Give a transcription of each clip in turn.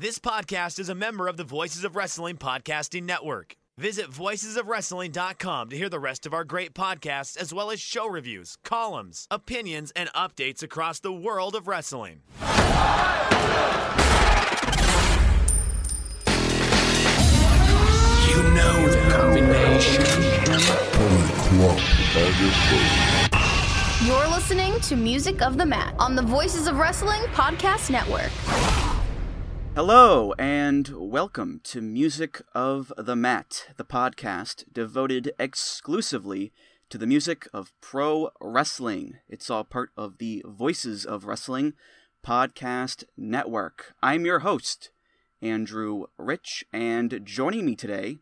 This podcast is a member of the Voices of Wrestling Podcasting Network. Visit voicesofwrestling.com to hear the rest of our great podcasts, as well as show reviews, columns, opinions, and updates across the world of wrestling. You know the combination. You're listening to Music of the Mat on the Voices of Wrestling Podcast Network. Hello, and welcome to Music of the Mat, the podcast devoted exclusively to the music of pro wrestling. It's all part of the Voices of Wrestling podcast network. I'm your host, Andrew Rich, and joining me today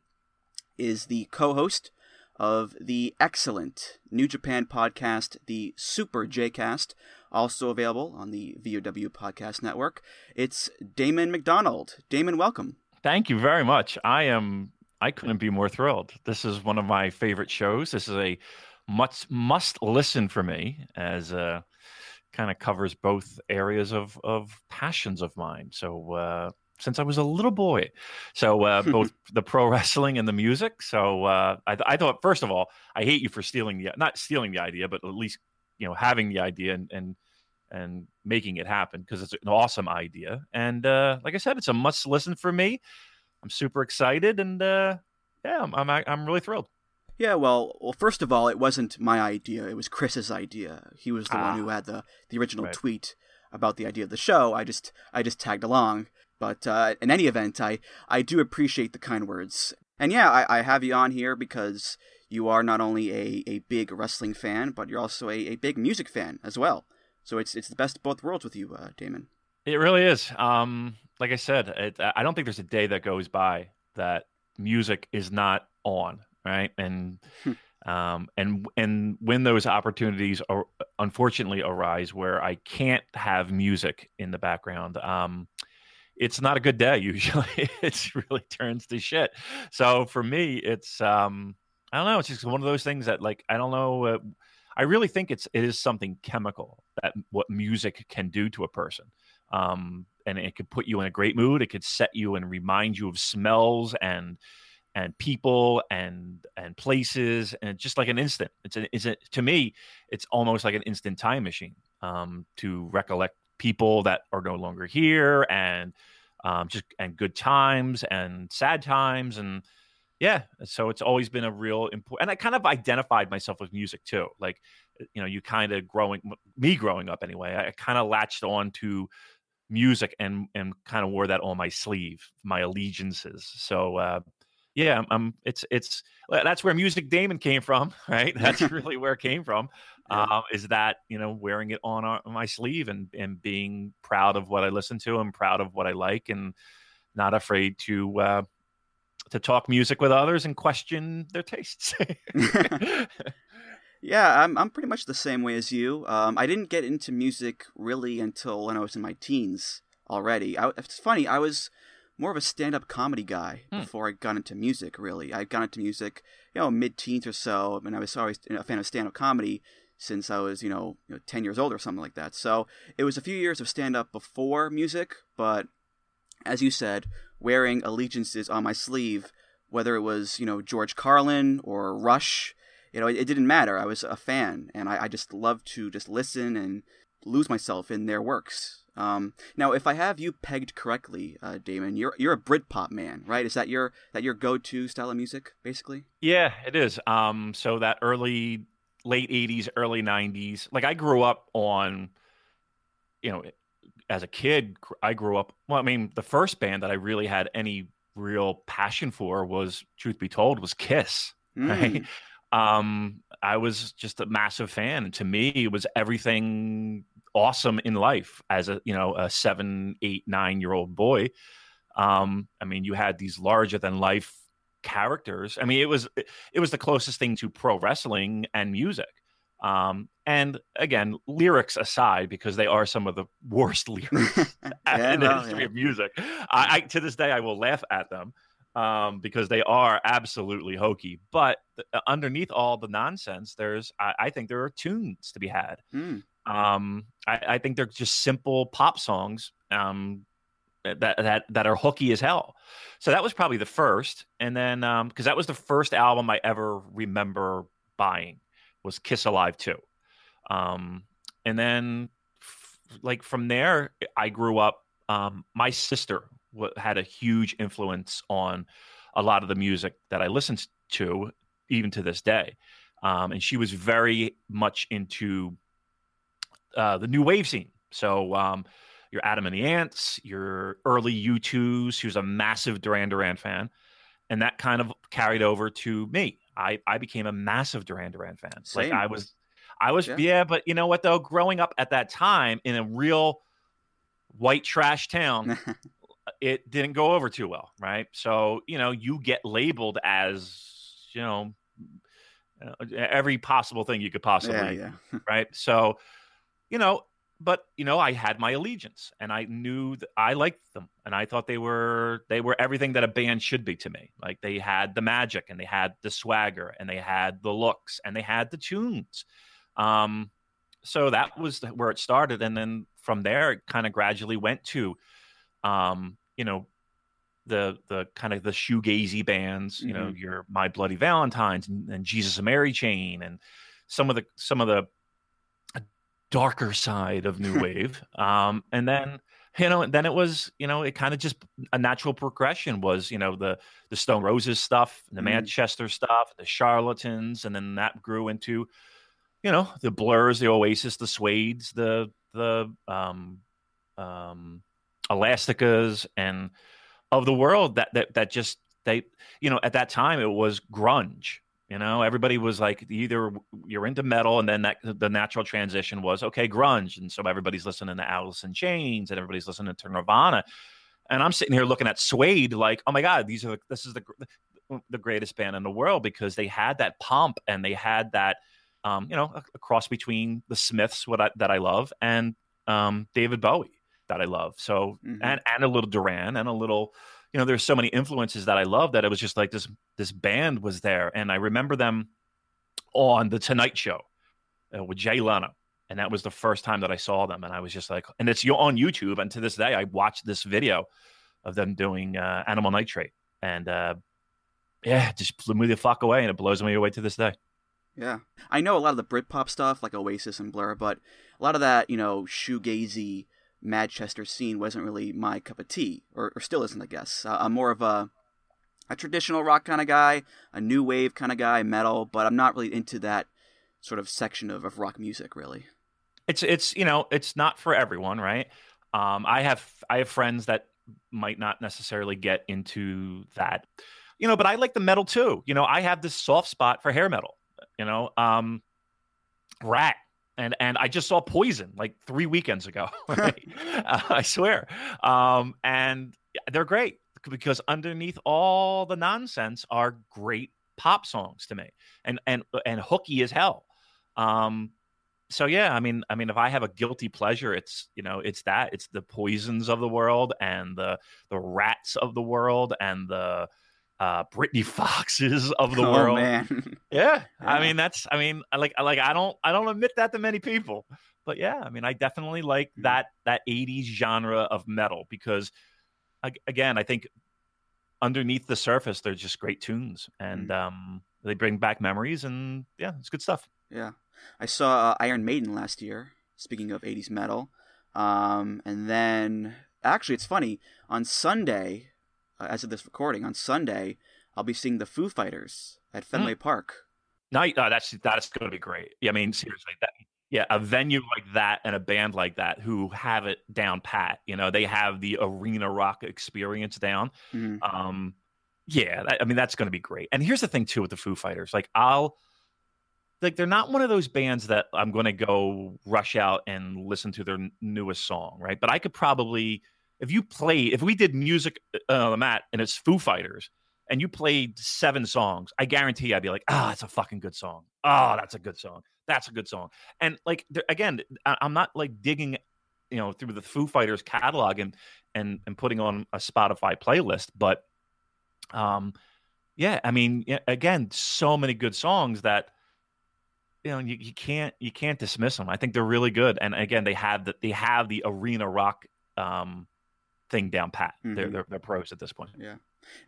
is the co host of the excellent New Japan podcast, the Super J-Cast, also available on the VOW Podcast Network. It's Damon McDonald. Damon, welcome. Thank you very much. I am I couldn't be more thrilled. This is one of my favorite shows. This is a much must listen for me as uh kind of covers both areas of of passions of mine. So uh since I was a little boy. So uh, both the pro wrestling and the music. So uh, I, I, thought, first of all, I hate you for stealing the not stealing the idea, but at least you know having the idea and and and making it happen because it's an awesome idea. And uh, like I said, it's a must listen for me. I'm super excited, and uh, yeah, I'm, I'm I'm really thrilled. Yeah, well, well, first of all, it wasn't my idea; it was Chris's idea. He was the ah, one who had the the original right. tweet about the idea of the show. I just I just tagged along. But uh, in any event, I, I do appreciate the kind words. And yeah, I, I have you on here because you are not only a, a big wrestling fan, but you're also a, a big music fan as well. So it's it's the best of both worlds with you, uh, Damon. It really is. Um, like I said, it, I don't think there's a day that goes by that music is not on, right? And hmm. um, and and when those opportunities are, unfortunately arise where I can't have music in the background, um, it's not a good day usually. it really turns to shit. So for me, it's um, I don't know. It's just one of those things that like I don't know. Uh, I really think it's it is something chemical that what music can do to a person. Um, and it could put you in a great mood. It could set you and remind you of smells and and people and and places and just like an instant. It's a, it's a, to me, it's almost like an instant time machine um, to recollect people that are no longer here and um, just and good times and sad times and yeah so it's always been a real important and i kind of identified myself with music too like you know you kind of growing me growing up anyway i kind of latched on to music and and kind of wore that on my sleeve my allegiances so uh yeah I'm, I'm it's it's that's where music damon came from right that's really where it came from yeah. um, is that you know wearing it on, our, on my sleeve and and being proud of what I listen to and proud of what I like and not afraid to uh, to talk music with others and question their tastes. yeah, I'm I'm pretty much the same way as you. Um, I didn't get into music really until when I was in my teens already. I, it's funny, I was more of a stand-up comedy guy hmm. before I got into music. Really, I got into music, you know, mid-teens or so, and I was always a fan of stand-up comedy since I was, you know, you know, 10 years old or something like that. So it was a few years of stand up before music, but as you said, wearing allegiances on my sleeve, whether it was, you know, George Carlin or Rush, you know, it, it didn't matter. I was a fan and I, I, just loved to just listen and lose myself in their works. Um, now, if I have you pegged correctly, uh, Damon, you're you're a Britpop man, right? Is that your that your go to style of music, basically? Yeah, it is. Um, so that early late 80s, early 90s. Like I grew up on, you know, as a kid, I grew up. Well, I mean, the first band that I really had any real passion for was, truth be told, was Kiss. Mm. Right. Um, I was just a massive fan. And to me, it was everything awesome in life as a you know a seven, eight, nine year old boy. Um, I mean, you had these larger than life characters. I mean, it was it was the closest thing to pro wrestling and music. Um, and again, lyrics aside, because they are some of the worst lyrics Yeah, in the history yeah. of music. I, I to this day I will laugh at them um, because they are absolutely hokey. But uh, underneath all the nonsense, there's I, I think there are tunes to be had. Mm. Um, I, I think they're just simple pop songs um, that that that are hooky as hell. So that was probably the first, and then because that was the first album I ever remember buying was Kiss Alive two, um, and then f- like from there I grew up. Um, my sister w- had a huge influence on a lot of the music that I listened to, even to this day. Um, and she was very much into uh, the new wave scene. So um, your Adam and the Ants, your early U2s. She was a massive Duran Duran fan, and that kind of carried over to me. I I became a massive Duran Duran fan. Same. Like I was, I was Yeah. yeah. But you know what though? Growing up at that time in a real white trash town, it didn't go over too well, right? So you know, you get labeled as you know uh, every possible thing you could possibly yeah, yeah. right? So, you know, but you know, I had my allegiance, and I knew that I liked them, and I thought they were they were everything that a band should be to me. Like they had the magic, and they had the swagger, and they had the looks, and they had the tunes. Um, so that was where it started, and then from there, it kind of gradually went to, um, you know. The the kind of the shoegazy bands, you know, your My Bloody Valentines and, and Jesus and Mary Chain, and some of the some of the darker side of new wave um and then you know and then it was you know it kind of just a natural progression was you know the the stone roses stuff the Mhm. manchester stuff the charlatans and then that grew into you know the blurs the oasis the suedes the the um um elasticas and of the world that that that just they you know at that time it was grunge you know everybody was like either you're into metal and then that the natural transition was okay grunge and so everybody's listening to alice in chains and everybody's listening to nirvana and i'm sitting here looking at suede like oh my god these are this is the the greatest band in the world because they had that pomp and they had that um, you know a, a cross between the smiths what I, that i love and um, david bowie that i love so Mhm. and and a little duran and a little you know there's so many influences that i love that it was just like this this band was there. And i remember them on the tonight show uh, with jay leno. And that was the first time that i saw them. And i was just like and it's on youtube. And to this day i watch this video of them doing uh, animal nitrate. And uh yeah just blew me the fuck away. And it blows me away to this day. Yeah, I know a lot of the Britpop stuff, like Oasis and Blur, but a lot of that, you know, shoegazy Manchester scene wasn't really my cup of tea, or, or still isn't, I guess. Uh, I'm more of a a traditional rock kind of guy, a new wave kind of guy, metal, but I'm not really into that sort of section of, of rock music, really. it's it's you know it's not for everyone right um i have i have friends that might not necessarily get into that you know but i like the metal too you know i have this soft spot for hair metal you know um Ratt and and i just saw poison like three weekends ago right? uh, i swear. Um and they're great because underneath all the nonsense are great pop songs to me and and and hooky as hell. Um so yeah i mean i mean if i have a guilty pleasure it's you know it's that. It's the poisons of the world and the the Ratts of the world and the uh Britny Foxes of the oh, world. man. Yeah. I mean that's I mean I like I like I don't I don't admit that to many people. But yeah, I mean I definitely like Mhm. that that 80s genre of metal because again, I think underneath the surface they're just great tunes and um they bring back memories and yeah, it's good stuff. Yeah, I saw uh, Iron Maiden last year. Speaking of '80s metal, um, and then actually, it's funny. On Sunday, uh, as of this recording, on Sunday, I'll be seeing the Foo Fighters at Fenway Park. Night, uh, that's that's going to be great. Yeah, I mean, seriously, that, yeah, a venue like that and a band like that who have it down pat. You know, they have the arena rock experience down. Mhm. Um, yeah, that, I mean, that's going to be great. And here's the thing too with the Foo Fighters, like I'll, like they're not one of those bands that I'm going to go rush out and listen to their newest song, right? But I could probably, if you play, if we did music uh, on the mat and it's Foo Fighters, and you played seven songs, I guarantee I'd be like, ah, oh, that's a fucking good song. Oh, that's a good song. That's a good song. And like again, I'm not like digging, you know, through the Foo Fighters catalog and and and putting on a Spotify playlist, but um, yeah, I mean, again, so many good songs that you know you, you can't you can't dismiss them. I think they're really good, and again, they have the they have the arena rock um thing down pat. Mm-hmm. They're, they're they're pros at this point. Yeah.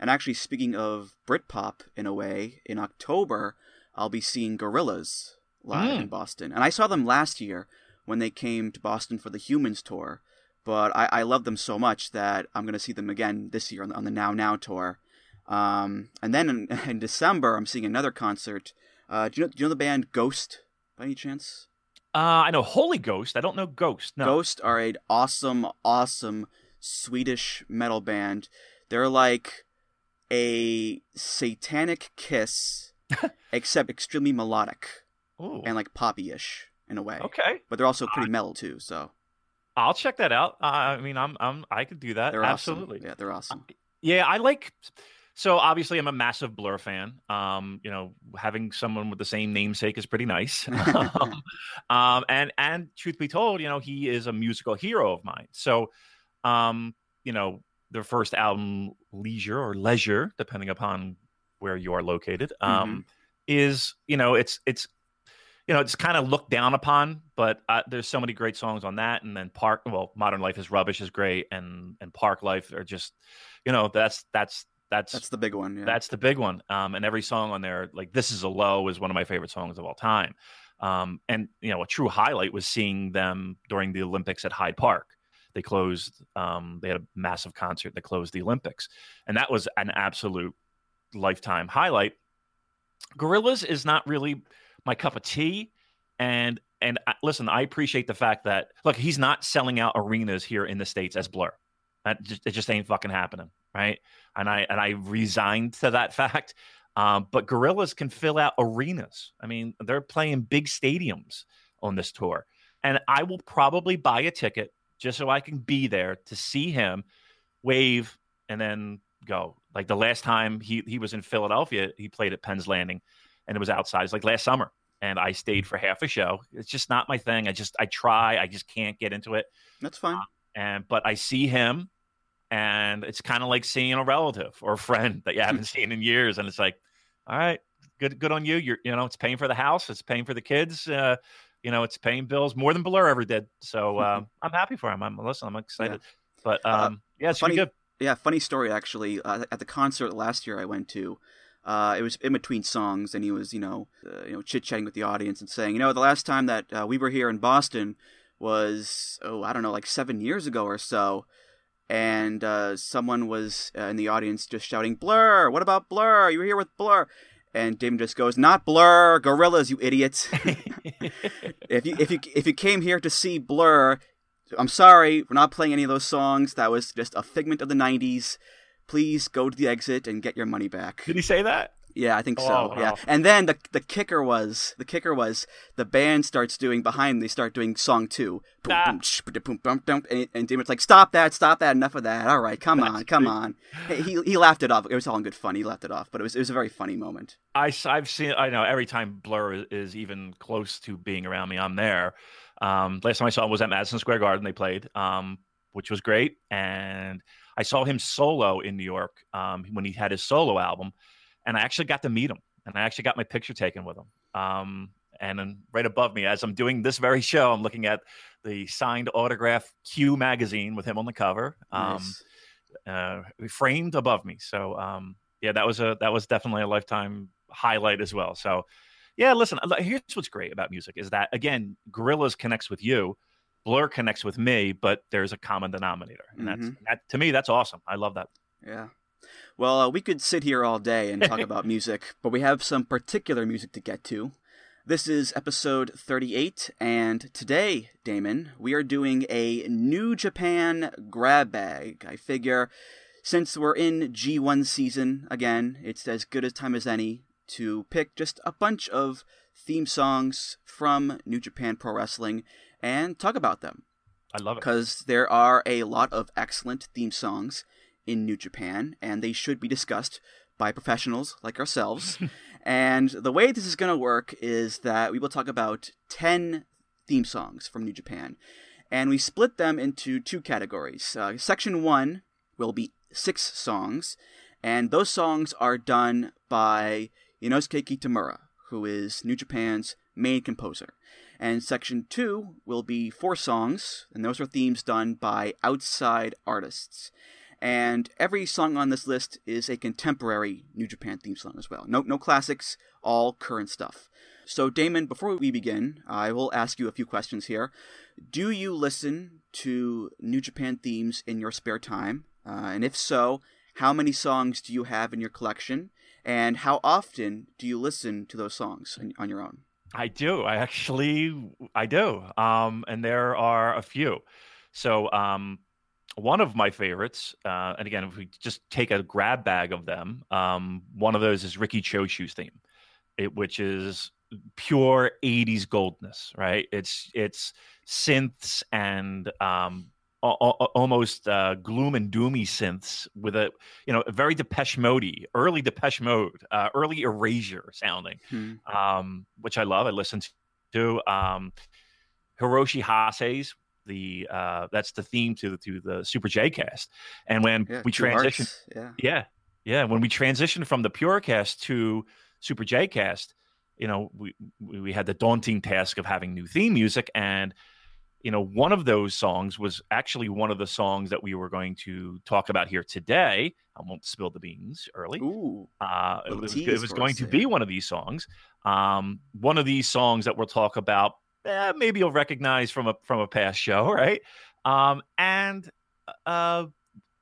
And actually, speaking of Britpop, in a way, in October, I'll be seeing Gorillaz live mm. in Boston. And I saw them last year when they came to Boston for the Humanz tour. But I, I love them so much that I'm going to see them again this year on the, on the Now Now tour. Um, and then in, in, December, I'm seeing another concert. Uh, do, you know, do you know the band Ghost by any chance? Uh, I know Holy Ghost. I don't know Ghost. No. Ghost are an awesome, awesome Swedish metal band. They're like a satanic kiss, except extremely melodic Ooh. and like poppy-ish in a way. Okay, but they're also pretty metal too. So I'll check that out. Uh, I mean, I'm I'm I could do that. They're absolutely. Awesome. Yeah, they're awesome. Yeah, I like. So obviously, I'm a massive Blur fan. Um, you know, having someone with the same namesake is pretty nice. um, and and truth be told, you know, he is a musical hero of mine. So, um, you know, their first album, Leisure or Leisure, depending upon where you are located, um, mm-hmm. is you know it's it's you know it's kind of looked down upon, but uh, there's so many great songs on that, and then Park, well, Modern Life is Rubbish is great, and and Parklife are just, you know, that's that's that's that's the big one. Yeah. That's the big one. Um, and every song on there, like "This Is a Low," is one of my favorite songs of all time. Um, and you know, a true highlight was seeing them during the Olympics at Hyde Park. They closed. Um, they had a massive concert that closed the Olympics, and that was an absolute lifetime highlight. Gorillaz is not really my cup of tea, and and I, listen, I appreciate the fact that look, he's not selling out arenas here in the states as Blur. Just, it just ain't fucking happening, right? And I and I resigned to that fact. Um, but Gorillaz can fill out arenas. I mean, they're playing big stadiums on this tour, and I will probably buy a ticket just so I can be there to see him wave and then go. Like the last time he, he was in Philadelphia, he played at Penn's Landing and it was outside. It's like last summer. And I stayed for half a show. It's just not my thing. I just I try. I just can't get into it. That's fine. Uh, and but I see him and it's kind of like seeing a relative or a friend that you haven't seen in years. And it's like, all right, good good on you. You're you know, it's paying for the house, it's paying for the kids. Uh, you know, it's paying bills more than Blur ever did. So um, I'm happy for him. I'm listen. I'm excited. Yeah. But uh, um, uh, yeah, it's funny, good. Yeah, funny story actually. Uh, at the concert last year I went to, uh, it was in between songs, and he was you know uh, you know chit chatting with the audience and saying, you know, the last time that uh, we were here in Boston was oh I don't know like seven years ago or so. And someone was in the audience just shouting, "Blur! What about Blur? You were here with Blur!" And Damon just goes, "Not Blur, Gorillaz, you idiots! if you if you if you came here to see Blur, I'm sorry, we're not playing any of those songs. That was just a figment of the '90s. Please go to the exit and get your money back. Did he say that? Yeah, I think so. Oh, wow. Yeah, and then the the kicker was the kicker was the band starts doing behind. They start doing song two, boom, ah. boom, sh, boom, boom, boom, and, and Damon's like, "Stop that! Stop that! Enough of that! All right, come on, come on." He he laughed it off. It was all in good fun. He laughed it off, but it was it was a very funny moment. I I've seen. I know every time Blur is, is even close to being around me, I'm there. Um, last time I saw him was at Madison Square Garden. They played, um, which was great, and I saw him solo in New York um, when he had his solo album, and I actually got to meet him and I actually got my picture taken with him. Um, and then right above me, as I'm doing this very show, I'm looking at the signed autograph Q magazine with him on the cover, um, nice. uh, framed above me. So um, yeah, that was a that was definitely a lifetime highlight as well. So yeah, listen, here's what's great about music is that again, Gorillaz connects with you, Blur connects with me, but there's a common denominator, and mm-hmm. that's that, to me that's awesome. I love that. Yeah. Well, uh, we could sit here all day and talk about music, but we have some particular music to get to. This is episode 38, and today, Damon, we are doing a New Japan grab bag. I figure since we're in G1 season again, it's as good a time as any to pick just a bunch of theme songs from New Japan Pro Wrestling and talk about them. I love it. Because there are a lot of excellent theme songs in New Japan, and they should be discussed by professionals like ourselves. and the way this is going to work is that we will talk about 10 theme songs from New Japan. And we split them into two categories. Uh, section one will be six songs, and those songs are done by Yonosuke Kitamura, who is New Japan's main composer. And section two will be four songs, and those are themes done by outside artists. And every song on this list is a contemporary New Japan theme song as well. No, no classics, all current stuff. So, Damon, before we begin, I will ask you a few questions here. Do you listen to New Japan themes in your spare time? Uh, and if so, how many songs do you have in your collection? And how often do you listen to those songs on your own? I do. I actually, I do. Um, and there are a few. So, um, one of my favorites, uh, and again, if we just take a grab bag of them, um, one of those is Riki Choshu's theme, it, which is pure 80s goldness, right? It's it's synths and um, almost uh, gloom and doomy synths with a you know a very Depeche Mode, early Depeche Mode, uh, early Erasure sounding, hmm. um, which I love. I listen to um, Hiroshi Hase's the uh, that's the theme to to the Super J cast. And when yeah, we transition, yeah. yeah, yeah, when we transitioned from the Pure cast to Super J cast, you know, we we had the daunting task of having new theme music and you know, one of those songs was actually one of the songs that we were going to talk about here today. I won't spill the beans early. Ooh, uh, it was, it was going to be one of these songs. Um, one of these songs that we'll talk about eh, maybe you'll recognize from a from a past show, right? Um, and uh,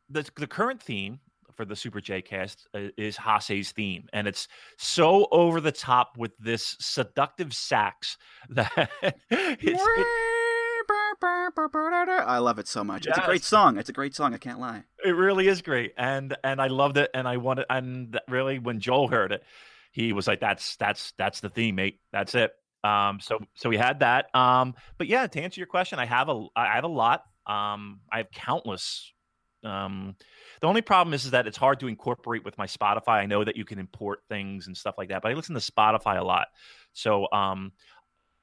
the the current theme for the Super J cast uh, is Hase's theme, and it's so over the top with this seductive sax that I love it so much. Yes. It's a great song. It's a great song. I can't lie. It really is great, and and I loved it, and I wanted, and really when Joel heard it, he was like, "That's that's that's the theme, mate. That's it." Um, so so we had that. Um, but yeah, to answer your question, I have a I have a lot. Um, I have countless. Um, the only problem is, is that it's hard to incorporate with my Spotify. I know that you can import things and stuff like that, but I listen to Spotify a lot. So um,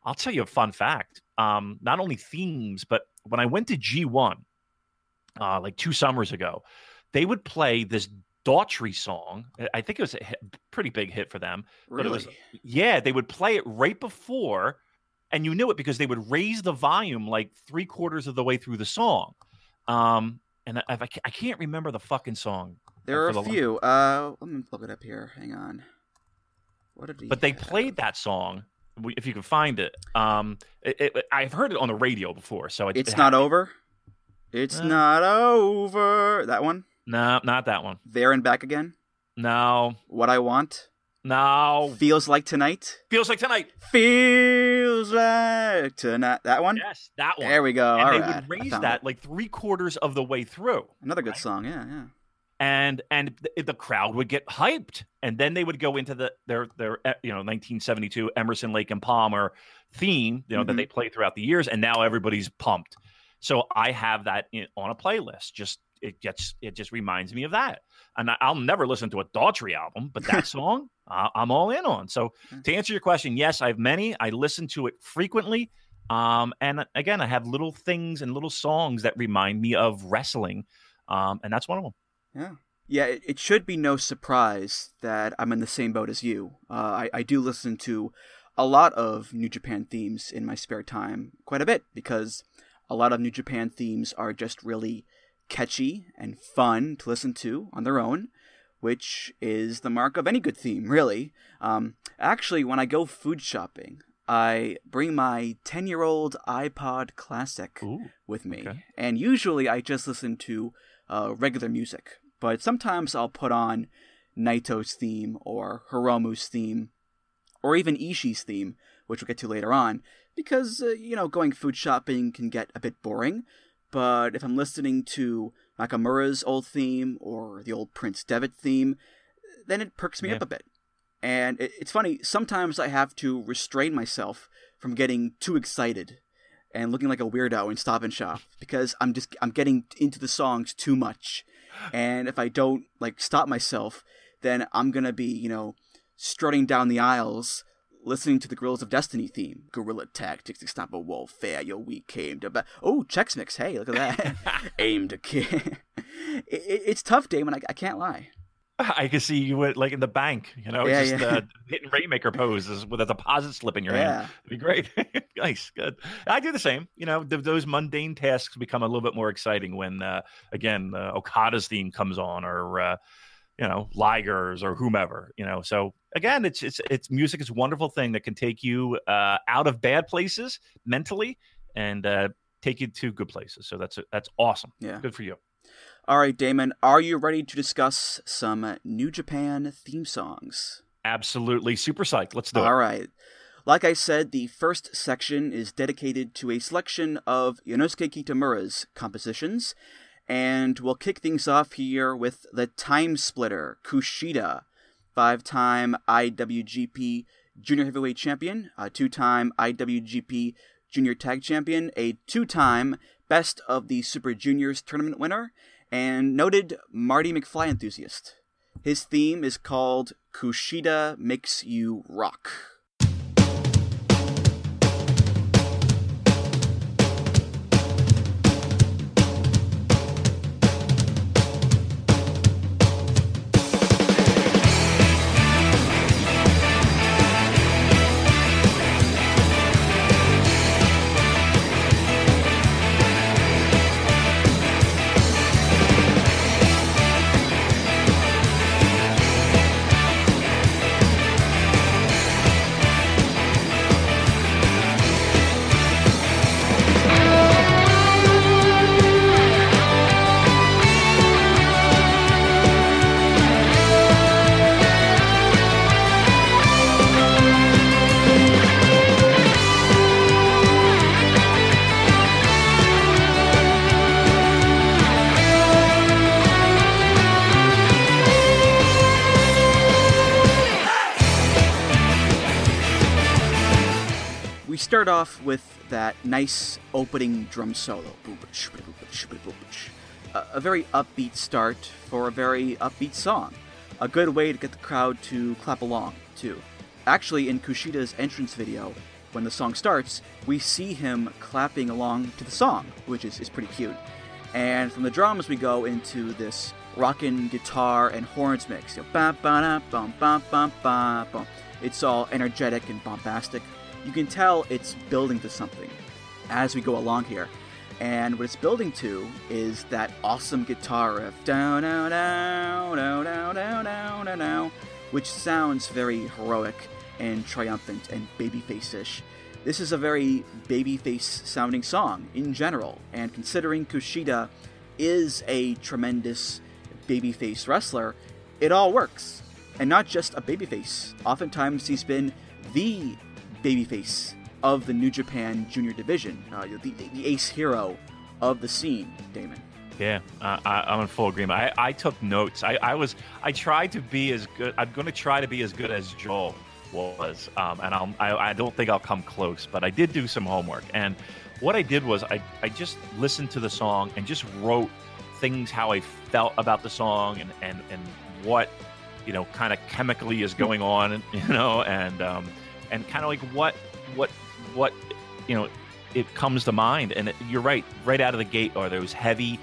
I'll tell you a fun fact. Um, not only themes, but when I went to G1 uh, like two summers ago, they would play this Daughtry song. I think it was a hit, pretty big hit for them. Really? Was, yeah, they would play it right before, and you knew it because they would raise the volume like three quarters of the way through the song. Um, and I, I, can't remember the fucking song. There are a the few. Uh, let me look it up here. Hang on. What did But they have? played that song. If you can find it, um, it, it, I've heard it on the radio before, so it, it's not over. It's uh, not over. That one. No, not that one. There and back again. No. What I want. No. Feels like tonight. Feels like tonight. Feels like tonight. That one. Yes, that one. There we go. And All they right. would raise that it. like three quarters of the way through. Another good right? song. Yeah, yeah. And and the, the crowd would get hyped, and then they would go into the their their eh, you know 1972 Emerson Lake and Palmer theme, you know mm-hmm. that they play throughout the years, and now everybody's pumped. So I have that in, on a playlist, just it gets it just reminds me of that. And I'll never listen to a Daughtry album, but that song I'm all in on. So to answer your question, yes, I have many. I listen to it frequently. Um, and again, I have little things and little songs that remind me of wrestling, um, and that's one of them. Yeah. Yeah, it, it, should be no surprise that I'm in the same boat as you. Uh, I, I do listen to a lot of New Japan themes in my spare time, quite a bit, because a lot of New Japan themes are just really catchy and fun to listen to on their own, which is the mark of any good theme, really. Um, actually, when I go food shopping, I bring my 10 year old iPod Classic Ooh, with me. Okay. And usually I just listen to uh, regular music, but sometimes I'll put on Naito's theme or Hiromu's theme or even Ishii's theme, which we'll get to later on, because, uh, you know, going food shopping can get a bit boring. But if I'm listening to Nakamura's old theme or the old Prince Devitt theme, then it perks me yeah. up a bit. And it, it's funny, sometimes I have to restrain myself from getting too excited and looking like a weirdo in Stop and Shop because I'm just I'm getting into the songs too much. And if I don't like stop myself, then I'm going to be, you know, strutting down the aisles listening to the Guerrillas of Destiny theme. Gorilla tactics to stop a warfare. Yo, we came to. Ba- oh, Chex Mix. Hey, look at that. Aim to kill. it, it's tough, Damon. I, I can't lie. I can see you like in the bank, you know, Yeah, just yeah. uh, hitting Rainmaker poses with a deposit slip in your Yeah. hand. It'd be great. nice, good. I do the same. You know, th- those mundane tasks become a little bit more exciting when, uh, again, uh, Okada's theme comes on, or uh, you know, Liger's or whomever. You know, so again, it's it's it's music is a wonderful thing that can take you uh, out of bad places mentally and uh, take you to good places. So that's that's awesome. Yeah. Good for you. All right, Damon, are you ready to discuss some New Japan theme songs? Absolutely, super psyched. Let's do it. All right. Like I said, the first section is dedicated to a selection of Yonosuke Kitamura's compositions, and we'll kick things off here with the Time Splitter, Kushida, five time IWGP Junior Heavyweight Champion, a two time IWGP Junior Tag Champion, a two time Best of the Super Juniors tournament winner, and noted Marty McFly enthusiast. His theme is called Kushida Makes You Rock. Start off with that nice opening drum solo. A, very upbeat start for a very upbeat song. A good way to get the crowd to clap along, too. Actually, in Kushida's entrance video, when the song starts, we see him clapping along to the song, which is, is pretty cute. And from the drums, we go into this rockin' guitar and horns mix. It's all energetic and bombastic. You can tell it's building to something as we go along here. And what it's building to is that awesome guitar riff, down, down, down, down, down, down, which sounds very heroic and triumphant and babyface-ish. This is a very babyface sounding song in general, and considering Kushida is a tremendous babyface wrestler, it all works. And not just a babyface. Oftentimes he's been the babyface of the New Japan Junior Division, uh, the, the ace hero of the scene, Damon. Yeah, uh, I, I'm in full agreement. I, I took notes. I, I was I tried to be as good. I'm going to try to be as good as Joel was, um, and I'll, I I don't think I'll come close. But I did do some homework, and what I did was I I just listened to the song and just wrote things how I felt about the song and and and what you know kind of chemically is going on, you know, and um, and kind of like what what what you know it comes to mind. And it, you're right right out of the gate are those heavy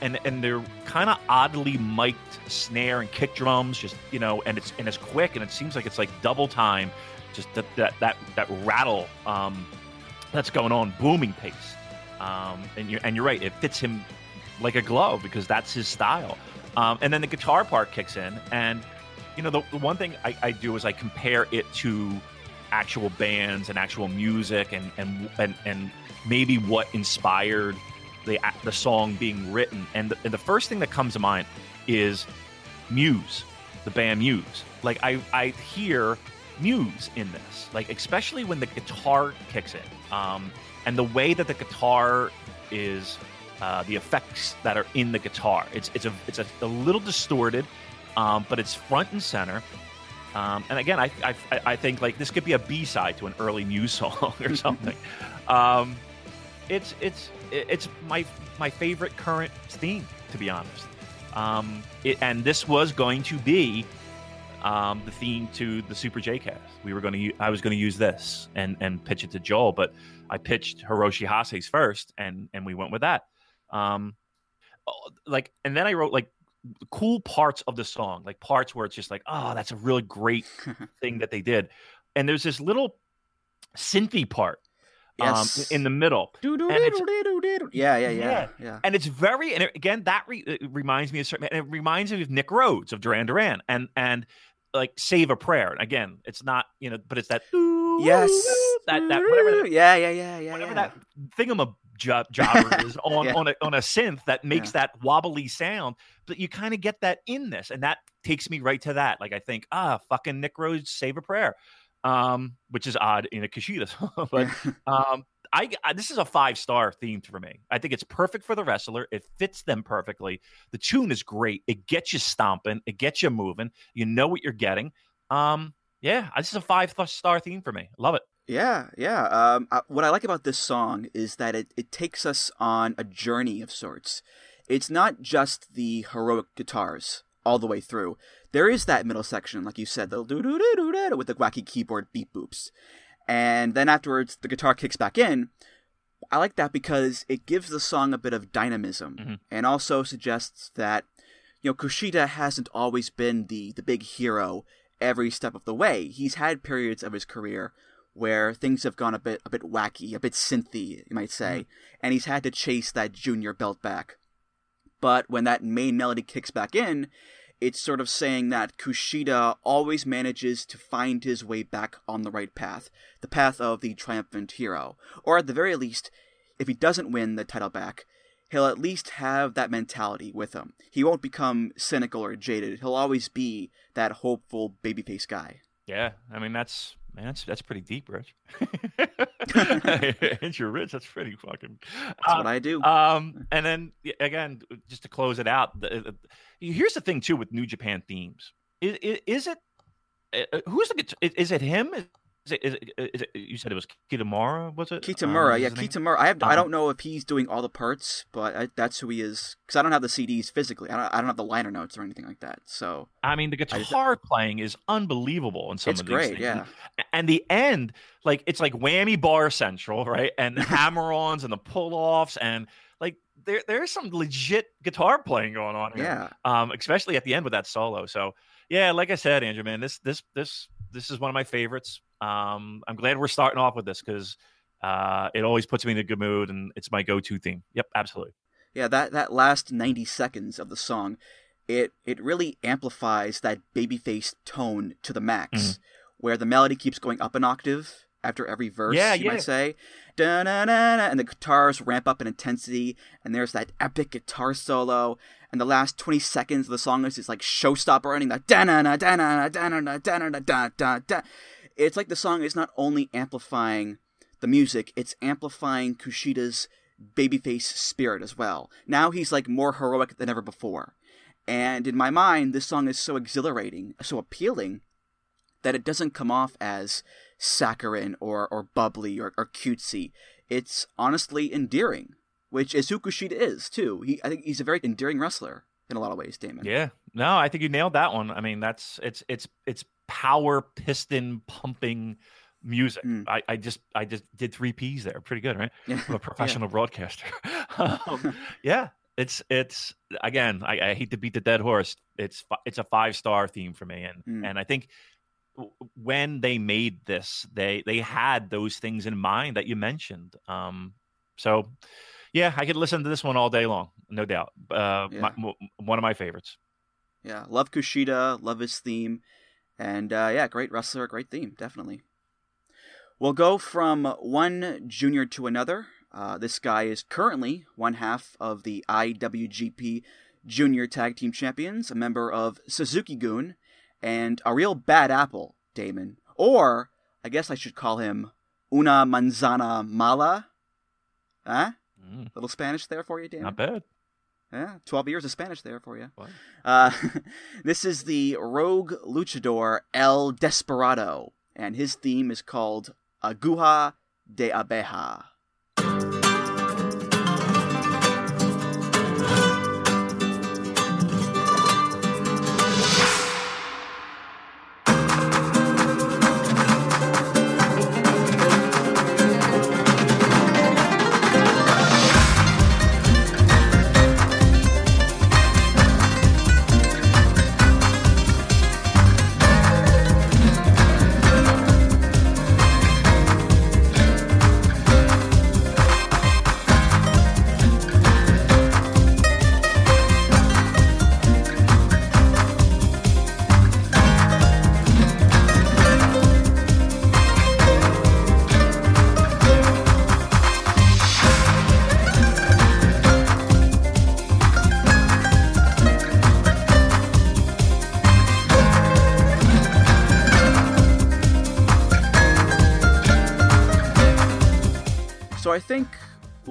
and and they're kind of oddly mic'd snare and kick drums just you know and it's and it's quick and it seems like it's like double time just that that that, that rattle um that's going on booming pace. Um and you're and you're right it fits him like a glove because that's his style. Um and then the guitar part kicks in and you know the, the one thing I, I do is i compare it to actual bands and actual music and and and, and maybe what inspired the the song being written. And the, and the first thing that comes to mind is Muse the band Muse. Like I I hear Muse in this like especially when the guitar kicks in. Um and the way that the guitar is uh, the effects that are in the guitar. It's it's a it's a, a little distorted um, but it's front and center Um, and again, I, I I think like this could be a B side to an early Muse song or something. um, it's it's it's my my favorite current theme to be honest. Um, it, and this was going to be um, the theme to the Super J cast. We were going to I was going to use this and and pitch it to Joel, but I pitched Hiroshi Hase's first, and and we went with that. Um, oh, like and then I wrote like cool parts of the song, like parts where it's just like, oh, that's a really great thing that they did. And there's this little synthy part Yes. um, in the middle. Yeah, yeah, yeah, Yeah. yeah. and it's very and again that re, reminds me of certain and it reminds me of Nick Rhodes of Duran Duran and and like Save a Prayer. Again, it's not you know, but it's that Yes. that that whatever that, Yeah, yeah, yeah, yeah. whatever yeah. that thingama job jobber is on Yeah. on a on a synth that makes that wobbly sound. But you kind of get that in this, and that takes me right to that. Like I think, ah, fucking Nick Rhodes, Save a Prayer, um, which is odd in a Kushida song, but um, I, I this is a five star theme for me. I think it's perfect for the wrestler. It fits them perfectly. The tune is great. It gets you stomping. It gets you moving. You know what you're getting. Um, yeah, this is a five star theme for me. Love it. Yeah, yeah. Um, uh, what I like about this song is that it, it takes us on a journey of sorts. It's not just the heroic guitars all the way through. There is that middle section, like you said, the do do do do do with the wacky keyboard beep boops, and then afterwards the guitar kicks back in. I like that because it gives the song a bit of dynamism, Mhm. and also suggests that you know Kushida hasn't always been the the big hero every step of the way. He's had periods of his career where things have gone a bit a bit wacky, a bit synthy, you might say, mm-hmm. and he's had to chase that junior belt back. But when that main melody kicks back in, it's sort of saying that Kushida always manages to find his way back on the right path, the path of the triumphant hero. Or at the very least, if he doesn't win the title back, he'll at least have that mentality with him. He won't become cynical or jaded. He'll always be that hopeful babyface guy. Yeah, I mean that's man, that's that's pretty deep, Rich. Ain't you're rich? That's pretty fucking. That's what I do. Um, and then again, just to close it out, the, the- here's the thing too with New Japan themes. Is, is it uh, who's the guitar? Is it him? Is it, is it, is it you said it was Kitamura? Was it Kitamura, Um, yeah, is his name? Kitamura. I have, I Uh-huh. don't know if he's doing all the parts, but I, that's who he is. Because I don't have the CDs physically. I don't, I don't have the liner notes or anything like that. So I mean, the I just- guitar playing is unbelievable in some it's of these great. things. Yeah, and the end like it's like whammy bar central right and hammer-ons and the pull-offs and like there there's some legit guitar playing going on here yeah. um especially at the end with that solo so yeah like i said andrew man this this this this is one of my favorites um i'm glad we're starting off with this because uh it always puts me in a good mood and it's my go-to theme yep absolutely Yeah, that that last 90 seconds of the song, it it really amplifies that babyface tone to the max, Mhm. where the melody keeps going up an octave after every verse, Yeah, you yeah. might say. Da-na-na-na, and the guitars ramp up in intensity, and there's that epic guitar solo, and the last 20 seconds of the song is just like showstopper running that da-na-na, da-na-na, da-na-na, da-na-na, da-da-da. It's like the song is not only amplifying the music, it's amplifying Kushida's babyface spirit as well. Now he's like more heroic than ever before. And in my mind, this song is so exhilarating, so appealing, that it doesn't come off as saccharine or, or bubbly or, or cutesy. It's honestly endearing, which is who Kushida is, too. He, I think he's a very endearing wrestler in a lot of ways, Damon. yeah no i think you nailed that one i mean that's it's it's it's power piston pumping music Mm. I, I just i just did three p's there pretty good right Yeah. I'm a professional broadcaster. um, yeah, it's it's again. I, I hate to beat the dead horse. It's it's a five star theme for me, and Mm. and I think when they made this, they they had those things in mind that you mentioned. Um, so yeah, I could listen to this one all day long, no doubt. Uh, Yeah. my, one of my favorites. Yeah, love Kushida, love his theme, and uh, yeah, great wrestler, great theme, definitely. We'll go from one junior to another. Uh, this guy is currently one half of the IWGP Junior Tag Team Champions, a member of Suzuki-gun, and a real bad apple, Damon. Or, I guess I should call him Una Manzana Mala. Huh? Mm, Little Spanish there for you, Damon? not bad. Yeah, 12 years of Spanish there for you. Uh, this is the rogue luchador El Desperado, and his theme is called Aguja de Abeja.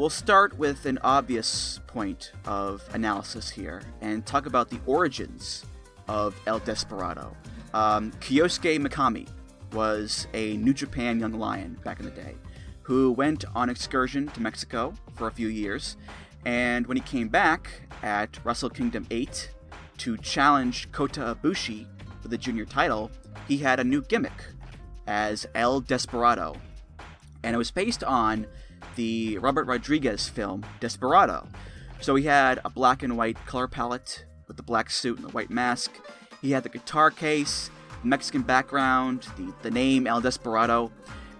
We'll start with an obvious point of analysis here and talk about the origins of El Desperado. Um, Kyosuke Mikami was a New Japan young lion back in the day who went on excursion to Mexico for a few years, and when he came back at Wrestle Kingdom 8 to challenge Kota Ibushi for the junior title, he had a new gimmick as El Desperado, and it was based on the Robert Rodriguez film Desperado. So he had a black and white color palette with the black suit and the white mask. He had the guitar case, Mexican background, the, the name El Desperado,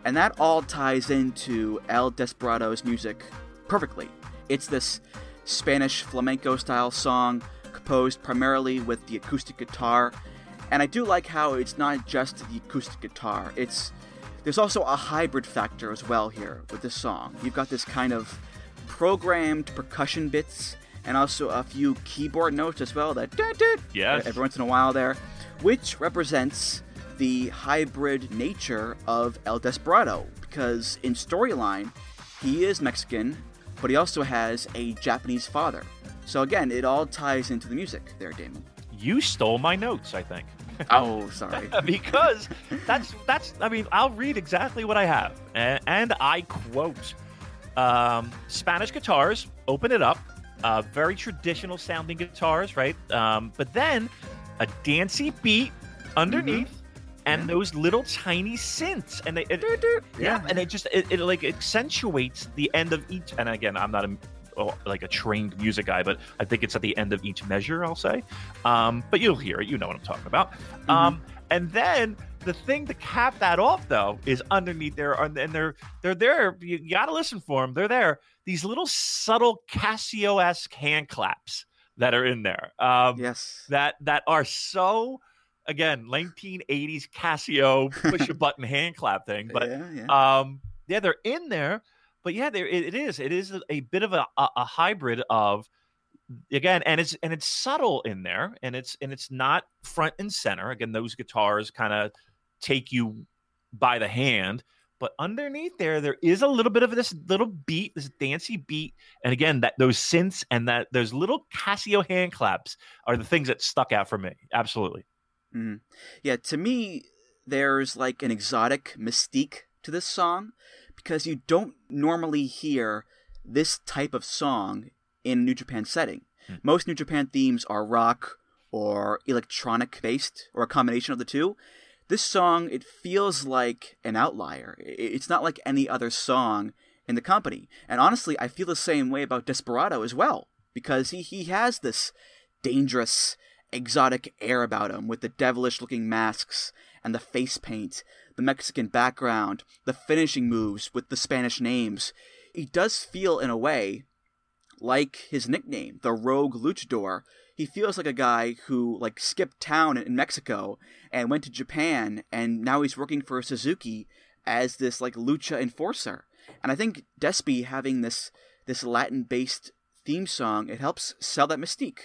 and that all ties into El Desperado's music perfectly. It's this Spanish flamenco style song composed primarily with the acoustic guitar, and I do like how it's not just the acoustic guitar, it's there's also a hybrid factor as well here with this song. You've got this kind of programmed percussion bits and also a few keyboard notes as well that Yes. every once in a while there, which represents the hybrid nature of El Desperado because in storyline he is Mexican, but he also has a Japanese father. So again, it all ties into the music there, Damon. You stole my notes, I think. Oh, sorry. because that's that's I mean I'll read exactly what I have and, and I quote um, Spanish guitars open it up uh, very traditional sounding guitars right? Um, but then a dancey beat underneath and those little tiny synths and they it, yeah, and it just it, it like accentuates the end of each and again I'm not a oh, like a trained music guy but I think it's at the end of each measure I'll say um, but you'll hear it you know what I'm talking about um, and then the thing to cap that off, though, is underneath there, and they're they're there. You, you got to listen for them. They're there. These little subtle Casio-esque hand claps that are in there. Um, Yes. That that are so again 1980s Casio push a button hand clap thing, but yeah, yeah. um, yeah, they're in there, but yeah, there it, is. It is a, bit of a, a, hybrid of again, and it's and it's subtle in there, and it's and it's not front and center. Again, those guitars kind of take you by the hand, but underneath there, there is a little bit of this little beat, this dancey beat, and again, that those synths and that those little Casio hand claps are the things that stuck out for me. Absolutely. Mhm. Yeah, to me, there's like an exotic mystique to this song because you don't normally hear this type of song in New Japan setting. Hmm. Most New Japan themes are rock or electronic based or a combination of the two. This song, it feels like an outlier. It's not like any other song in the company. And honestly, I feel the same way about Desperado as well because he, he has this dangerous, exotic air about him with the devilish looking masks and the face paint, the Mexican background, the finishing moves with the Spanish names. He does feel, in a way, like his nickname, the Rogue Luchador. He feels like a guy who like skipped town in Mexico and went to Japan, and now he's working for Suzuki as this like lucha enforcer. And I think Despy having this this Latin-based theme song it helps sell that mystique.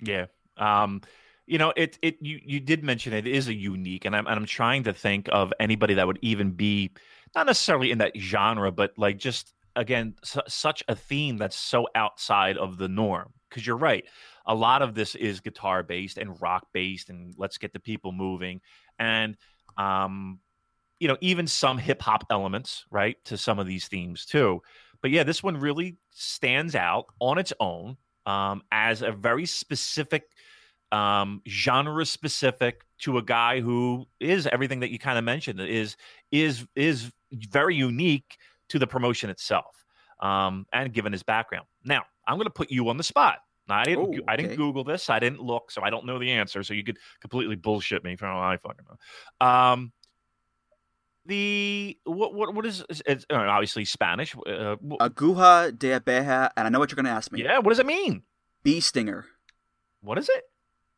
Yeah. Um, you know, it it you you did mention it is a unique, and I'm and I'm trying to think of anybody that would even be not necessarily in that genre, but like just again su- such a theme that's so outside of the norm. Because you're right a lot of this is guitar based and rock based and let's get the people moving. And um you know even some hip hop elements right to some of these themes too. But yeah this one really stands out on its own um as a very specific um genre specific to a guy who is everything that you kind of mentioned is is is very unique to the promotion itself um and given his background now i'm going to put you on the spot now, I didn't. Oh, I didn't. Google this. I didn't look, so I don't know the answer. So you could completely bullshit me from I fucking know. Um, the what what what is is- it's uh, obviously Spanish. Uh, Aguja de abeja, and I know what you're going to ask me. yeah, what does it mean? Bee stinger. What is it?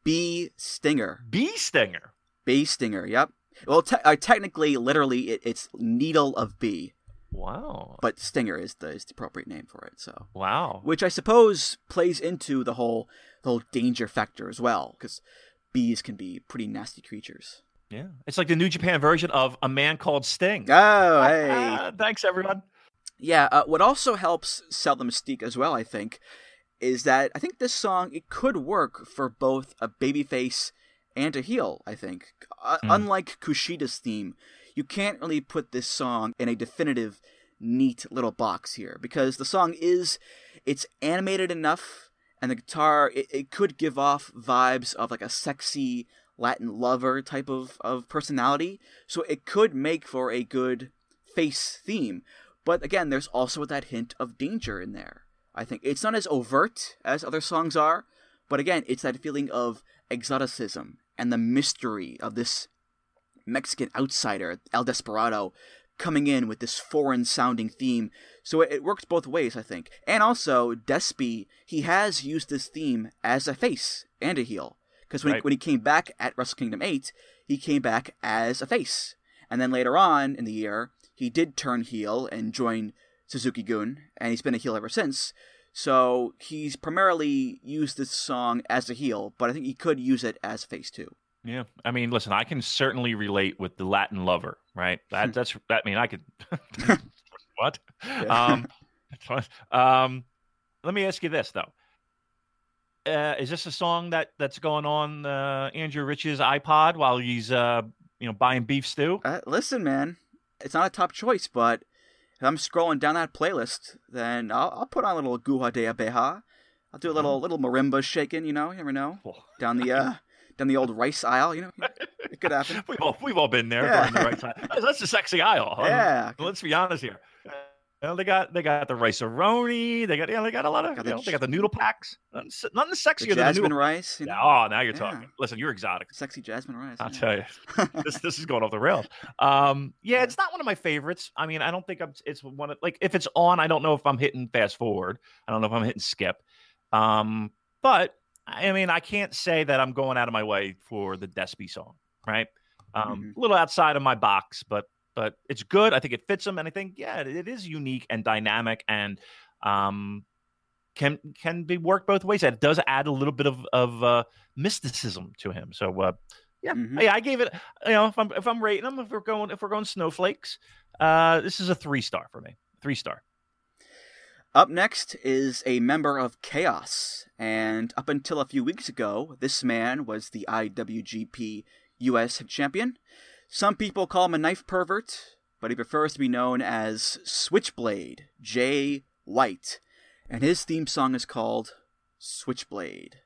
Bee stinger. Bee stinger. Bee stinger. Yep. Well, te- uh, technically, literally, it, it's needle of bee, Wow. but stinger is the is the appropriate name for it. So, Wow. which I suppose plays into the whole the whole danger factor as well, because bees can be pretty nasty creatures. Yeah, it's like the New Japan version of a man called Sting. Oh, hey. Thanks everyone. Yeah, uh, what also helps sell the mystique as well, I think, is that I think this song it could work for both a babyface and a heel. I think, uh, unlike Kushida's theme, you can't really put this song in a definitive, neat little box here because the song is it's animated enough, and the guitar it, it could give off vibes of like a sexy Latin lover type of of personality, so it could make for a good face theme. But again, there's also that hint of danger in there. I think it's not as overt as other songs are, but again, it's that feeling of exoticism and the mystery of this Mexican outsider, El Desperado, coming in with this foreign sounding theme. So it, it works both ways, I think. And also, Despy, he has used this theme as a face and a heel. Because when, he- Right. when he came back at Wrestle Kingdom 8, he came back as a face. And then later on in the year, he did turn heel and join Suzuki-gun, and he's been a heel ever since. So he's primarily used this song as a heel, but I think he could use it as face too. Yeah, I mean, listen, I can certainly relate with the Latin lover, right? That that's that. I mean, I could. what? Um, um, let me ask you this though: uh, Is this a song that that's going on uh, Andrew Rich's iPod while he's uh, you know buying beef stew? Uh, listen, man, it's not a top choice, but if I'm scrolling down that playlist, then I'll, I'll put on a little Guja de Abeja. I'll do a little little marimba shaking, you know, you never know. Oh. Down the uh, down the old rice aisle, you know, it could happen. We've all we've all been there Yeah. the right time. That's the sexy aisle. huh? Yeah. Let's be honest here. You know, they got they got the rice aroni. They got yeah, they got a lot of Got you the know, they got the noodle packs. Nothing, nothing The sexier than the jasmine rice, you know, Oh, now you're Yeah. talking. Listen, you're exotic. sexy jasmine rice. I'll yeah. tell you. this this is going off the rails. Um, yeah, it's not one of my favorites. I mean, I don't think I'm, it's one of like if it's on, I don't know if I'm hitting fast forward. I don't know if I'm hitting skip. Um, but I mean, I can't say that I'm going out of my way for the Despy song, right? Um, Mhm. a little outside of my box, but but it's good. I think it fits him, and I think yeah, it, it is unique and dynamic, and um, can can be worked both ways. It does add a little bit of of uh, mysticism to him. So uh, yeah, Mhm. yeah, I gave it. You know, if I'm if I'm rating them, if we're going if we're going snowflakes, uh, this is a three star for me. Three star. Up next is a member of Chaos, and up until a few weeks ago, this man was the IWGP US champion. Some people call him a knife pervert, but he prefers to be known as Switchblade Jay White, and his theme song is called Switchblade.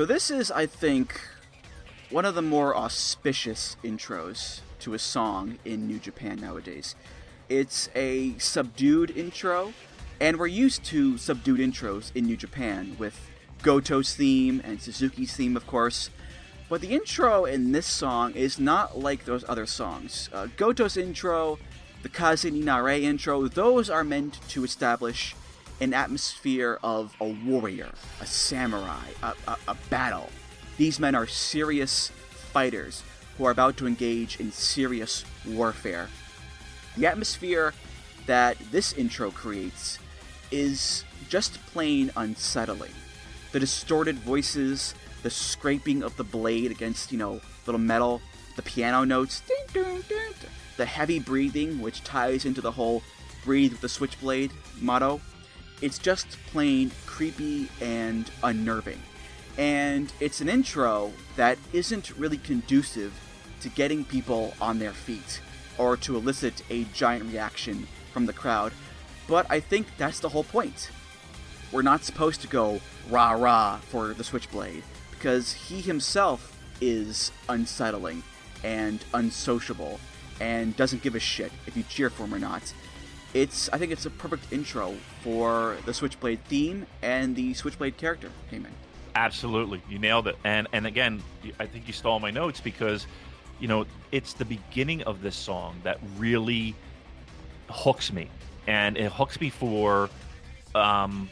So this is, I think, one of the more auspicious intros to a song in New Japan nowadays. It's a subdued intro, and we're used to subdued intros in New Japan with Goto's theme and Suzuki's theme, of course. But the intro in this song is not like those other songs. Uh, Goto's intro, the Kaze ni Nare intro, those are meant to establish an atmosphere of a warrior, a samurai, a, a, a battle. These men are serious fighters who are about to engage in serious warfare. The atmosphere that this intro creates is just plain unsettling. The distorted voices, the scraping of the blade against, you know, little metal, the piano notes, the heavy breathing, which ties into the whole breathe with the switchblade motto. It's just plain creepy and unnerving. And it's an intro that isn't really conducive to getting people on their feet or to elicit a giant reaction from the crowd. But I think that's the whole point. We're not supposed to go rah rah for the Switchblade because he himself is unsettling and unsociable and doesn't give a shit if you cheer for him or not. It's I think it's a perfect intro for the Switchblade theme and the Switchblade character in. Absolutely, you nailed it. And and again, I think you stole my notes because you know it's the beginning of this song that really hooks me, and it hooks me for um,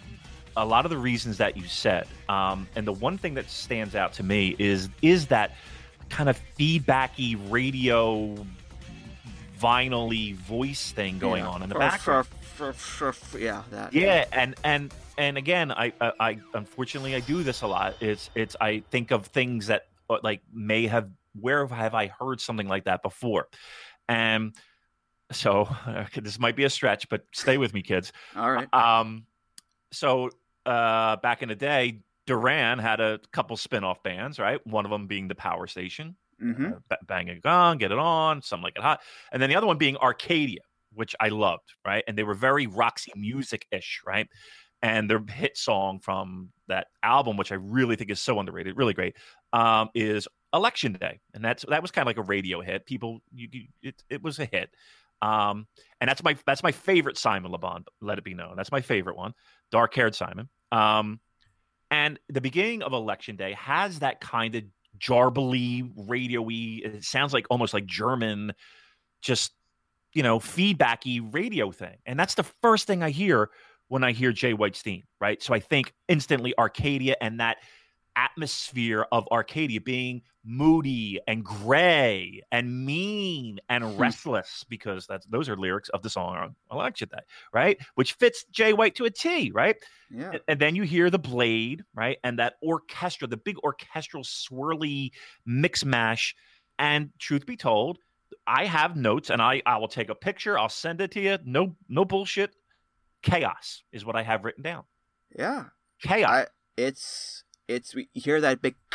a lot of the reasons that you said. Um, and the one thing that stands out to me is is that kind of feedbacky radio vinyl voice thing going Yeah. on in the background. for- for- for- yeah, that. Yeah, and and and again, I, I I unfortunately I do this a lot. It's it's I think of things that uh, like may have where have I heard something like that before, and so this might be a stretch, but stay with me, kids. All right. Um, so uh, back in the day, Duran had a couple spin-off bands, right? One of them being the Power Station, hmm uh, Bang It gong, Get It On, Some Like It Hot, and then the other one being Arcadia, which I loved, right? And they were very Roxy Music-ish, right? And their hit song from that album, which I really think is so underrated, really great, um, is Election Day, and that's that was kind of like a radio hit. People, you, you, it, it was a hit, um, and that's my that's my favorite Simon Le Bon. Let it be known, that's my favorite one, dark haired Simon. Um, and the beginning of Election Day has that kind of jarbly, radio-y. It sounds like almost like German, just you know, feedbacky radio thing. And that's the first thing I hear when I hear Jay White's theme, right? So I think instantly Arcadia and that atmosphere of Arcadia being moody and gray and mean and hmm. restless because that's those are lyrics of the song on Election Day, right? Which fits Jay White to a T, right? Yeah. And- And then you hear the blade, right? And that orchestra, the big orchestral swirly mix mash. And truth be told, I have notes and I, I will take a picture, I'll send it to you. No, no bullshit. Chaos is what I have written down. Yeah. Chaos. I, it's it's we hear that big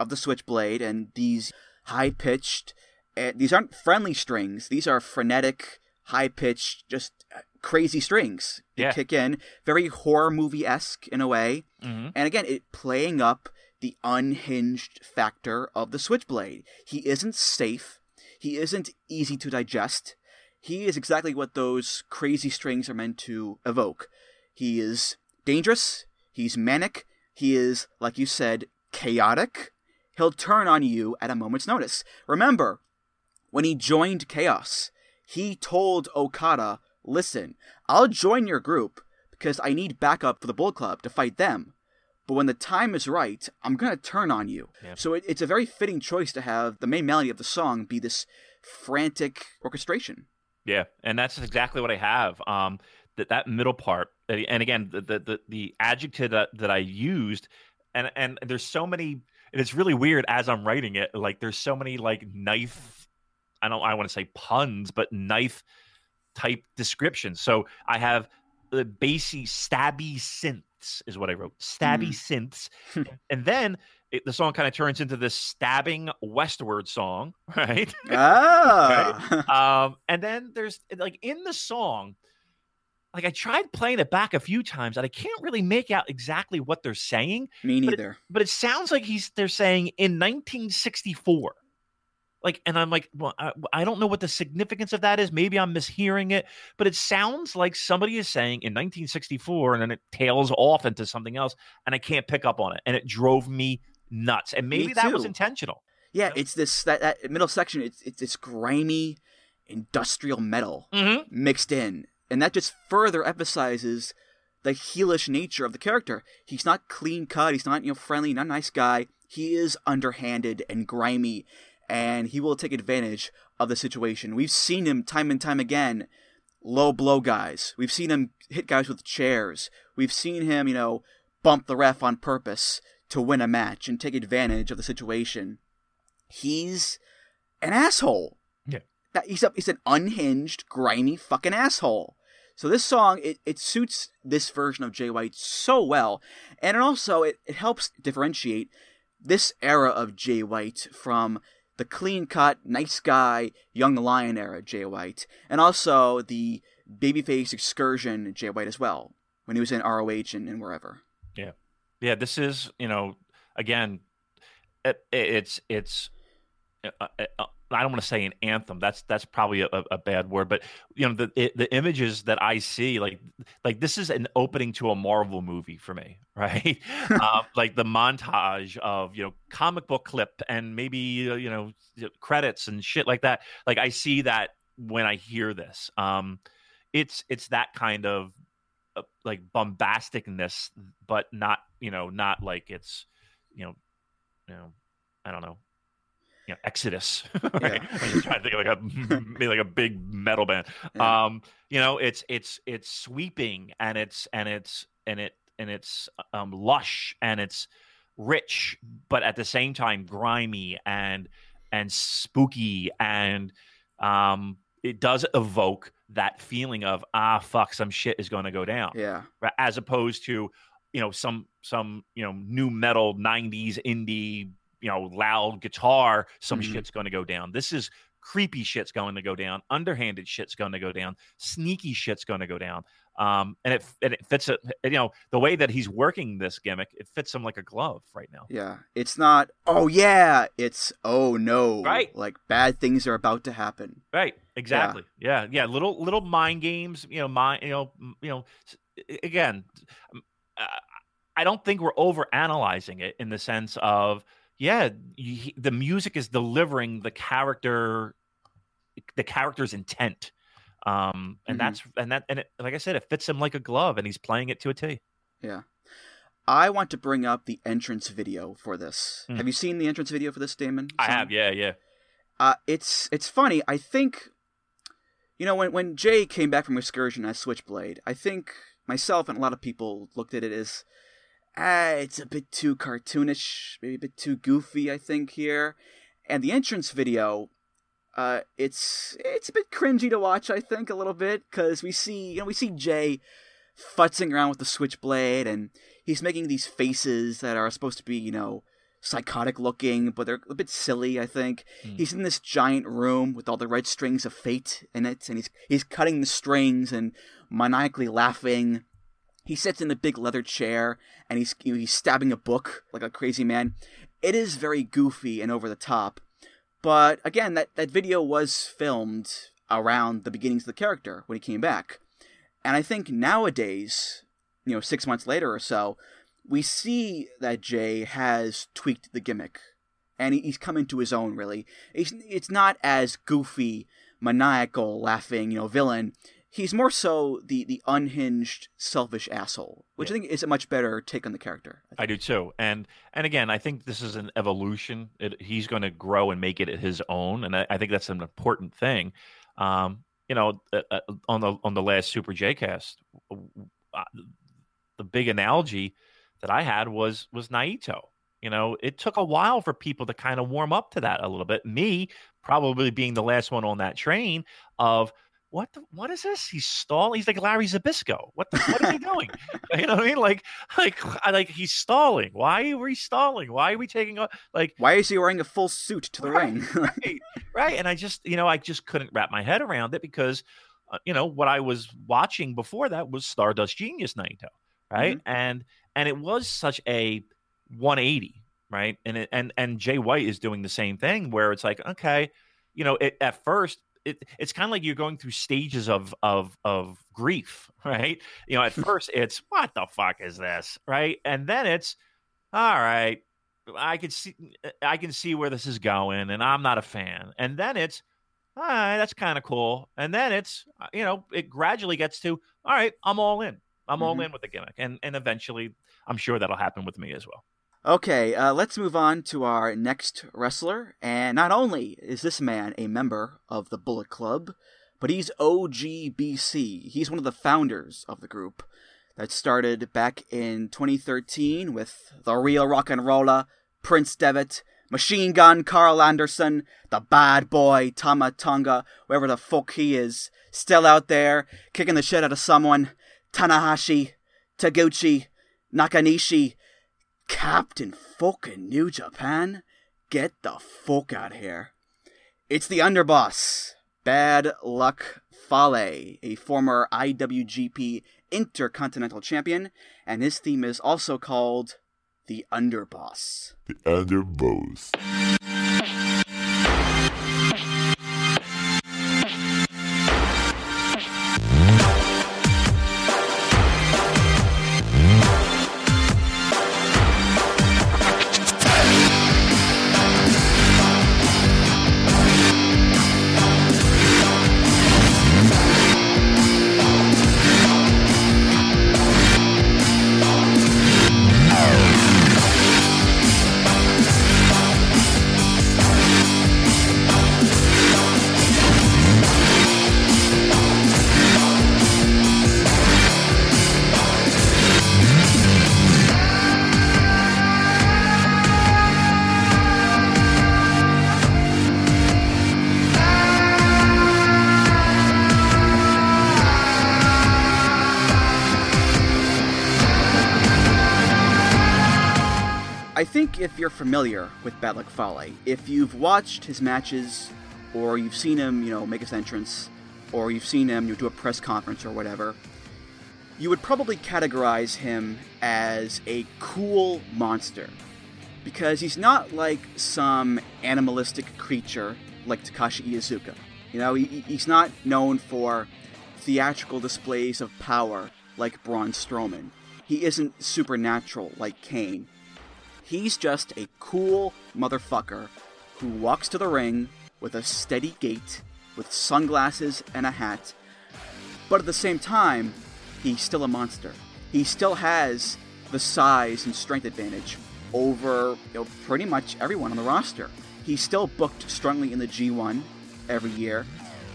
of the switchblade and these high pitched and these aren't friendly strings. These are frenetic high pitched just uh, crazy strings. That Yeah. kick in. Very horror movie esque in a way. Mhm. and again it playing up the unhinged factor of the switchblade. He isn't safe. He isn't easy to digest. He is exactly what those crazy strings are meant to evoke. He is dangerous. He's manic. He is like you said chaotic he'll turn on you at a moment's notice remember when he joined chaos he told okada listen i'll join your group because i need backup for the bull club to fight them but when the time is right i'm going to turn on you Yeah. so it, it's a very fitting choice to have the main melody of the song be this frantic orchestration Yeah, and that's exactly what I have. Um, that that middle part, and again, the the the, the adjective that, that I used, and and there's so many, and it's really weird as I'm writing it. Like there's so many like knife, I don't I want to say puns, but knife type descriptions. So I have the bassy stabby synths is what I wrote, stabby synths, and then. It, the song kind of turns into this stabbing westward song, right? ah um, and then there's like in the song, like I tried playing it back a few times and I can't really make out exactly what they're saying. Me But it- neither. But it sounds like he's they're saying in 1964. Like, and I'm like, well, I, I don't know what the significance of that is. Maybe I'm mishearing it, but it sounds like somebody is saying in 1964, and then it tails off into something else, and I can't pick up on it, and it drove me nuts. And maybe that was intentional. Yeah, Yep. it's this that, that middle section. It's it's this grimy industrial metal Mm-hmm. mixed in, and that just further emphasizes the heelish nature of the character. He's not clean cut. He's not you know friendly, not a nice guy. He is underhanded and grimy, and he will take advantage of the situation. We've seen him time and time again low blow guys. We've seen him hit guys with chairs. We've seen him, you know, bump the ref on purpose to win a match and take advantage of the situation. He's an asshole. Yeah. That he's a, he's an unhinged, grimy fucking asshole. So this song it, it suits this version of Jay White so well, and it also it, it helps differentiate this era of Jay White from the clean cut, nice guy, young lion era Jay White, and also the babyface excursion Jay White as well when he was in ROH and, and wherever. Yeah, Yeah, this is you know again, it, it's it's. Uh, uh, I don't want to say an anthem. That's that's probably a, a bad word, but you know the it, the images that I see, like like this is an opening to a Marvel movie for me, right? uh, like the montage of you know comic book clip and maybe uh, you know credits and shit like that. Like I see that when I hear this. Um, it's it's that kind of uh, like bombasticness, but not you know not like it's you know you know I don't know you know Exodus. right? Yeah. I'm just trying to think of like a maybe like a big metal band. Yeah. Um, you know, it's it's it's sweeping and it's and it's and it and it's um lush and it's rich, but at the same time grimy and and spooky and um it does evoke that feeling of ah fuck some shit is going to go down yeah, as opposed to you know some some you know new metal 90s indie you know loud guitar some Mhm. shit's going to go down this is creepy shit's going to go down underhanded shit's going to go down sneaky shit's going to go down um and it and it fits it you know the way that he's working this gimmick it fits him like a glove right now yeah. It's not. Oh yeah. It's oh no. Right. Like bad things are about to happen. Right. Exactly. Yeah. Yeah. Little little mind games. You know, mind. You know. You know. Again, uh, I don't think we're over analyzing it in the sense of yeah, you, he- the music is delivering the character, the character's intent, um, and Mhm. that's and that and it, like I said, it fits him like a glove, and he's playing it to a T. Yeah. I want to bring up the entrance video for this. Hmm. Have you seen the entrance video for this, Damon? I have. Yeah. Yeah. Uh, it's it's funny. I think, you know, when when Jay came back from excursion as Switchblade, I think myself and a lot of people looked at it as, ah, it's a bit too cartoonish, maybe a bit too goofy. I think here, and the entrance video, uh, it's it's a bit cringy to watch. I think a little bit because we see you know we see Jay futzing around with the Switchblade and he's making these faces that are supposed to be you know psychotic looking, but they're a bit silly, I think. Mm. He's in this giant room with all the red strings of fate in it, and he's he's cutting the strings and maniacally laughing. He sits in a big leather chair and he's he's stabbing a book like a crazy man. It is very goofy and over the top. But again, that, that video was filmed around the beginnings of the character when he came back. And I think nowadays, you know, six months later or so, we see that Jay has tweaked the gimmick, and he's come into his own. Really, it's it's not as goofy, maniacal, laughing, you know, villain. He's more so the the unhinged, selfish asshole, which I think is a much better take on the character. I do too, and and again, I think this is an evolution. It, he's going to grow and make it his own, and I, I think that's an important thing. Um, you know, uh, uh, on the on the last Super J cast, uh, the big analogy that I had was was Naito. You know, it took a while for people to kind of warm up to that a little bit. Me probably being the last one on that train of what the, what is this? He's stalling. He's like Larry Zbyszko. What the, what is he doing? you know what I mean? Like like like he's stalling. Why are we stalling? Why are we taking off? Like Why is he wearing a full suit to the Right, ring? right, right. And I just, you know, I just couldn't wrap my head around it because uh, you know, what I was watching before that was Stardust Genius Naito, right? Mm-hmm. And and it was such a 180, right? And it, and and Jay White is doing the same thing where it's like, okay, you know, it, at first it, it's kind of like you're going through stages of of of grief, right? You know, at first it's what the fuck is this, right? And then it's all right, I can see I can see where this is going, and I'm not a fan. And then it's all right, that's kind of cool. And then it's uh, you know it gradually gets to all right, I'm all in. I'm all Mhm. in with the gimmick, and and eventually I'm sure that'll happen with me as well. Okay, uh, let's move on to our next wrestler. And not only is this man a member of the Bullet Club, but he's OGBC. He's one of the founders of the group that started back in 2013 with the real rock and roller, Prince Devitt, Machine Gun Karl Anderson, the bad boy Tama Tonga, wherever the fuck he is, still out there kicking the shit out of someone, Tanahashi, Taguchi, Nakanishi, Captain fucking New Japan? Get the fuck out of here. It's the underboss, Bad Luck Fale, a former IWGP Intercontinental Champion, and his theme is also called The Underboss. The Underboss. Familiar with Bad Luck Fale, if you've watched his matches, or you've seen him, you know, make his entrance, or you've seen him you know, do a press conference or whatever, you would probably categorize him as a cool monster. Because he's not like some animalistic creature like Takashi Iizuka. You know, he, he's not known for theatrical displays of power like Braun Strowman. He isn't supernatural like Kane. He's just a cool motherfucker who walks to the ring with a steady gait, with sunglasses and a hat. But at the same time, he's still a monster. He still has the size and strength advantage over you know, pretty much everyone on the roster. He's still booked strongly in the G1 every year.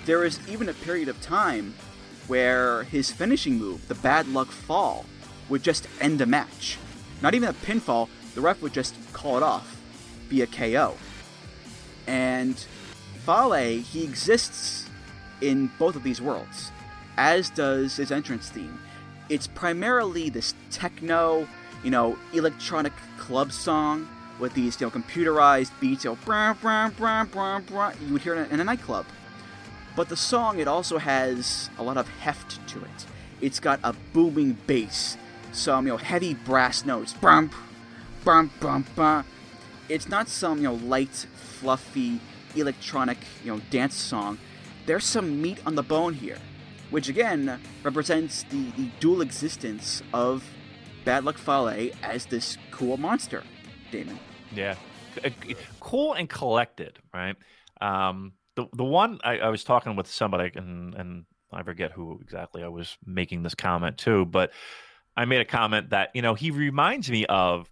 There is even a period of time where his finishing move, the bad luck fall, would just end a match. Not even a pinfall, the ref would just call it off via KO. And Fale, he exists in both of these worlds, as does his entrance theme. It's primarily this techno, you know, electronic club song with these, you know, computerized beats, you know, you would hear it in a nightclub. But the song, it also has a lot of heft to it. It's got a booming bass, some, you know, heavy brass notes, bum bum bum. It's not some you know light, fluffy, electronic you know dance song. There's some meat on the bone here, which again represents the, the dual existence of Bad Luck Fale as this cool monster, Damon. Yeah, uh, cool and collected, right? Um, the the one I, I was talking with somebody, and and I forget who exactly I was making this comment to, but I made a comment that you know he reminds me of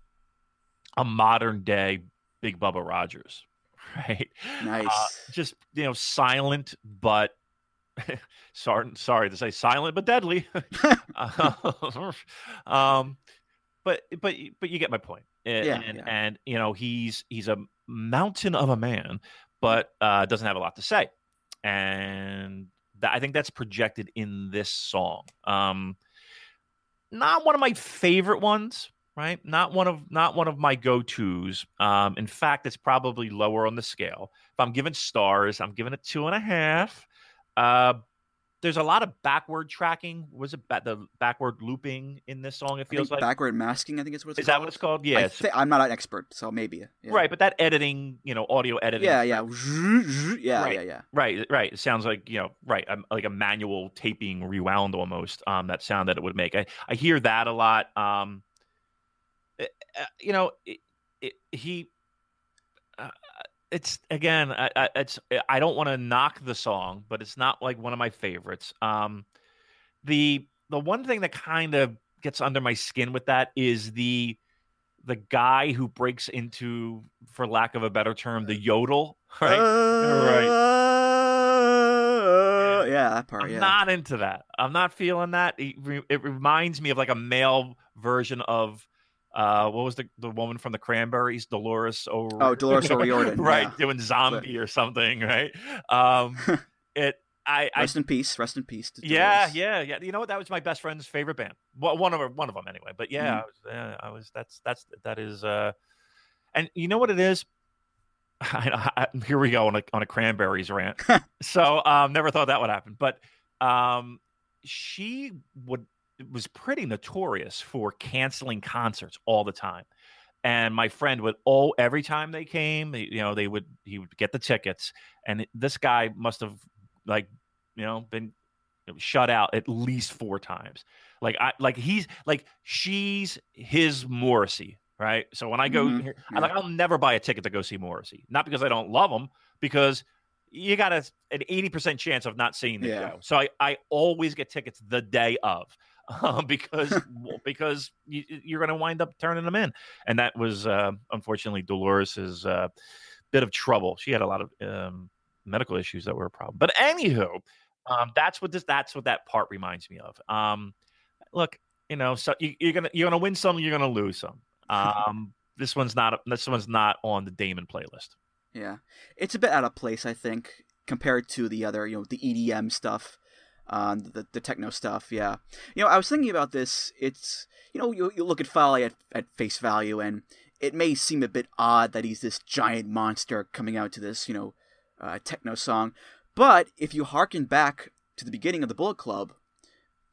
a modern day Big Bubba Rogers, right? Nice. Uh, just you know, silent but sorry, sorry to say silent but deadly. um, but but but you get my point. And, Yeah, and, yeah. and you know he's he's a mountain of a man, but uh, doesn't have a lot to say, and that, I think that's projected in this song. Um, not one of my favorite ones, right? Not one of not one of my go tos. Um, in fact, it's probably lower on the scale. If I'm giving stars, I'm giving it two and a half. Uh, there's a lot of backward tracking. Was it ba- the backward looping in this song? It I feels like. backward masking. I think it's what it's Is called. that what it's called? I Yes. I'm not an expert, so maybe. Yeah. Right, but that editing, you know, audio editing. Yeah, yeah, yeah, Right. yeah, yeah. Right, right. It sounds like you know, right, um, like a manual taping rewound almost. Um, that sound that it would make. I I hear that a lot. Um, you know, it, it, he. Uh, it's again, I, I, it's I don't want to knock the song, but it's not like one of my favorites. Um, the the one thing that kind of gets under my skin with that is the the guy who breaks into, for lack of a better term, the yodel. Right. Uh, yeah, that part. I'm yeah. not into that. I'm not feeling that. It, re- it reminds me of like a male version of uh, what was the the woman from the Cranberries, Dolores O'Riordan. Oh, Dolores O'Riordan, right? yeah. Doing zombie or something, right? Um, it. I, I Rest in peace. Rest in peace. to yeah, Dolores. yeah, yeah. You know what? That was my best friend's favorite band. Well, one of one of them anyway. But yeah, Mhm. I was, yeah, I was. That's that's that is. uh And you know what it is? I, I, here we go on a on a cranberries rant. so um, never thought that would happen. But um, she would was pretty notorious for canceling concerts all the time. And my friend would all every time they came, you know, they would he would get the tickets, and this guy must have like you know been shut out at least four times. Like I like he's like she's his Morrissey, right? So when I go Mhm, here, I like I'll never buy a ticket to go see Morrissey, not because I don't love him, because you got a, an eighty percent chance of not seeing the Yeah. show. So I I always get tickets the day of. Um, because because you, you're going to wind up turning them in, and that was uh, unfortunately Dolores's uh, bit of trouble. She had a lot of um, medical issues that were a problem. But anywho, um, that's what this that's what that part reminds me of. Um, look, you know, so you, you're gonna you're gonna win some, you're gonna lose some. Um, this one's not this one's not on the Damon playlist. Yeah, it's a bit out of place, I think, compared to the other, you know, the EDM stuff, um, the the techno stuff. Yeah, you know, I was thinking about this. It's you know, you you look at Fale at at face value, and it may seem a bit odd that he's this giant monster coming out to this, you know, uh, techno song, but if you harken back to the beginning of the Bullet Club,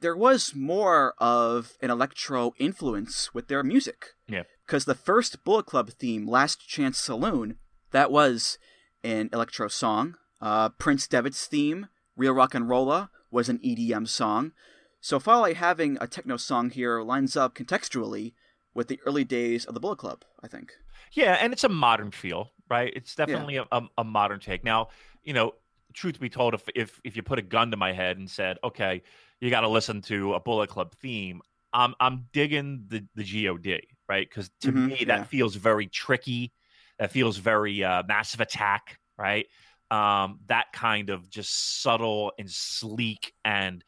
there was more of an electro influence with their music. Yeah. Because the first Bullet Club theme, Last Chance Saloon, that was an electro song. Uh, Prince Devitt's theme, Real Rock and Rolla, was an EDM song. So Fale having a techno song here lines up contextually with the early days of the Bullet Club, I think. Yeah, and it's a modern feel, right? It's definitely a, a, a modern take. Now, you know, truth be told, if if if you put a gun to my head and said, "Okay, you got to listen to a Bullet Club theme," I'm I'm digging the the God, right? Because to Mhm, me, yeah. that feels very tricky. That feels very uh, Massive Attack, right? Um, that kind of just subtle and sleek and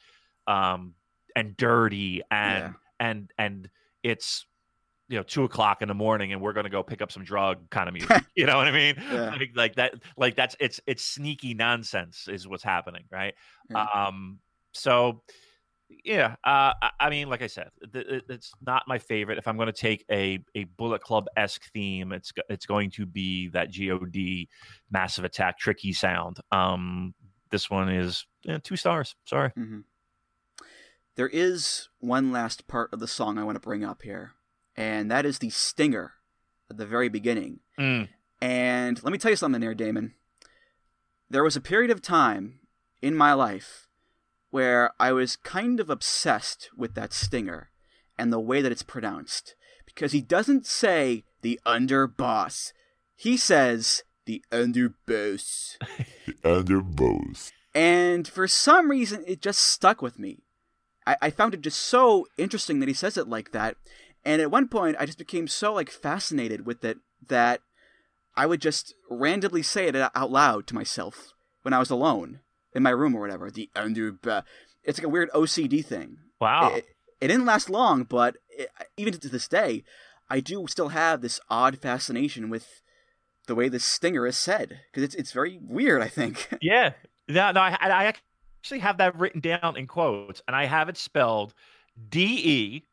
um and dirty and Yeah. and and it's you know two o'clock in the morning and we're going to go pick up some drug kind of music you know what i mean Yeah. like, like that like that's it's it's sneaky nonsense is what's happening right Yeah. um so yeah uh I, mean like i said th- it's not my favorite if i'm going to take a a bullet club-esque theme it's it's going to be that god massive attack tricky sound um this one is eh, two stars sorry hmm There is one last part of the song I want to bring up here, and that is the stinger at the very beginning. Mm. And let me tell you something there, Damon. There was a period of time in my life where I was kind of obsessed with that stinger and the way that it's pronounced. Because he doesn't say the underboss, he says the underboss. The underboss. And for some reason, it just stuck with me. I, I found it just so interesting that he says it like that. And at one point, I just became so like fascinated with it that I would just randomly say it out loud to myself when I was alone in my room or whatever. The under, uh, it's like a weird OCD thing. wow It, it didn't last long, but it, even to this day, I do still have this odd fascination with the way this stinger is said because it's it's very weird. I think. Yeah. No, no, I, I actually have that written down in quotes, and I have it spelled D E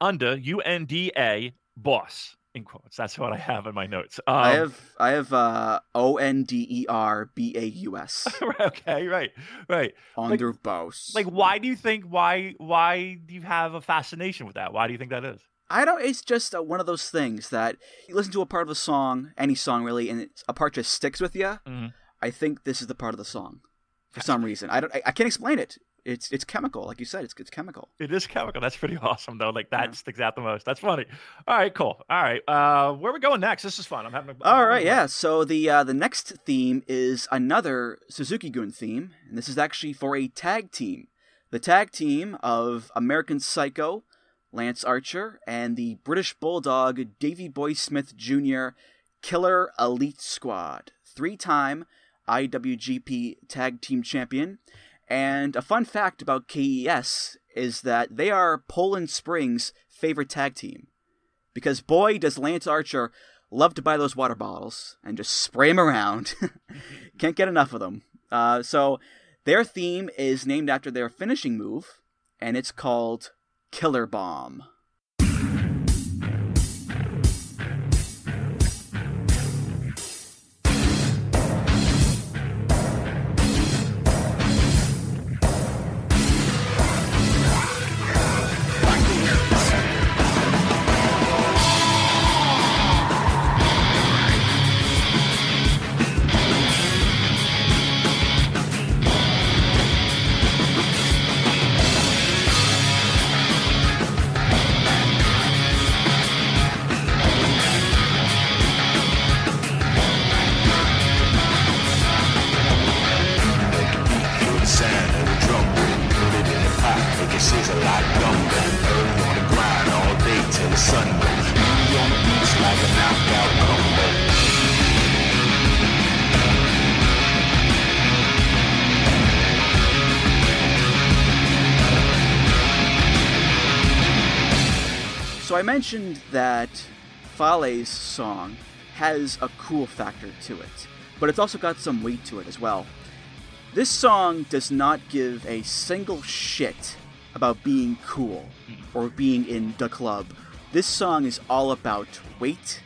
under U N D A boss. In quotes. That's what I have in my notes. Um, I have I have uh, O N D E R B A U S. okay, right, right. Underboss. Like, why do you think? Why why do you have a fascination with that? Why do you think that is? I don't. It's just uh, one of those things that you listen to a part of a song, any song really, and it's, a part just sticks with you. Mm-hmm. I think this is the part of the song for some reason. I don't. I, I can't explain it. It's it's chemical, like you said. It's it's chemical. It is chemical. That's pretty awesome, though. Like that yeah. sticks out the most. That's funny. All right, cool. All right, uh, where are we going next? This is fun. I'm having. A, All right, yeah. So the uh, the next theme is another Suzuki-gun theme, and this is actually for a tag team. The tag team of American Psycho, Lance Archer, and the British Bulldog Davy Boy Smith Jr. Killer Elite Squad, three-time IWGP Tag Team Champion. And a fun fact about KES is that they are Poland Springs' favorite tag team. Because boy, does Lance Archer love to buy those water bottles and just spray them around. Can't get enough of them. Uh, so their theme is named after their finishing move, and it's called Killer Bomb. That Fale's song has a cool factor to it, but it's also got some weight to it as well. This song does not give a single shit about being cool or being in the club. This song is all about weight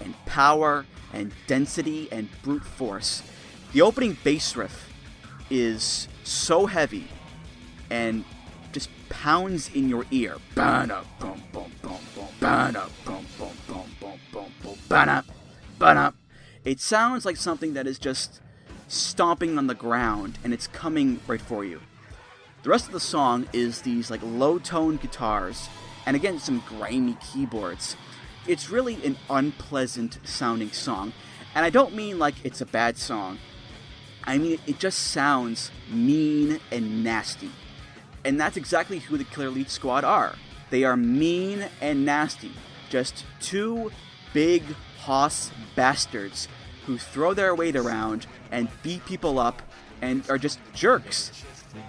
and power and density and brute force. The opening bass riff is so heavy and pounds in your ear. Ba-da, boom, boom, boom, boom, ba-da, boom, boom, boom, boom, boom, boom, ba-da, ba-da. It sounds like something that is just stomping on the ground and it's coming right for you. The rest of the song is these like low tone guitars and again some grimy keyboards. It's really an unpleasant sounding song. And I don't mean like it's a bad song. I mean it just sounds mean and nasty. And that's exactly who the Killer Elite Squad are. They are mean and nasty. Just two big hoss bastards who throw their weight around and beat people up and are just jerks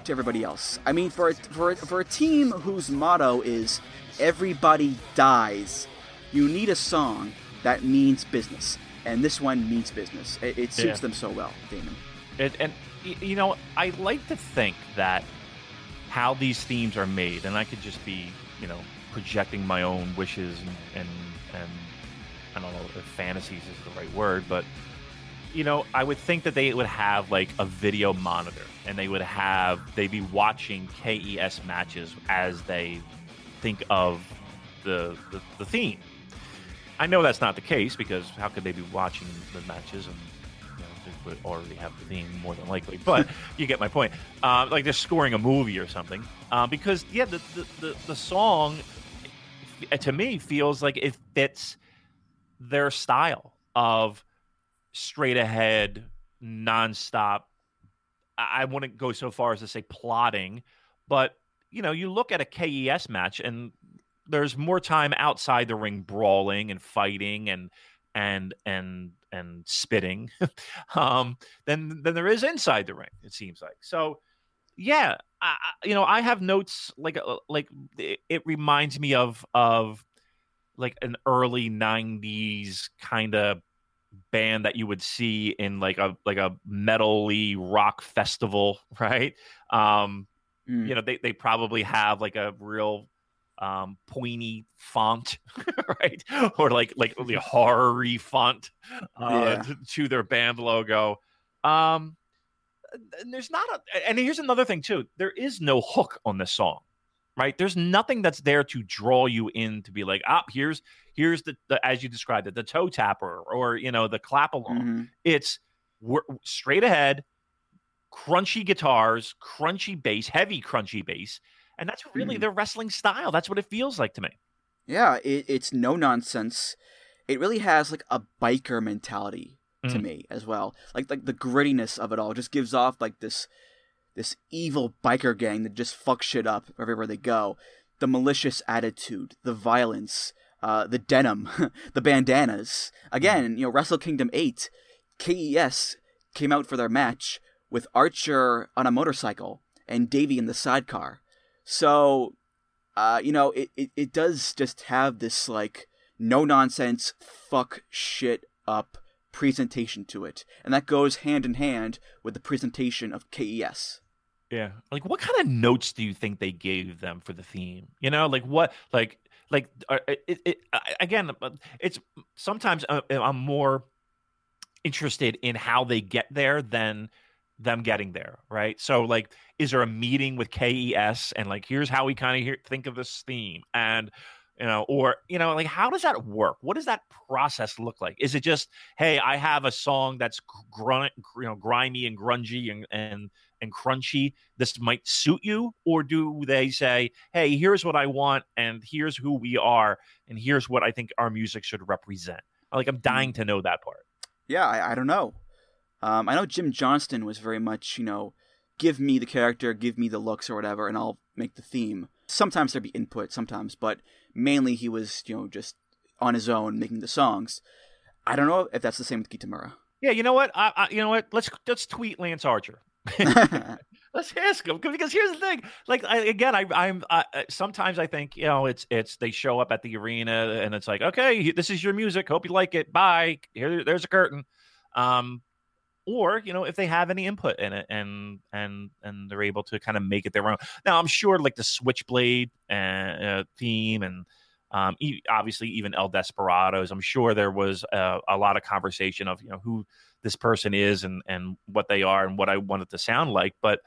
to everybody else. I mean, for a, for a, for a team whose motto is "Everybody dies," you need a song that means business, and this one means business. It, it suits yeah. them so well, Damon. It, and you know, I like to think that how these themes are made, and I could just be, you know, projecting my own wishes and and, and I don't know if fantasies is the right word, but you know, I would think that they would have like a video monitor and they would have they'd be watching KES matches as they think of the, the, the theme. I know that's not the case because how could they be watching the matches and would already have the theme more than likely. But you get my point. Uh, like they're scoring a movie or something. Uh, because yeah, the, the, the, the song to me feels like it fits their style of straight ahead, nonstop. I wouldn't go so far as to say plotting, but you know, you look at a KES match and there's more time outside the ring brawling and fighting and and and and spitting um than than there is inside the ring it seems like so yeah I, you know i have notes like uh, like it, it reminds me of of like an early 90s kind of band that you would see in like a like a metally rock festival, right? Um, mm. You know, they they probably have like a real um, pointy font, right? Or like like the horror font uh, Yeah. to, to their band logo. Um, and there's not a, and here's another thing too. There is no hook on this song, right? There's nothing that's there to draw you in to be like, ah, here's here's the, the as you described it, the toe tapper or you know the clap along. Mhm. It's we're straight ahead, crunchy guitars, crunchy bass, heavy crunchy bass, and that's really Mhm. their wrestling style. That's what it feels like to me. Yeah, it, it's no nonsense. It really has like a biker mentality to Mhm. me as well. Like like the grittiness of it all just gives off like this this evil biker gang that just fucks shit up everywhere they go. The malicious attitude, the violence, uh, the denim, the bandanas. Again, you know, Wrestle Kingdom 8, KES came out for their match with Archer on a motorcycle and Davey in the sidecar. So, uh, you know, it, it, it does just have this, like, no nonsense, fuck shit up presentation to it. And that goes hand in hand with the presentation of KES. Yeah. Like, what kind of notes do you think they gave them for the theme? You know, like what, like, like uh, it, it, again, uh, it's sometimes uh, I'm more interested in how they get there than them getting there, right? So, like, is there a meeting with KES and like, here's how we kind of think of this theme, and you know, or you know, like, how does that work? What does that process look like? Is it just, hey, I have a song that's grunt, you know, grimy and grungy and and and crunchy? This might suit you, or do they say, hey, here's what I want, and here's who we are, and here's what I think our music should represent? Like, I'm dying hmm. to know that part. Yeah, I, I don't know. Um, I know Jim Johnston was very much, you know, give me the character, give me the looks or whatever, and I'll make the theme. Sometimes there'd be input, sometimes, but mainly he was, you know, just on his own making the songs. I don't know if that's the same with Kitamura. Yeah, you know what? I, I, you know what? Let's let's tweet Lance Archer. Let's ask him because here's the thing. Like I, again, I, I'm I, I- sometimes I think you know it's it's they show up at the arena and it's like okay, this is your music. Hope you like it. Bye. Here, there's a curtain. Um, or you know if they have any input in it and and and they're able to kind of make it their own. Now I'm sure like the Switchblade uh, uh, theme and um, obviously even El Desperados. I'm sure there was uh, a lot of conversation of you know who this person is and and what they are and what I want it to sound like. But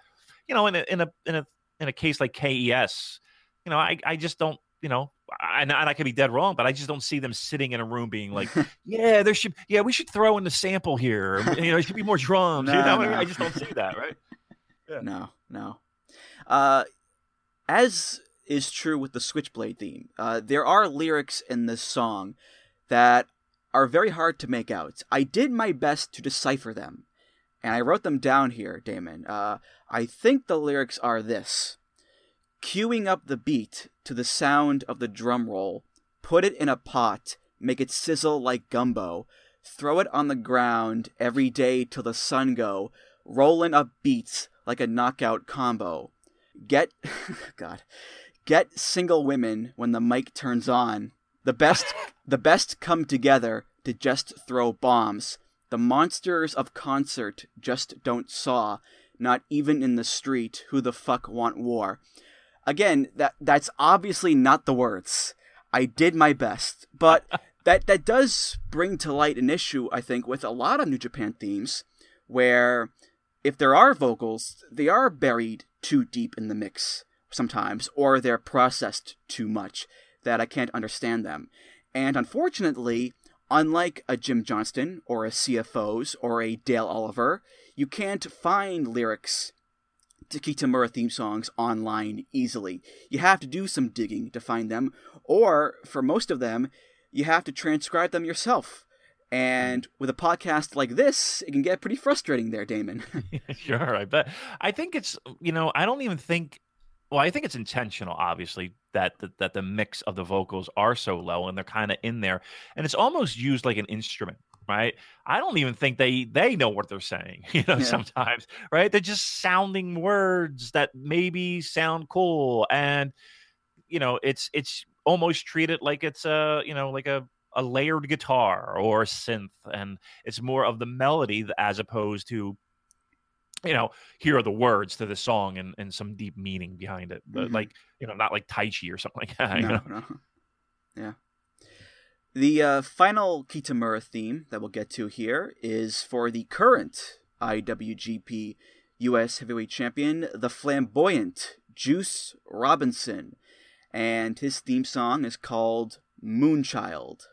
you know, in a in a in a in a case like KES, you know, I I just don't you know. I, and I could be dead wrong, but I just don't see them sitting in a room being like, "Yeah, there should, yeah, we should throw in the sample here. You know, it should be more drums." you know, what I, mean? I just don't see that, right? No, no. Uh, as is true with the Switchblade theme, uh, there are lyrics in this song that are very hard to make out. I did my best to decipher them, and I wrote them down here, Damon. Uh, I think the lyrics are this Cueing up the beat to the sound of the drum roll, put it in a pot, make it sizzle like gumbo, throw it on the ground every day till the sun go, rollin' up beats like a knockout combo. Get, God, get single women when the mic turns on. The best, the best come together to just throw bombs. The monsters of concert just don't saw. Not even in the street. Who the fuck want war? Again, that that's obviously not the words. I did my best, but that that does bring to light an issue I think with a lot of New Japan themes, where if there are vocals, they are buried too deep in the mix sometimes, or they're processed too much that I can't understand them. And unfortunately, unlike a Jim Johnston or a CFOs or a Dale Oliver, you can't find lyrics to Kitamura theme songs online easily. You have to do some digging to find them, or for most of them, you have to transcribe them yourself. And with a podcast like this, it can get pretty frustrating there, Damon. sure, I bet. I think it's you know I don't even think. Well, I think it's intentional, obviously, that the, that the mix of the vocals are so low and they're kind of in there, and it's almost used like an instrument, right? I don't even think they they know what they're saying, you know. Yeah. Sometimes, right? They're just sounding words that maybe sound cool, and you know, it's it's almost treated like it's a you know like a a layered guitar or a synth, and it's more of the melody as opposed to you know, here are the words to the song and, and some deep meaning behind it. But Mhm. like, you know, not like Taichi or something like that. you know? no. Yeah. The uh, final Kitamura theme that we'll get to here is for the current IWGP US Heavyweight Champion, the flamboyant Juice Robinson. And his theme song is called Moonchild.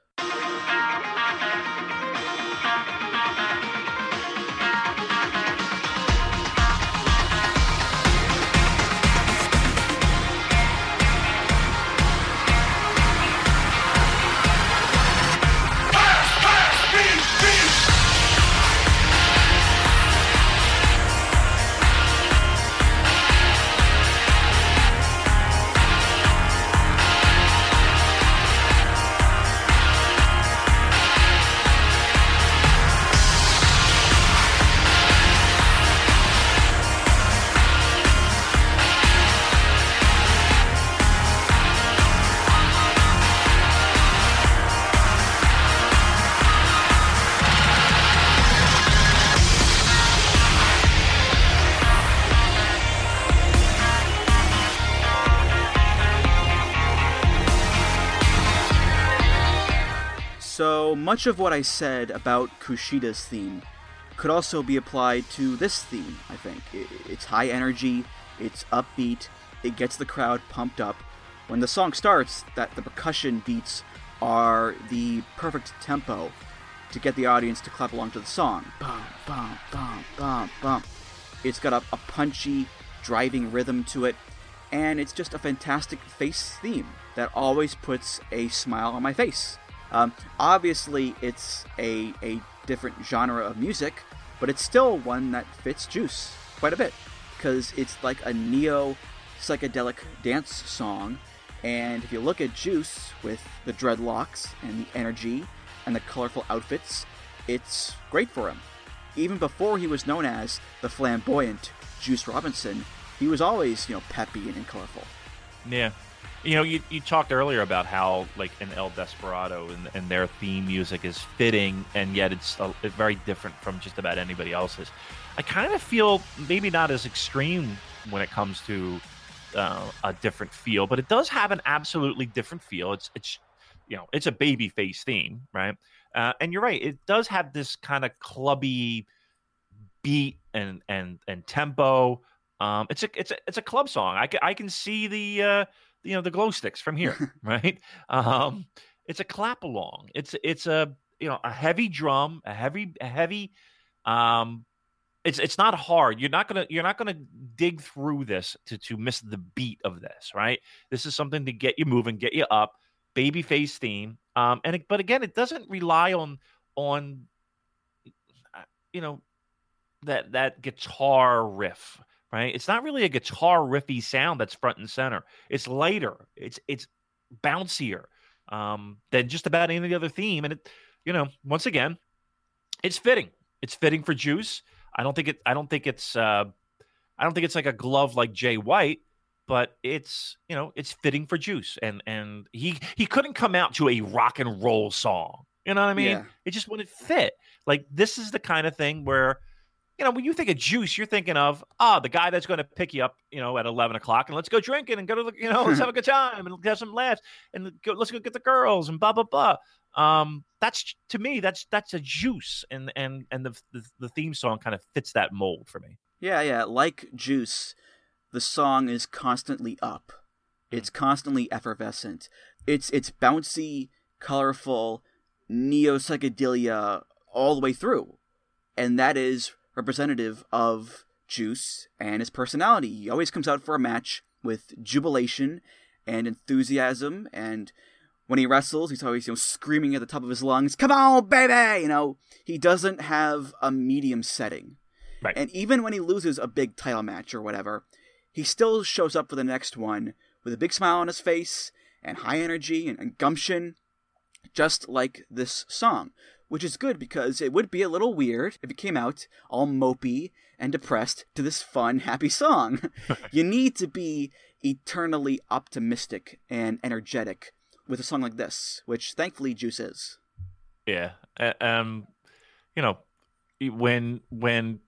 So much of what I said about Kushida's theme could also be applied to this theme, I think. It's high energy, it's upbeat, it gets the crowd pumped up. When the song starts, that the percussion beats are the perfect tempo to get the audience to clap along to the song. Bum, bum, bum, bum, bum. It's got a, a punchy, driving rhythm to it, and it's just a fantastic face theme that always puts a smile on my face. Um, obviously, it's a, a different genre of music, but it's still one that fits Juice quite a bit because it's like a neo psychedelic dance song. And if you look at Juice with the dreadlocks and the energy and the colorful outfits, it's great for him. Even before he was known as the flamboyant Juice Robinson, he was always, you know, peppy and colorful. Yeah. You know, you, you talked earlier about how, like, in El Desperado and, and their theme music is fitting, and yet it's a, very different from just about anybody else's. I kind of feel maybe not as extreme when it comes to uh, a different feel, but it does have an absolutely different feel. It's, it's you know, it's a baby face theme, right? Uh, and you're right, it does have this kind of clubby beat and and and tempo. Um, it's a it's a it's a club song. I can I can see the uh, you know the glow sticks from here, right? Um, it's a clap along. It's it's a you know a heavy drum, a heavy a heavy. Um, it's it's not hard. You're not gonna you're not gonna dig through this to to miss the beat of this, right? This is something to get you moving, get you up. Babyface theme, um, and it, but again, it doesn't rely on on uh, you know that that guitar riff right? It's not really a guitar riffy sound that's front and center. It's lighter. It's it's bouncier um than just about any other theme. And it you know once again it's fitting. It's fitting for juice. I don't think it i don't think it's uh i don't think it's like a glove like jay white but it's you know it's fitting for juice. And and he he couldn't come out to a rock and roll song. You know what i mean? Yeah. it just wouldn't fit. Like this is the kind of thing where you know, when you think of juice, you're thinking of ah, the guy that's going to pick you up, you know, at eleven o'clock, and let's go drinking and go to the, you know, let's have a good time and have some laughs and go, let's go get the girls and blah blah blah. Um, that's to me, that's that's a juice, and and and the the, the theme song kind of fits that mold for me. Yeah, yeah. Like Juice, the song is constantly up. It's constantly effervescent. It's it's bouncy, colorful, neo psychedelia all the way through, and that is representative of Juice and his personality. He always comes out for a match with jubilation and enthusiasm, and when he wrestles, he's always you know screaming at the top of his lungs, "Come on, baby!" You know, he doesn't have a medium setting. Right. And even when he loses a big title match or whatever, he still shows up for the next one with a big smile on his face and high energy and, and gumption, just like this song. Which is good because it would be a little weird if it came out all mopey and depressed to this fun, happy song. you need to be eternally optimistic and energetic with a song like this, which thankfully Juice is. Yeah. Uh, um, you know, when when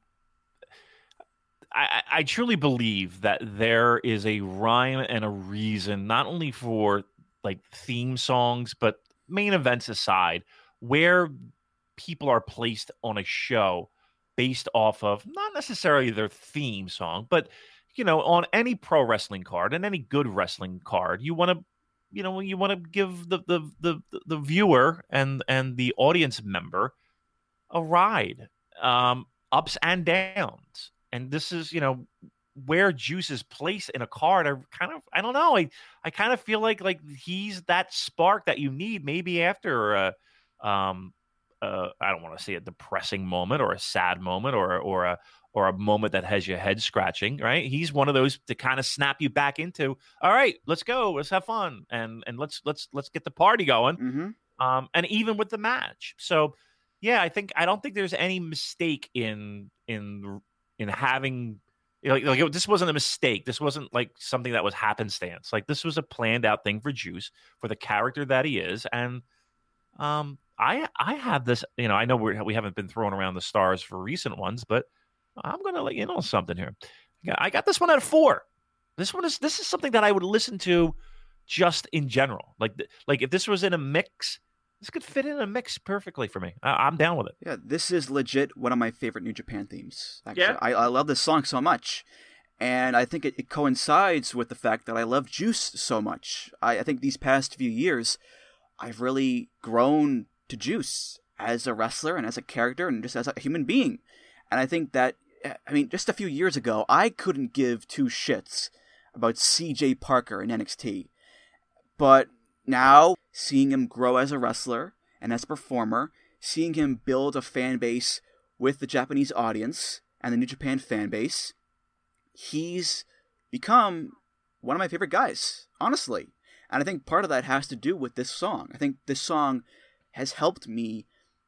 I, I truly believe that there is a rhyme and a reason, not only for like theme songs, but main events aside, where people are placed on a show based off of not necessarily their theme song, but you know, on any pro wrestling card and any good wrestling card, you want to, you know, you want to give the, the the the viewer and and the audience member a ride, um, ups and downs. And this is, you know, where Juice is placed in a card. I kind of, I don't know. I, I kind of feel like like he's that spark that you need maybe after, uh, um, uh, I don't want to say a depressing moment or a sad moment or or a or a moment that has your head scratching, right? He's one of those to kind of snap you back into, all right, let's go, let's have fun, and and let's let's let's get the party going. Mm-hmm. Um, and even with the match, so yeah, I think I don't think there's any mistake in in in having you like, like this wasn't a mistake. This wasn't like something that was happenstance. Like this was a planned out thing for Juice for the character that he is, and um, I I have this. You know, I know we we haven't been throwing around the stars for recent ones, but I'm going to let you know something here. I got this one at four. This one is this is something that I would listen to just in general. Like like if this was in a mix, this could fit in a mix perfectly for me. I, am down with it. Yeah, this is legit one of my favorite New Japan themes. Actually. Yeah, I, I love this song so much, and I think it, it coincides with the fact that I love Juice so much. I, I think these past few years, I've really grown to Juice as a wrestler and as a character and just as a human being. And I think that, I mean, just a few years ago, I couldn't give two shits about CJ Parker in NXT. But now, seeing him grow as a wrestler and as a performer, seeing him build a fan base with the Japanese audience and the New Japan fan base, he's become one of my favorite guys, honestly. And I think part of that has to do with this song. I think this song has helped me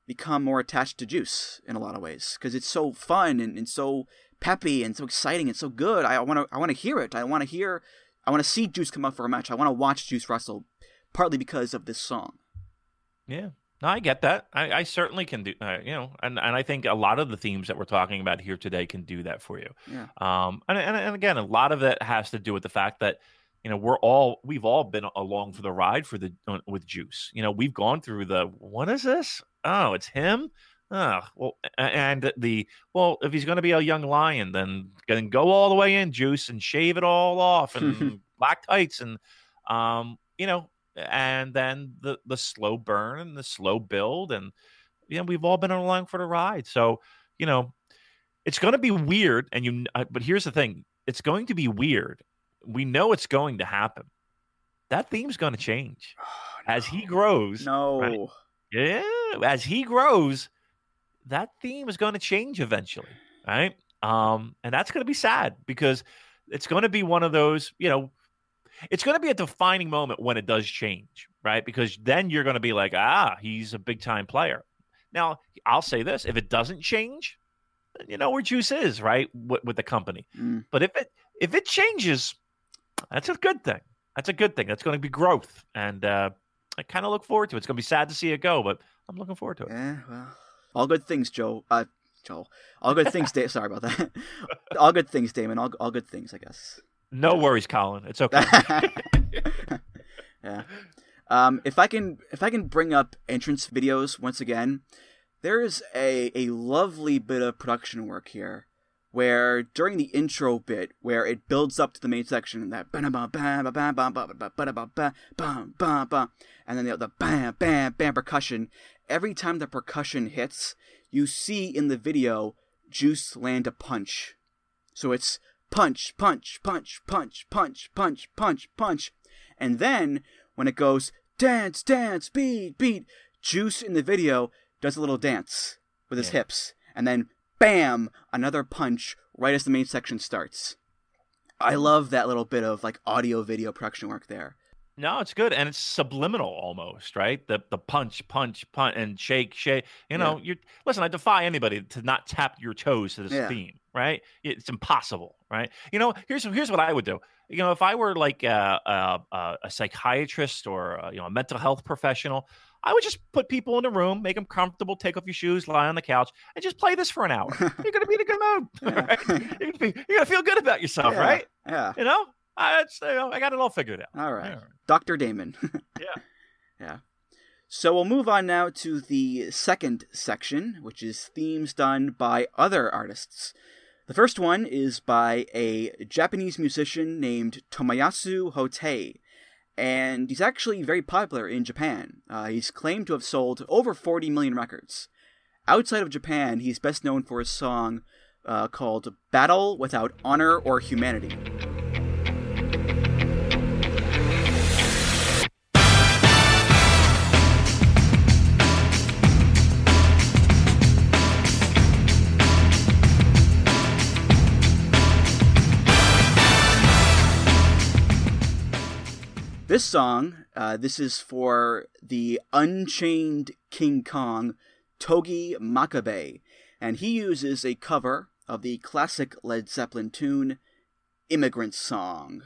become more attached to Juice in a lot of ways because it's so fun and, and so peppy and so exciting and so good. I want to I want to hear it. I want to hear. I want to see Juice come up for a match. I want to watch Juice wrestle, partly because of this song. Yeah, no, I get that. I, I certainly can do. Uh, you know, and and I think a lot of the themes that we're talking about here today can do that for you. Yeah. Um. And and, and again, a lot of it has to do with the fact that you know we're all we've all been along for the ride for the with juice you know we've gone through the what is this? Oh it's him? Oh well and the well if he's going to be a young lion then then go all the way in juice and shave it all off and black tights and um you know and then the the slow burn and the slow build and you know we've all been along for the ride. So you know it's going to be weird and you uh, but here's the thing it's going to be weird we know it's going to happen. That theme's going to change oh, no. as he grows. No. Right? Yeah, as he grows, that theme is going to change eventually, right? Um, and that's going to be sad because it's going to be one of those, you know, it's going to be a defining moment when it does change, right? Because then you're going to be like, ah, he's a big time player. Now, I'll say this: if it doesn't change, you know where Juice is, right, with, with the company. Mm. But if it if it changes, that's a good thing. That's a good thing. That's going to be growth, and uh, I kind of look forward to it. It's going to be sad to see it go, but I'm looking forward to it. Yeah, well, all good things, Joe. Uh, Joe. All good things. Da- Sorry about that. all good things, Damon. All all good things, I guess. No worries, Colin. It's okay. yeah. Um, if I can, if I can bring up entrance videos once again, there is a a lovely bit of production work here where during the intro bit where it builds up to the main section and that bam ba ba ba ba ba bam ba and then the, the bam bam bam percussion. Every time the percussion hits you see in the video juice land a punch. So it's punch punch punch punch punch punch punch punch. And then when it goes dance dance beat beat juice in the video does a little dance with his yeah. hips. And then bam, another punch right as the main section starts. I love that little bit of like audio video production work there. No, it's good and it's subliminal almost, right? The the punch, punch, punch, and shake, shake. You know, yeah. you listen. I defy anybody to not tap your toes to this yeah. theme, right? It's impossible, right? You know, here's here's what I would do. You know, if I were like a, a, a psychiatrist or a, you know a mental health professional, I would just put people in a room, make them comfortable, take off your shoes, lie on the couch, and just play this for an hour. you're gonna be in a good mood. Yeah. right? You're, you're gonna feel good about yourself, Yeah, right? Yeah. You know, I, you know, I got it all figured out. All right. Yeah. Dr. Damon. Yeah. yeah. So we'll move on now to the second section, which is themes done by other artists. The first one is by a Japanese musician named Tomoyasu Hotei, and he's actually very popular in Japan. Uh, he's claimed to have sold over 40 million records. Outside of Japan, he's best known for his song uh, called Battle Without Honor or Humanity. This song, uh, this is for the Unchained King Kong, Togi Makabe, and he uses a cover of the classic Led Zeppelin tune, Immigrant Song.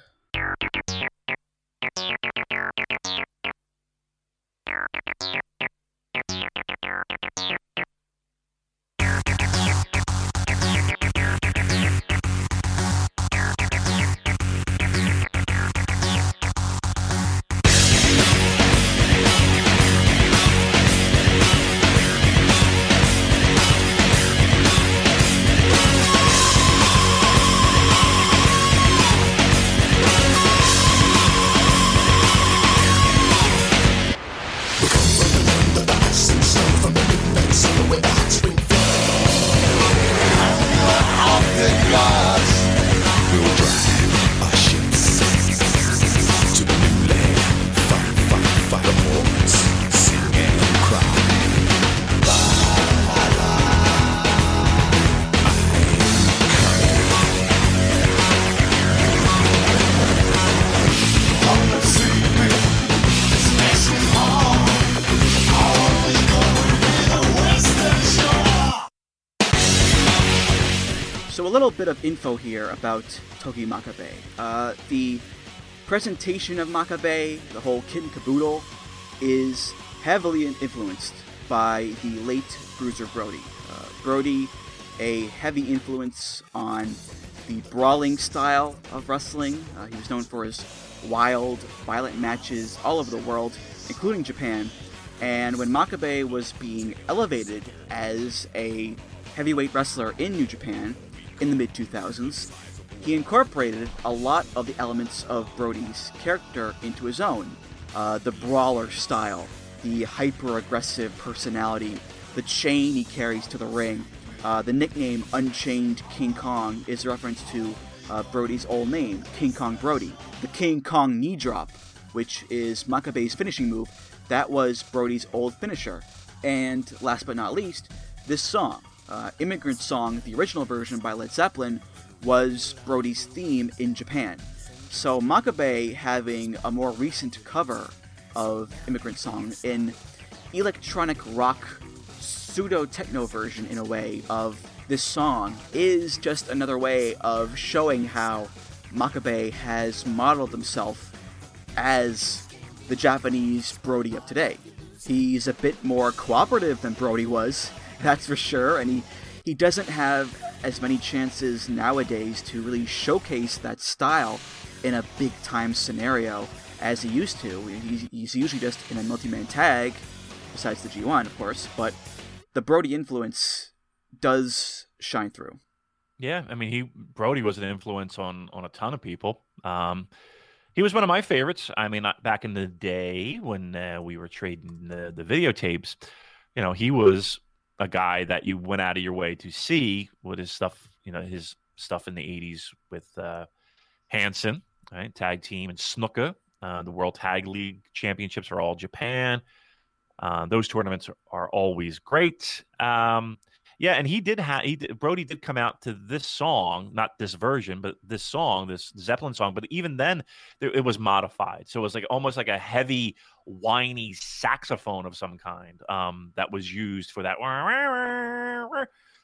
Little bit of info here about Togi Makabe. Uh, the presentation of Makabe, the whole kit and caboodle, is heavily influenced by the late Bruiser Brody. Uh, Brody, a heavy influence on the brawling style of wrestling. Uh, he was known for his wild, violent matches all over the world, including Japan. And when Makabe was being elevated as a heavyweight wrestler in New Japan in the mid 2000s, he incorporated a lot of the elements of Brody's character into his own. Uh, the brawler style, the hyper aggressive personality, the chain he carries to the ring. Uh, the nickname Unchained King Kong is a reference to uh, Brody's old name, King Kong Brody. The King Kong knee drop, which is Makabe's finishing move, that was Brody's old finisher. And last but not least, this song, uh, Immigrant Song, the original version by Led Zeppelin, was Brody's theme in Japan. So Makabe having a more recent cover of Immigrant Song in electronic rock pseudo techno version in a way of this song is just another way of showing how Makabe has modeled himself as the Japanese Brody of today. He's a bit more cooperative than Brody was, that's for sure, and he, he doesn't have as many chances nowadays to really showcase that style in a big time scenario as he used to. He's, he's usually just in a multi man tag, besides the G1, of course, but the Brody influence does shine through. Yeah, I mean, he Brody was an influence on on a ton of people. Um, he was one of my favorites. I mean, back in the day when uh, we were trading the the videotapes, you know, he was a guy that you went out of your way to see with his stuff. You know, his stuff in the '80s with uh, Hansen, right? Tag team and Snuka. Uh, the World Tag League Championships are all Japan. Uh, those tournaments are, are always great. Um, yeah, and he did have he did, Brody did come out to this song, not this version, but this song, this Zeppelin song. But even then, there, it was modified, so it was like almost like a heavy, whiny saxophone of some kind um, that was used for that.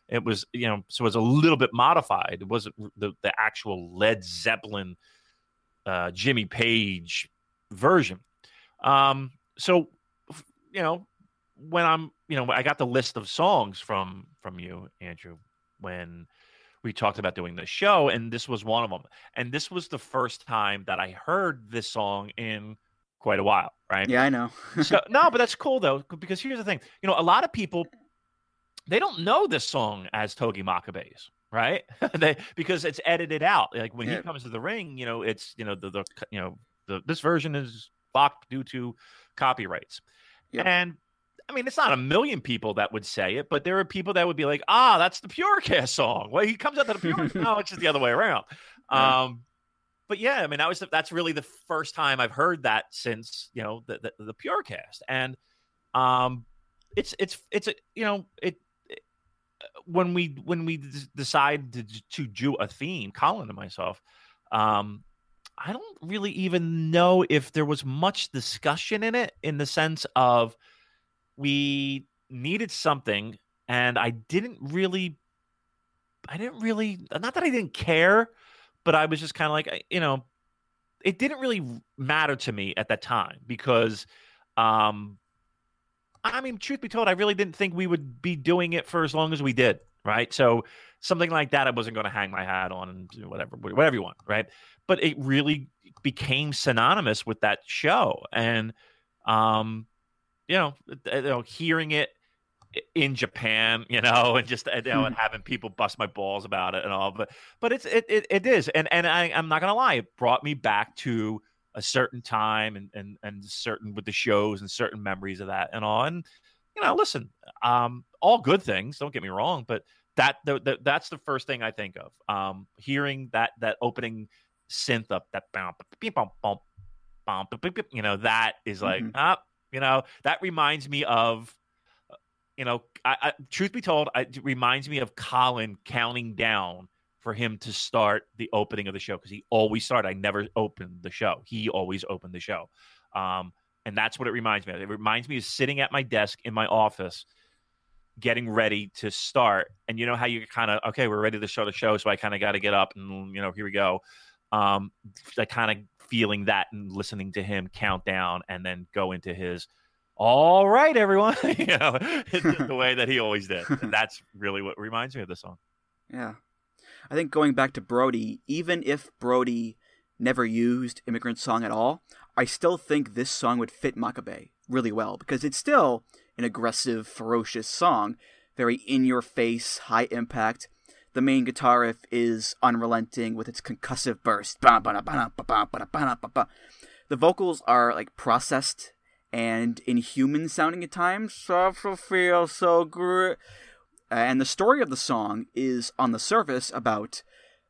It was you know, so it was a little bit modified. It wasn't the the actual Led Zeppelin, uh, Jimmy Page version. Um, so you know, when I'm, you know, I got the list of songs from from you, Andrew, when we talked about doing this show, and this was one of them. And this was the first time that I heard this song in quite a while, right? Yeah, I know. so, no, but that's cool though, because here's the thing. You know, a lot of people they don't know this song as Togi Makabe's, right? they because it's edited out. Like when Yeah. he comes to the ring, you know, it's you know the the you know the this version is blocked due to copyrights. Yep. And I mean, it's not a million people that would say it, but there are people that would be like, "Ah, that's the Purecast song." Well, he comes out to the Pure. no, it's just the other way around. Yeah. Um, but yeah, I mean, that was the, that's really the first time I've heard that since you know the the, the Purecast, and um, it's it's it's a you know it. it- When we when we d- decide to, to do a theme, Colin and myself, um, I don't really even know if there was much discussion in it in the sense of we needed something and I didn't really I didn't really not that I didn't care, but I was just kind of like you know, it didn't really matter to me at that time because um I mean truth be told I really didn't think we would be doing it for as long as we did, right? So something like that I wasn't going to hang my hat on and whatever whatever you want, right? But it really became synonymous with that show and um you know, you know hearing it in Japan, you know, and just you know, and having people bust my balls about it and all, but but it's it it, it is, and and I, I'm not gonna lie, it brought me back to a certain time and and and certain with the shows and certain memories of that and all, and you know, listen, um, all good things, don't get me wrong, but that the, the, that's the first thing I think of, um, hearing that that opening synth up that bum, beep, bum, bum, bum, beep, beep, beep, you know, that is like Mhm. ah, you know, that reminds me of you know, I, I, truth be told, it reminds me of Colin counting down for him to start the opening of the show because he always started. I never opened the show. He always opened the show. Um, and that's what it reminds me of. It reminds me of sitting at my desk in my office, getting ready to start. And you know how you kind of, okay, we're ready to show the show. So I kind of got to get up and, you know, here we go. Um, I kind of feeling that and listening to him count down and then go into his, all right, everyone. you know, the way that he always did. And that's really what reminds me of the song. Yeah. I think going back to Brody, even if Brody never used Immigrant Song at all, I still think this song would fit Makabe really well because it's still an aggressive, ferocious song, very in your face, high impact. The main guitar riff is unrelenting with its concussive burst. The vocals are like processed and inhuman sounding at times. So feel so great. And the story of the song is on the surface about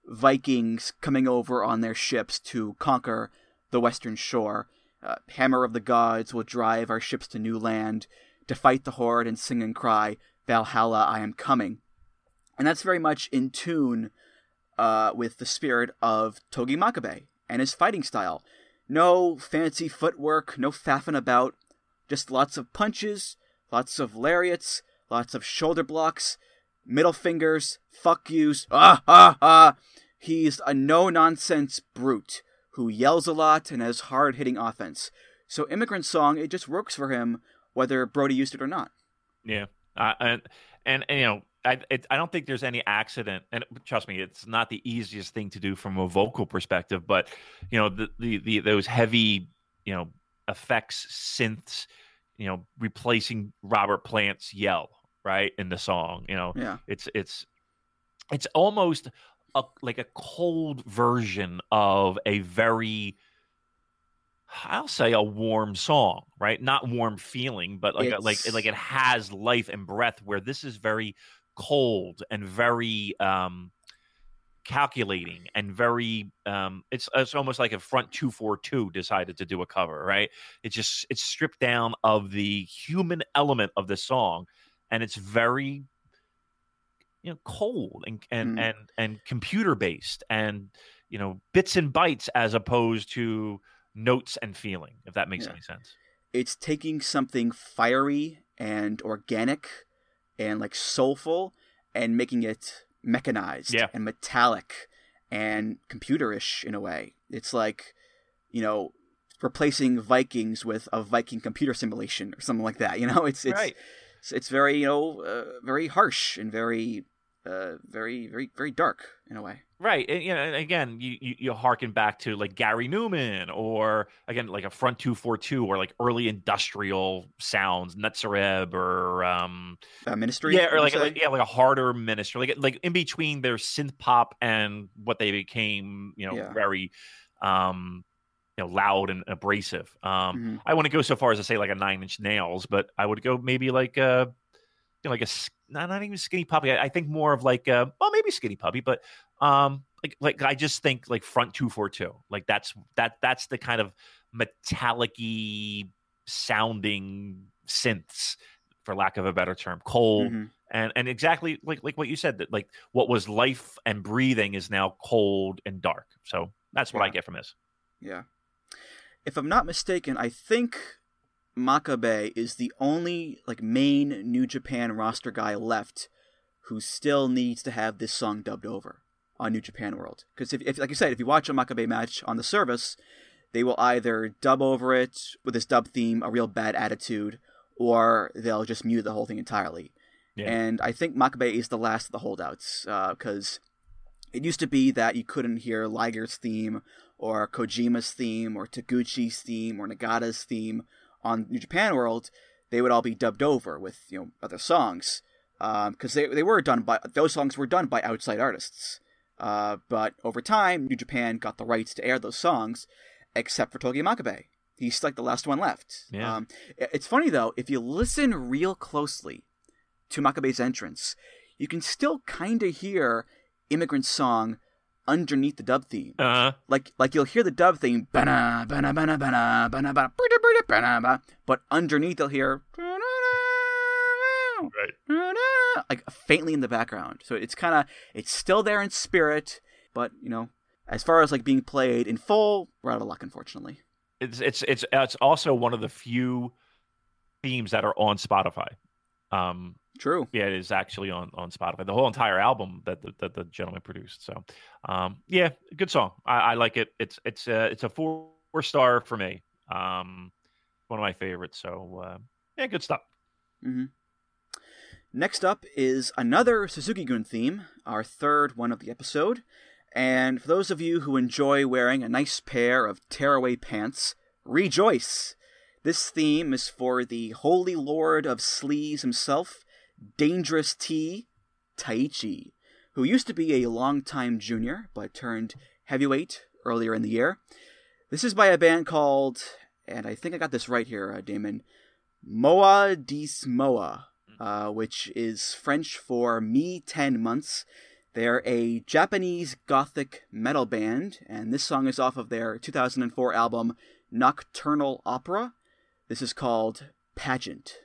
Vikings coming over on their ships to conquer the western shore. Uh, Hammer of the gods will drive our ships to new land to fight the horde and sing and cry, Valhalla, I am coming. And that's very much in tune uh, with the spirit of Togi Makabe and his fighting style. No fancy footwork, no faffing about, just lots of punches, lots of lariats, lots of shoulder blocks, middle fingers, fuck yous, ah, ah, ah. He's a no nonsense brute who yells a lot and has hard hitting offense. So, Immigrant Song, it just works for him whether Brody used it or not. Yeah. Uh, and, and, and, you know, I, it, I don't think there's any accident, and trust me, it's not the easiest thing to do from a vocal perspective. But you know, the the, the those heavy, you know, effects, synths, you know, replacing Robert Plant's yell right in the song. You know, Yeah. it's it's it's almost a, like a cold version of a very I'll say a warm song, right? Not warm feeling, but like a, like like it has life and breath. Where this is very cold and very um, calculating and very um, it's it's almost like a front two four two decided to do a cover, right? It's just it's stripped down of the human element of the song, and it's very you know cold and and Mm. and and computer based and you know bits and bytes as opposed to notes and feeling if that makes Yeah. any sense It's taking something fiery and organic and like soulful and making it mechanized Yeah. and metallic and computerish in a way. It's like, you know, replacing Vikings with a Viking computer simulation or something like that. You know, it's it's Right. it's, it's very you know uh, very harsh and very uh, very very very dark in a way. Right. And, you know, and again, you, you you harken back to like Gary Numan or again like a Front 242 or like early industrial sounds, Nitzer Ebb or um Uh, ministry, yeah, or like, like yeah, like a harder ministry, like like in between their synth pop and what they became, you know, Yeah. very um you know loud and abrasive. Um Mhm. I wouldn't go so far as to say like a Nine Inch Nails, but I would go maybe like a you know, like a not, not even skinny puppy. I, I think more of like a well maybe skinny puppy, but um like like I just think like front two four two. Like that's that that's the kind of metallic-y sounding synths, for lack of a better term. Cold Mhm. and and exactly like like what you said that like what was life and breathing is now cold and dark. So that's what I get from this. Yeah. If I'm not mistaken, I think Makabe is the only like main New Japan roster guy left who still needs to have this song dubbed over on New Japan World. Because if, if, like you said, if you watch a Makabe match on the service, they will either dub over it with this dub theme, a real bad attitude, or they'll just mute the whole thing entirely. Yeah. And I think Makabe is the last of the holdouts uh, because it used to be that you couldn't hear Liger's theme or Kojima's theme or Taguchi's theme or Nagata's theme on New Japan World. They would all be dubbed over with you know other songs because they they were done by those songs were done by outside artists. Uh, but over time, New Japan got the rights to air those songs, except for Togi Makabe. He's like the last one left. Yeah. Um, it's funny though, if you listen real closely to Makabe's entrance, you can still kind of hear Immigrant Song underneath the dub theme. Uh Like like you'll hear the dub theme, "Bana, bana, bana, bana, bana, bana, brida, brida, bana, ba," but underneath you'll hear right. like faintly in the background. So it's kind of it's still there in spirit, but you know, as far as like being played in full, we're out of luck, unfortunately. It's it's it's it's also one of the few themes that are on Spotify. Um, True. yeah, it is actually on on Spotify. The whole entire album that the, that the gentleman produced. So, um, yeah, good song. I, I like it. It's it's a it's a four, star for me. Um, one of my favorites. So, uh, yeah, good stuff. hmm Next up is another Suzuki Gun theme, our third one of the episode. And for those of you who enjoy wearing a nice pair of tearaway pants, rejoice! This theme is for the Holy Lord of Sleaze himself, Dangerous T, Taichi, who used to be a longtime junior but turned heavyweight earlier in the year. This is by a band called, and I think I got this right here, uh, Damon, Moi dix Mois, uh, which is French for me 10 months. They're a Japanese gothic metal band, and this song is off of their 2004 album Nocturnal Opera. This is called Pageant.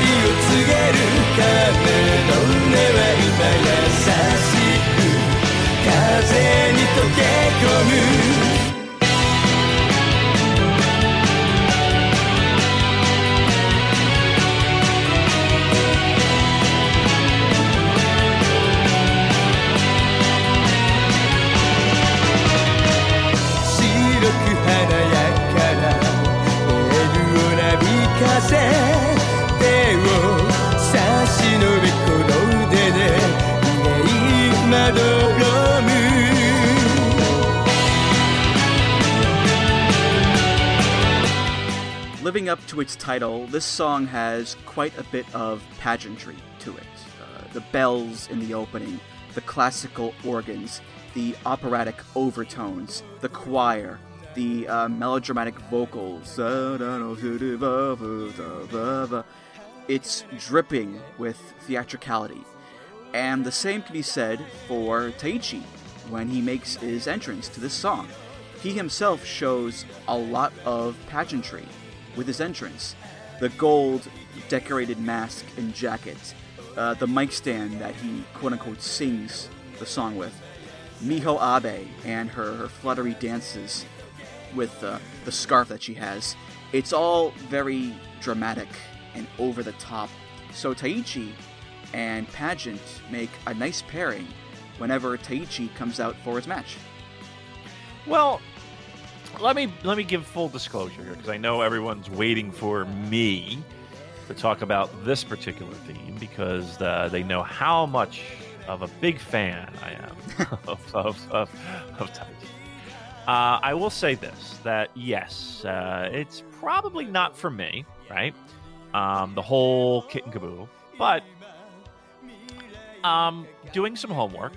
You. Living up to its title, this song has quite a bit of pageantry to it. Uh, the bells in the opening, the classical organs, the operatic overtones, the choir, the uh, melodramatic vocals. It's dripping with theatricality. And the same can be said for Taichi when he makes his entrance to this song. He himself shows a lot of pageantry with his entrance. The gold decorated mask and jacket, uh, the mic stand that he quote unquote sings the song with, Miho Abe and her, her fluttery dances with uh, the scarf that she has. It's all very dramatic and over the top. So Taichi and Pageant make a nice pairing whenever Taichi comes out for his match. Well, let me let me give full disclosure here because I know everyone's waiting for me to talk about this particular theme because uh, they know how much of a big fan I am of of of, of Taichi. Uh, I will say this: that yes, uh, it's probably not for me, right? Um, the whole kit and caboodle, but um, doing some homework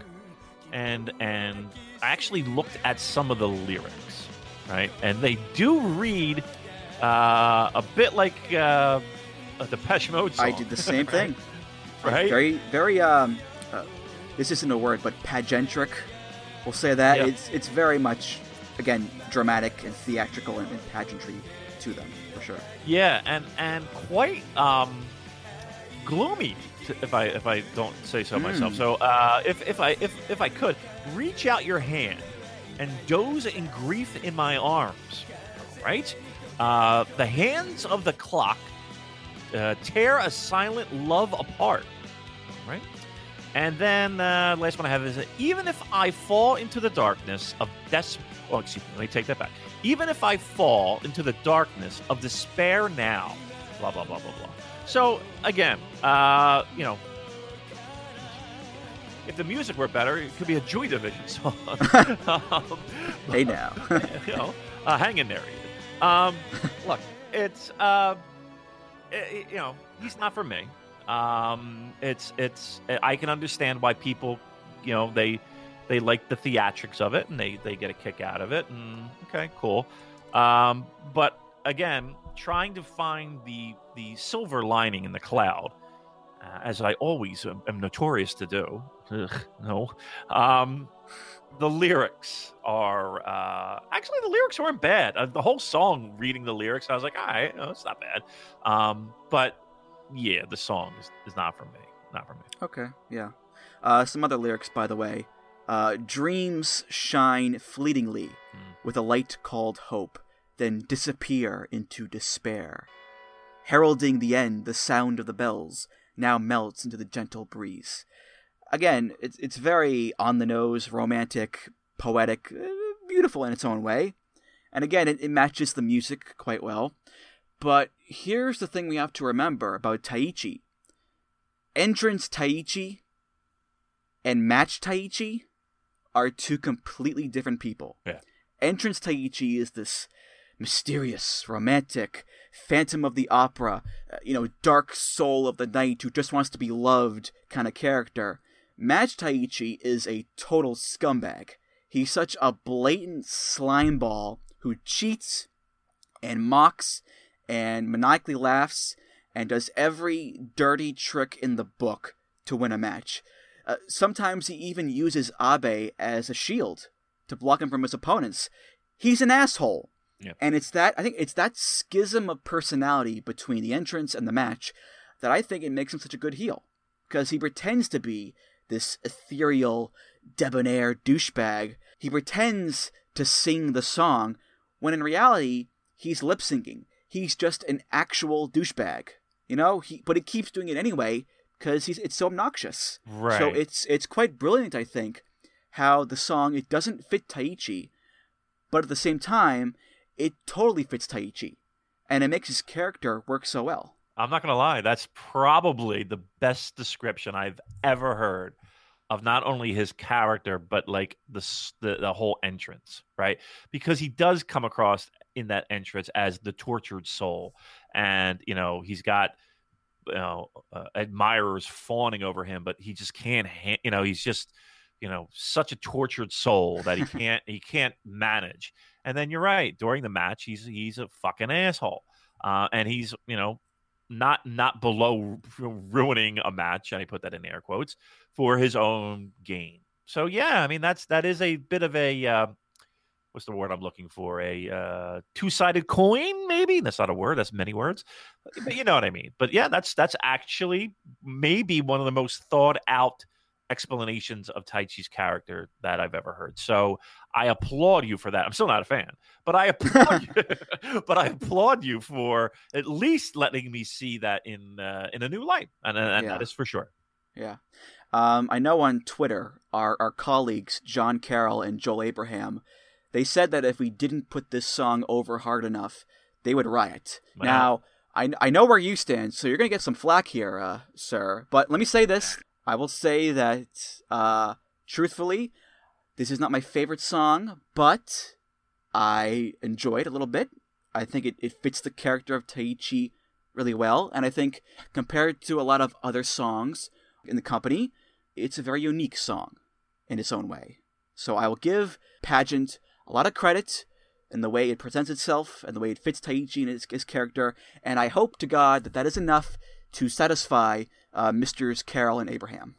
and and I actually looked at some of the lyrics, right? And they do read uh, a bit like uh, a Depeche Mode song. I did the same thing. right? Very, very. Um, uh, this isn't a word, but pageantric. We'll say that Yeah. it's it's very much again dramatic and theatrical and, and pageantry to them for sure. Yeah, and and quite um, gloomy, if I if I don't say so myself. Mm. So uh, if if I if if I could reach out your hand and doze in grief in my arms, right? Uh, the hands of the clock uh, tear a silent love apart, right? And then uh, last one I have is even if I fall into the darkness of des- oh, excuse me, let me take that back. Even if I fall into the darkness of despair now, blah blah blah blah blah. So again, uh, you know, if the music were better, it could be a Joy Division song. Um, Hey now, you know, uh, hang in there. Um, look, it's uh, i- i- you know, he's not for me. Um, it's it's I can understand why people, you know, they they like the theatrics of it and they they get a kick out of it. And okay, cool. Um, but again, trying to find the the silver lining in the cloud, uh, as I always am, am notorious to do. Ugh, no. Um, the lyrics are uh, actually the lyrics weren't bad. Uh, the whole song, reading the lyrics, I was like, all right, no, it's not bad. Um, but yeah, the song is, is not for me. Not for me. okay, yeah. Uh, some other lyrics, by the way. Uh, Dreams shine fleetingly Hmm. with a light called hope, then disappear into despair. Heralding the end, the sound of the bells now melts into the gentle breeze. Again, it's it's very on the nose, romantic, poetic, uh, beautiful in its own way. And again, it, it matches the music quite well. But here's the thing we have to remember about Taichi. Entrance Taichi and Match Taichi are two completely different people. Yeah. Entrance Taichi is this mysterious, romantic, Phantom of the Opera, uh, you know, dark soul of the night who just wants to be loved kind of character. Match Taichi is a total scumbag. He's such a blatant slimeball who cheats and mocks and maniacally laughs and does every dirty trick in the book to win a match. Uh, sometimes he even uses Abe as a shield to block him from his opponents. He's an asshole. And it's that I think it's that schism of personality between the entrance and the match that I think it makes him such a good heel. Because he pretends to be this ethereal, debonair douchebag. He pretends to sing the song when in reality he's lip syncing. He's just an actual douchebag. You know, he but he keeps doing it anyway because he's it's so obnoxious. Right. So it's it's quite brilliant, I think, how the song it doesn't fit Taichi, but at the same time, it totally fits Taichi, and it makes his character work so well. I'm not gonna lie. That's probably the best description I've ever heard of not only his character but like the the, the whole entrance, right? Because he does come across in that entrance as the tortured soul, and you know he's got you know uh, admirers fawning over him, but he just can't. Ha- you know, he's just you know such a tortured soul that he can't he can't manage. And then you're right. During the match, he's he's a fucking asshole, uh, and he's you know not not below ru- ruining a match, and I put that in air quotes for his own gain. So yeah, I mean that's that is a bit of a uh, what's the word I'm looking for? A uh, two-sided coin, maybe. That's not a word. That's many words, but you know what I mean. But yeah, that's that's actually maybe one of the most thought out explanations of Taichi's character that I've ever heard. So I applaud you for that. I'm still not a fan, but I applaud you, but I applaud you for at least letting me see that in uh, in a new light, and, and Yeah. that is for sure. Yeah. Um, I know on Twitter, our, our colleagues, John Carroll and Joel Abraham, they said that if we didn't put this song over hard enough, they would riot. Wow. Now, I, I know where you stand, so you're going to get some flack here, uh, sir. But let me say this. I will say that, uh, truthfully, this is not my favorite song, but I enjoy it a little bit. I think it, it fits the character of Taichi really well, and I think compared to a lot of other songs in the company, it's a very unique song in its own way. So I will give Pageant a lot of credit in the way it presents itself and the way it fits Taichi and his, his character, and I hope to God that that is enough to satisfy uh, Misters Carroll and Abraham.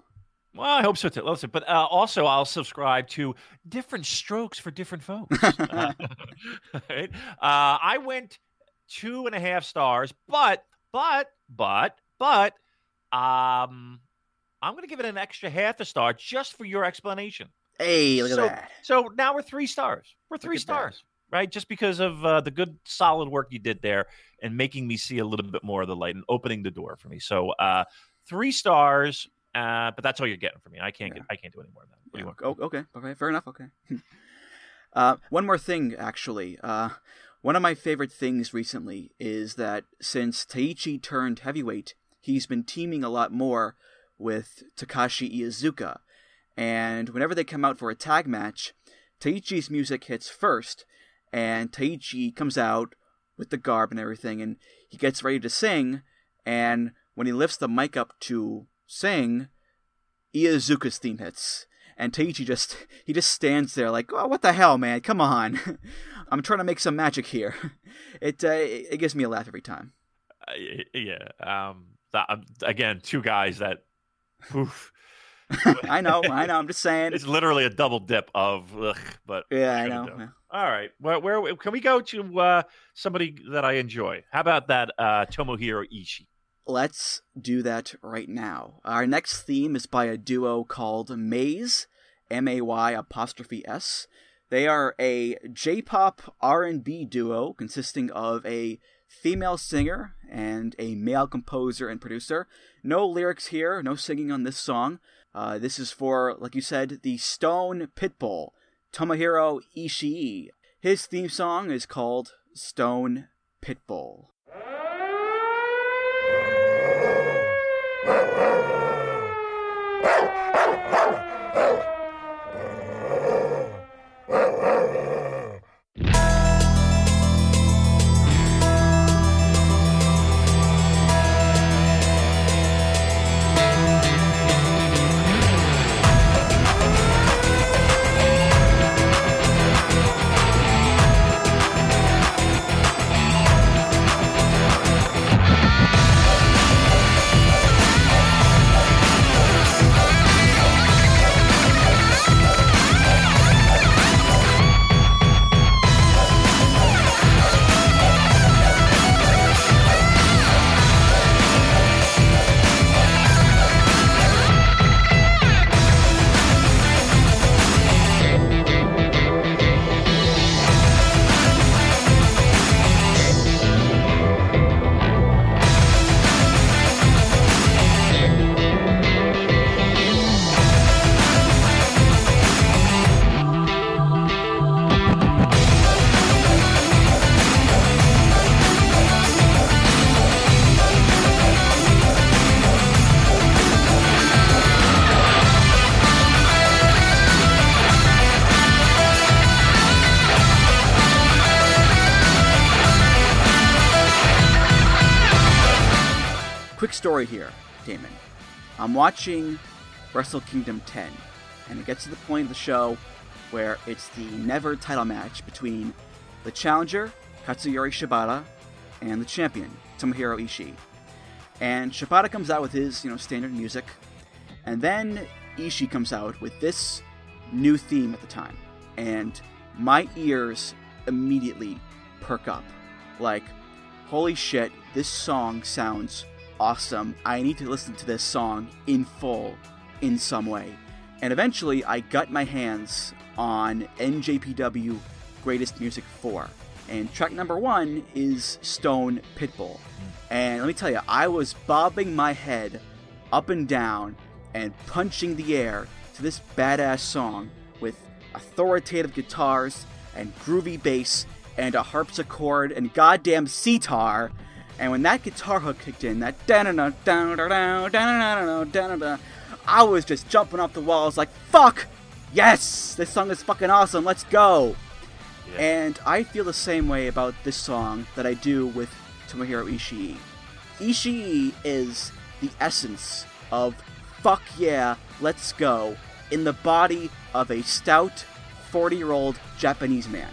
Well, I hope so too. Listen, but uh, also I'll subscribe to different strokes for different folks. Uh, right? uh, I went two and a half stars, but but but but um, I'm going to give it an extra half a star just for your explanation. Hey, look so, at that. So now we're three stars. We're three at that. stars, right? Just because of uh, the good, solid work you did there and making me see a little bit more of the light and opening the door for me. So uh, three stars, uh, but that's all you're getting from me. I can't get, I can't do any more than that. What do you want? Oh, okay, okay, fair enough. Okay. uh, one more thing, actually. Uh, one of my favorite things recently is that since Taichi turned heavyweight, he's been teaming a lot more with Takashi Iizuka. And whenever they come out for a tag match, Taichi's music hits first, and Taichi comes out with the garb and everything, and he gets ready to sing. And when he lifts the mic up to sing, Iizuka's theme hits. And Taichi just he just stands there like, oh, what the hell, man? Come on, I'm trying to make some magic here. It uh, it gives me a laugh every time. Uh, yeah. Um, that, um, again, two guys that. oof. I know, I know. I'm just saying. It's literally a double dip of, ugh, but Yeah, I know. do? All right, where, where can we go to uh, somebody that I enjoy? How about that uh, Tomohiro Ishii? Let's do that right now. Our next theme is by a duo called May's, M A Y apostrophe S. They are a J-pop R&B duo consisting of a female singer and a male composer and producer. No lyrics here, no singing on this song. Uh, this is for, like you said, the Stone Pitbull, Tomohiro Ishii. His theme song is called Stone Pitbull. I'm watching Wrestle Kingdom 10, and it gets to the point of the show where it's the never title match between the challenger, Katsuyori Shibata, and the champion, Tomohiro Ishii. And Shibata comes out with his, you know, standard music, and then Ishii comes out with this new theme at the time. And my ears immediately perk up. Like, holy shit, this song sounds awesome. I need to listen to this song in full in some way. And eventually, I got my hands on NJPW Greatest Music 4. And track number one is Stone Pitbull. Hmm. And let me tell you, I was bobbing my head up and down and punching the air to this badass song with authoritative guitars and groovy bass and a harpsichord and goddamn sitar. And when that guitar hook kicked in, that da da da da da da da da I was just jumping off the walls like, fuck! Yes! This song is fucking awesome, let's go! And I feel the same way about this song that I do with Tomohiro Ishii. Ishii is the essence of fuck yeah, let's go, in the body of a stout 40 year old Japanese man.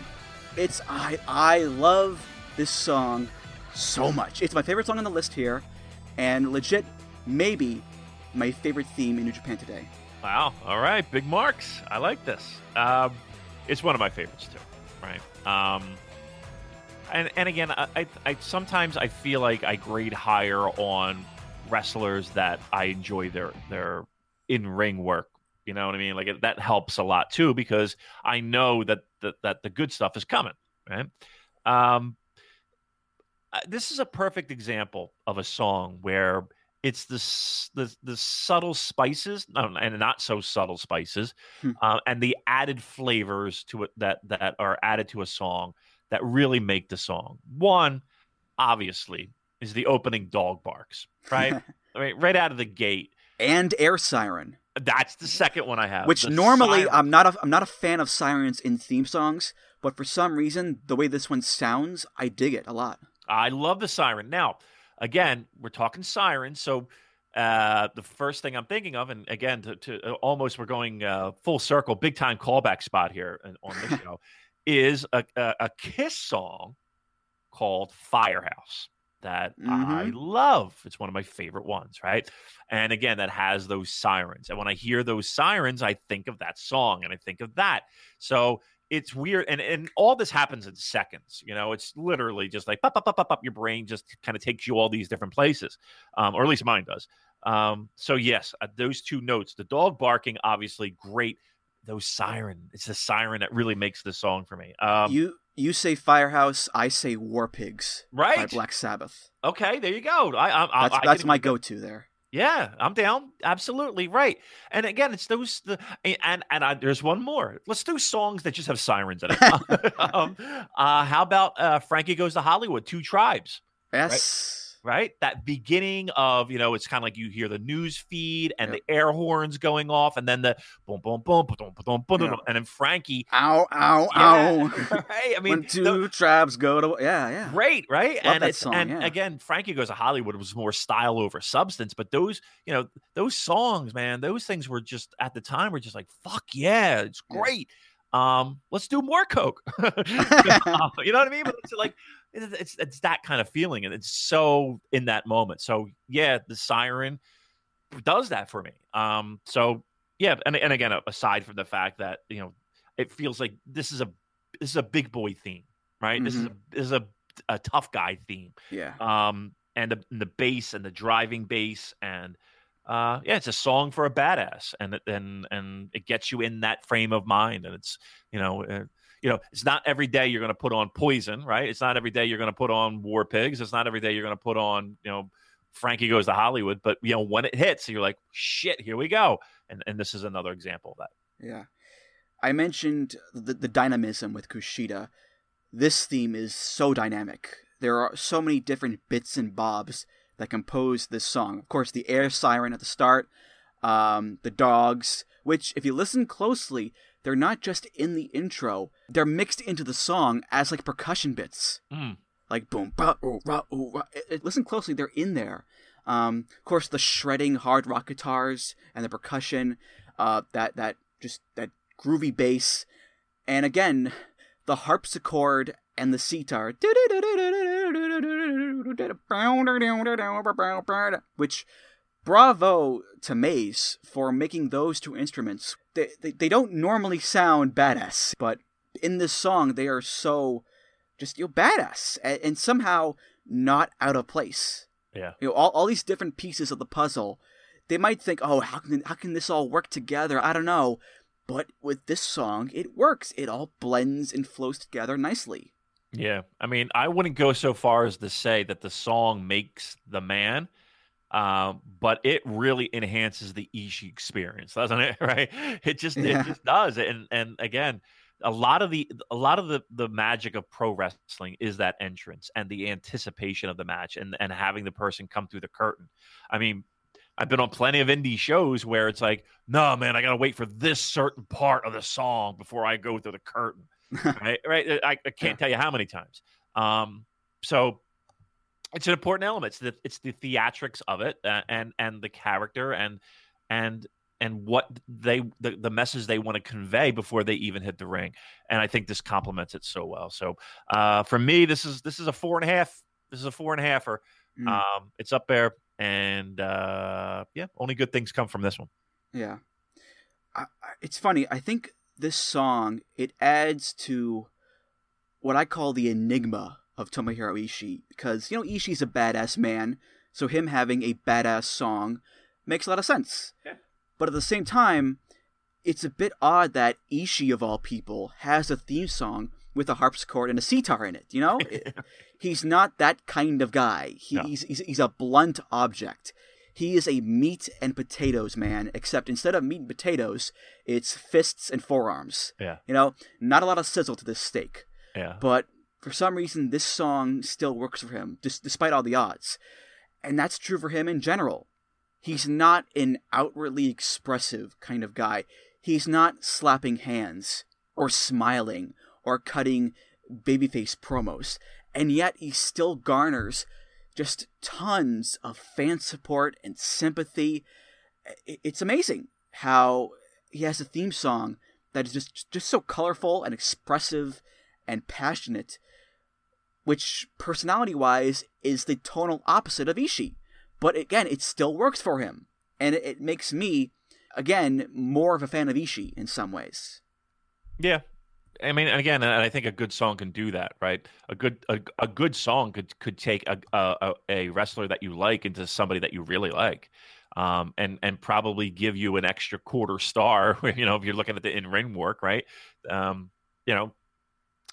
It's, I, I love this song so much. It's my favorite song on the list here, and legit, maybe my favorite theme in New Japan today. Wow. All right. Big marks. I like this. Um, it's one of my favorites too. Right. Um, and and again, I, I, I sometimes I feel like I grade higher on wrestlers that I enjoy their their in ring work. You know what I mean? Like it, that helps a lot too because I know that that, that the good stuff is coming. Right. Um, this is a perfect example of a song where it's the the, the subtle spices and not so subtle spices Hmm. uh, and the added flavors to it that that are added to a song that really make the song one obviously is the opening dog barks right I mean, right out of the gate and Air Siren, that's the second one i have which normally siren. I'm not a, I'm not a fan of sirens in theme songs, but for some reason the way this one sounds, I dig it a lot. I love the siren. Now, again, we're talking siren, so uh, the first thing I'm thinking of, and again, to, to uh, almost we're going uh, full circle, big time callback spot here on- this show, is a, a, a Kiss song called Firehouse that I Mhm. love. It's one of my favorite ones, right? And again, that has those sirens. And when I hear those sirens, I think of that song and I think of that. So it's weird. And, and all this happens in seconds. You know, it's literally just like pop, pop, pop, pop, pop. Your brain just kind of takes you all these different places, um, or at least mine does. Um, so, yes, uh, those two notes the dog barking, obviously great. Those siren, it's the siren that really makes the song for me. Um, you you say Firehouse, I say War Pigs by right? Black Sabbath. Okay, there you go. I, I, I, That's that's my go-to there. Yeah, I'm down. Absolutely right. And again, it's those the and and I, there's one more. Let's do songs that just have sirens in it. um, uh, how about uh, Frankie goes to Hollywood? Two tribes, Yes. right? That beginning of you know, it's kind of like you hear the news feed and Yep. the air horns going off, and then the boom, boom, boom, boom, boom, boom, boom, Yeah. and then Frankie. Ow, ow, Yeah, ow. right? I mean, when two the- tribes go to yeah, yeah. Great, right? Love and it's song, and yeah. again, Frankie Goes to Hollywood was more style over substance, but those, you know, those songs, man, those things were just at the time were just like, fuck yeah, it's great. Um, let's do more coke. You know what I mean? But it's like it's, it's that kind of feeling, and it's so in that moment. So yeah, the siren does that for me. Um, so yeah, and and again, aside from the fact that you know, it feels like this is a this is a big boy theme, right? This is a this is a a tough guy theme. Yeah. Um, and the, and the bass and the driving bass and uh, yeah, it's a song for a badass, and it, and and it gets you in that frame of mind, and it's you know. Uh, you know, it's not every day you're going to put on Poison, right? It's not every day you're going to put on War Pigs. It's not every day you're going to put on, you know, Frankie Goes to Hollywood. But you know, when it hits, you're like, shit, here we go. And and this is another example of that. Yeah. I mentioned the, the dynamism with Kushida. This theme is so dynamic. There are so many different bits and bobs that compose this song. Of course, the air siren at the start, um, the dogs, which, if you listen closely, they're not just in the intro, they're mixed into the song as like percussion bits. Mm. Like boom, ba, ooh, ra, ooh, ra. It- it- listen closely, they're in there. Um, of course, the shredding hard rock guitars and the percussion, uh, that that just that groovy bass, and again, the harpsichord and the sitar, which bravo to May's for making those two instruments. They, they, they don't normally sound badass, but in this song they are so just you know badass and, and somehow not out of place. Yeah. You know, all, all these different pieces of the puzzle, they might think, oh, how can how can this all work together? I don't know. But with this song, it works. It all blends and flows together nicely. Yeah, I mean, I wouldn't go so far as to say that the song makes the man, um, but it really enhances the Ishii experience, doesn't it? Right? It just Yeah. it just does. And and again, a lot of the a lot of the the magic of pro wrestling is that entrance and the anticipation of the match and and having the person come through the curtain. I mean. I've been on plenty of indie shows where it's like, no, man, I got to wait for this certain part of the song before I go through the curtain right? Right? I, I can't tell you how many times. Um, so it's an important element. It's the it's the theatrics of it, uh, and and the character, and and and what they the, the message they want to convey before they even hit the ring. And I think this complements it so well. So uh, for me, this is this is a four and a half. This is a four and a halfer. Mm. Um, it's up there, and uh, yeah, only good things come from this one. Yeah. I, I, it's funny. I think this song it adds to what I call the enigma of Tomohiro Ishii because you know Ishii's a badass man, so him having a badass song makes a lot of sense. Yeah. But at the same time, it's a bit odd that Ishii of all people has a theme song with a harpsichord and a sitar in it. You know, It- he's not that kind of guy. He, No. he's, he's he's a blunt object. He is a meat and potatoes man, except instead of meat and potatoes, it's fists and forearms. Yeah, You know, not a lot of sizzle to this steak. yeah, But for some reason, this song still works for him, dis- despite all the odds. And that's true for him in general. He's not an outwardly expressive kind of guy. He's not slapping hands, or smiling, or cutting babyface promos. And yet he still garners just tons of fan support and sympathy. It's amazing how he has a theme song that is just just so colorful and expressive and passionate, which personality wise is the tonal opposite of Ishii. But again, it still works for him. And it, it makes me, again, more of a fan of Ishii in some ways. Yeah. I mean, again, and I think a good song can do that, right? A good a, a good song could could take a, a a wrestler that you like into somebody that you really like, um, and and probably give you an extra quarter star. You know, if you're looking at the in ring work, right? Um, you know,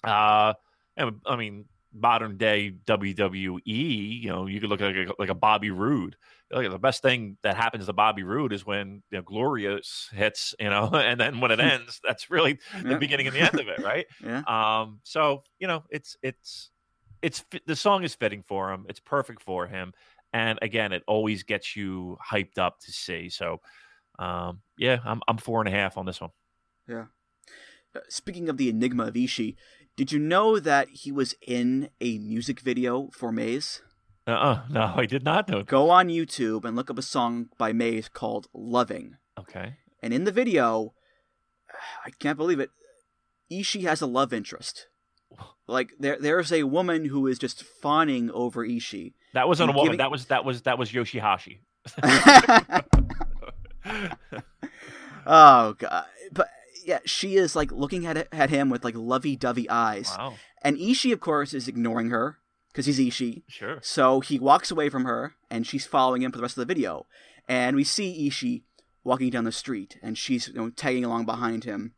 uh, I mean, modern day WWE. You know, you could look at like a, like a Bobby Roode. Like the best thing that happens to Bobby Roode is when you know, Glorious hits, you know, and then when it ends, that's really the Yeah. beginning and the end of it, right? Yeah. Um, so you know, it's it's it's the song is fitting for him. It's perfect for him, and again, it always gets you hyped up to see. So, um, yeah, I'm I'm four and a half on this one. Yeah. Speaking of the enigma of Ishii, did you know that he was in a music video for May's? Uh, uh no, I did not know. Go on YouTube and look up a song by May's called Loving. Okay, And in the video, I can't believe it, Ishii has a love interest. Like there there's a woman who is just fawning over Ishii. that wasn't a woman. giving- That was that was that was Yoshihashi. oh god. But yeah, she is like looking at at him with like lovey-dovey eyes. wow, And Ishii, of course is ignoring her because he's Ishii. sure. So he walks away from her, and she's following him for the rest of the video. And we see Ishii walking down the street, and she's you know, tagging along behind him.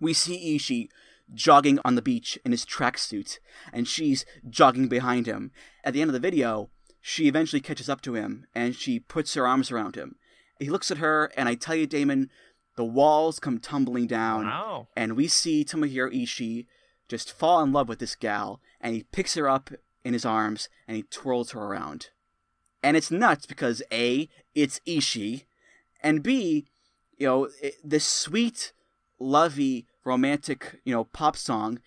We see Ishii jogging on the beach in his tracksuit, and she's jogging behind him. At the end of the video, she eventually catches up to him, and she puts her arms around him. He looks at her, and I tell you, Damon, the walls come tumbling down Wow. and we see Tomohiro Ishii just fall in love with this gal, and he picks her up in his arms and he twirls her around. And it's nuts because A, it's Ishii, and B, you know, this sweet, lovey, romantic, you know, pop song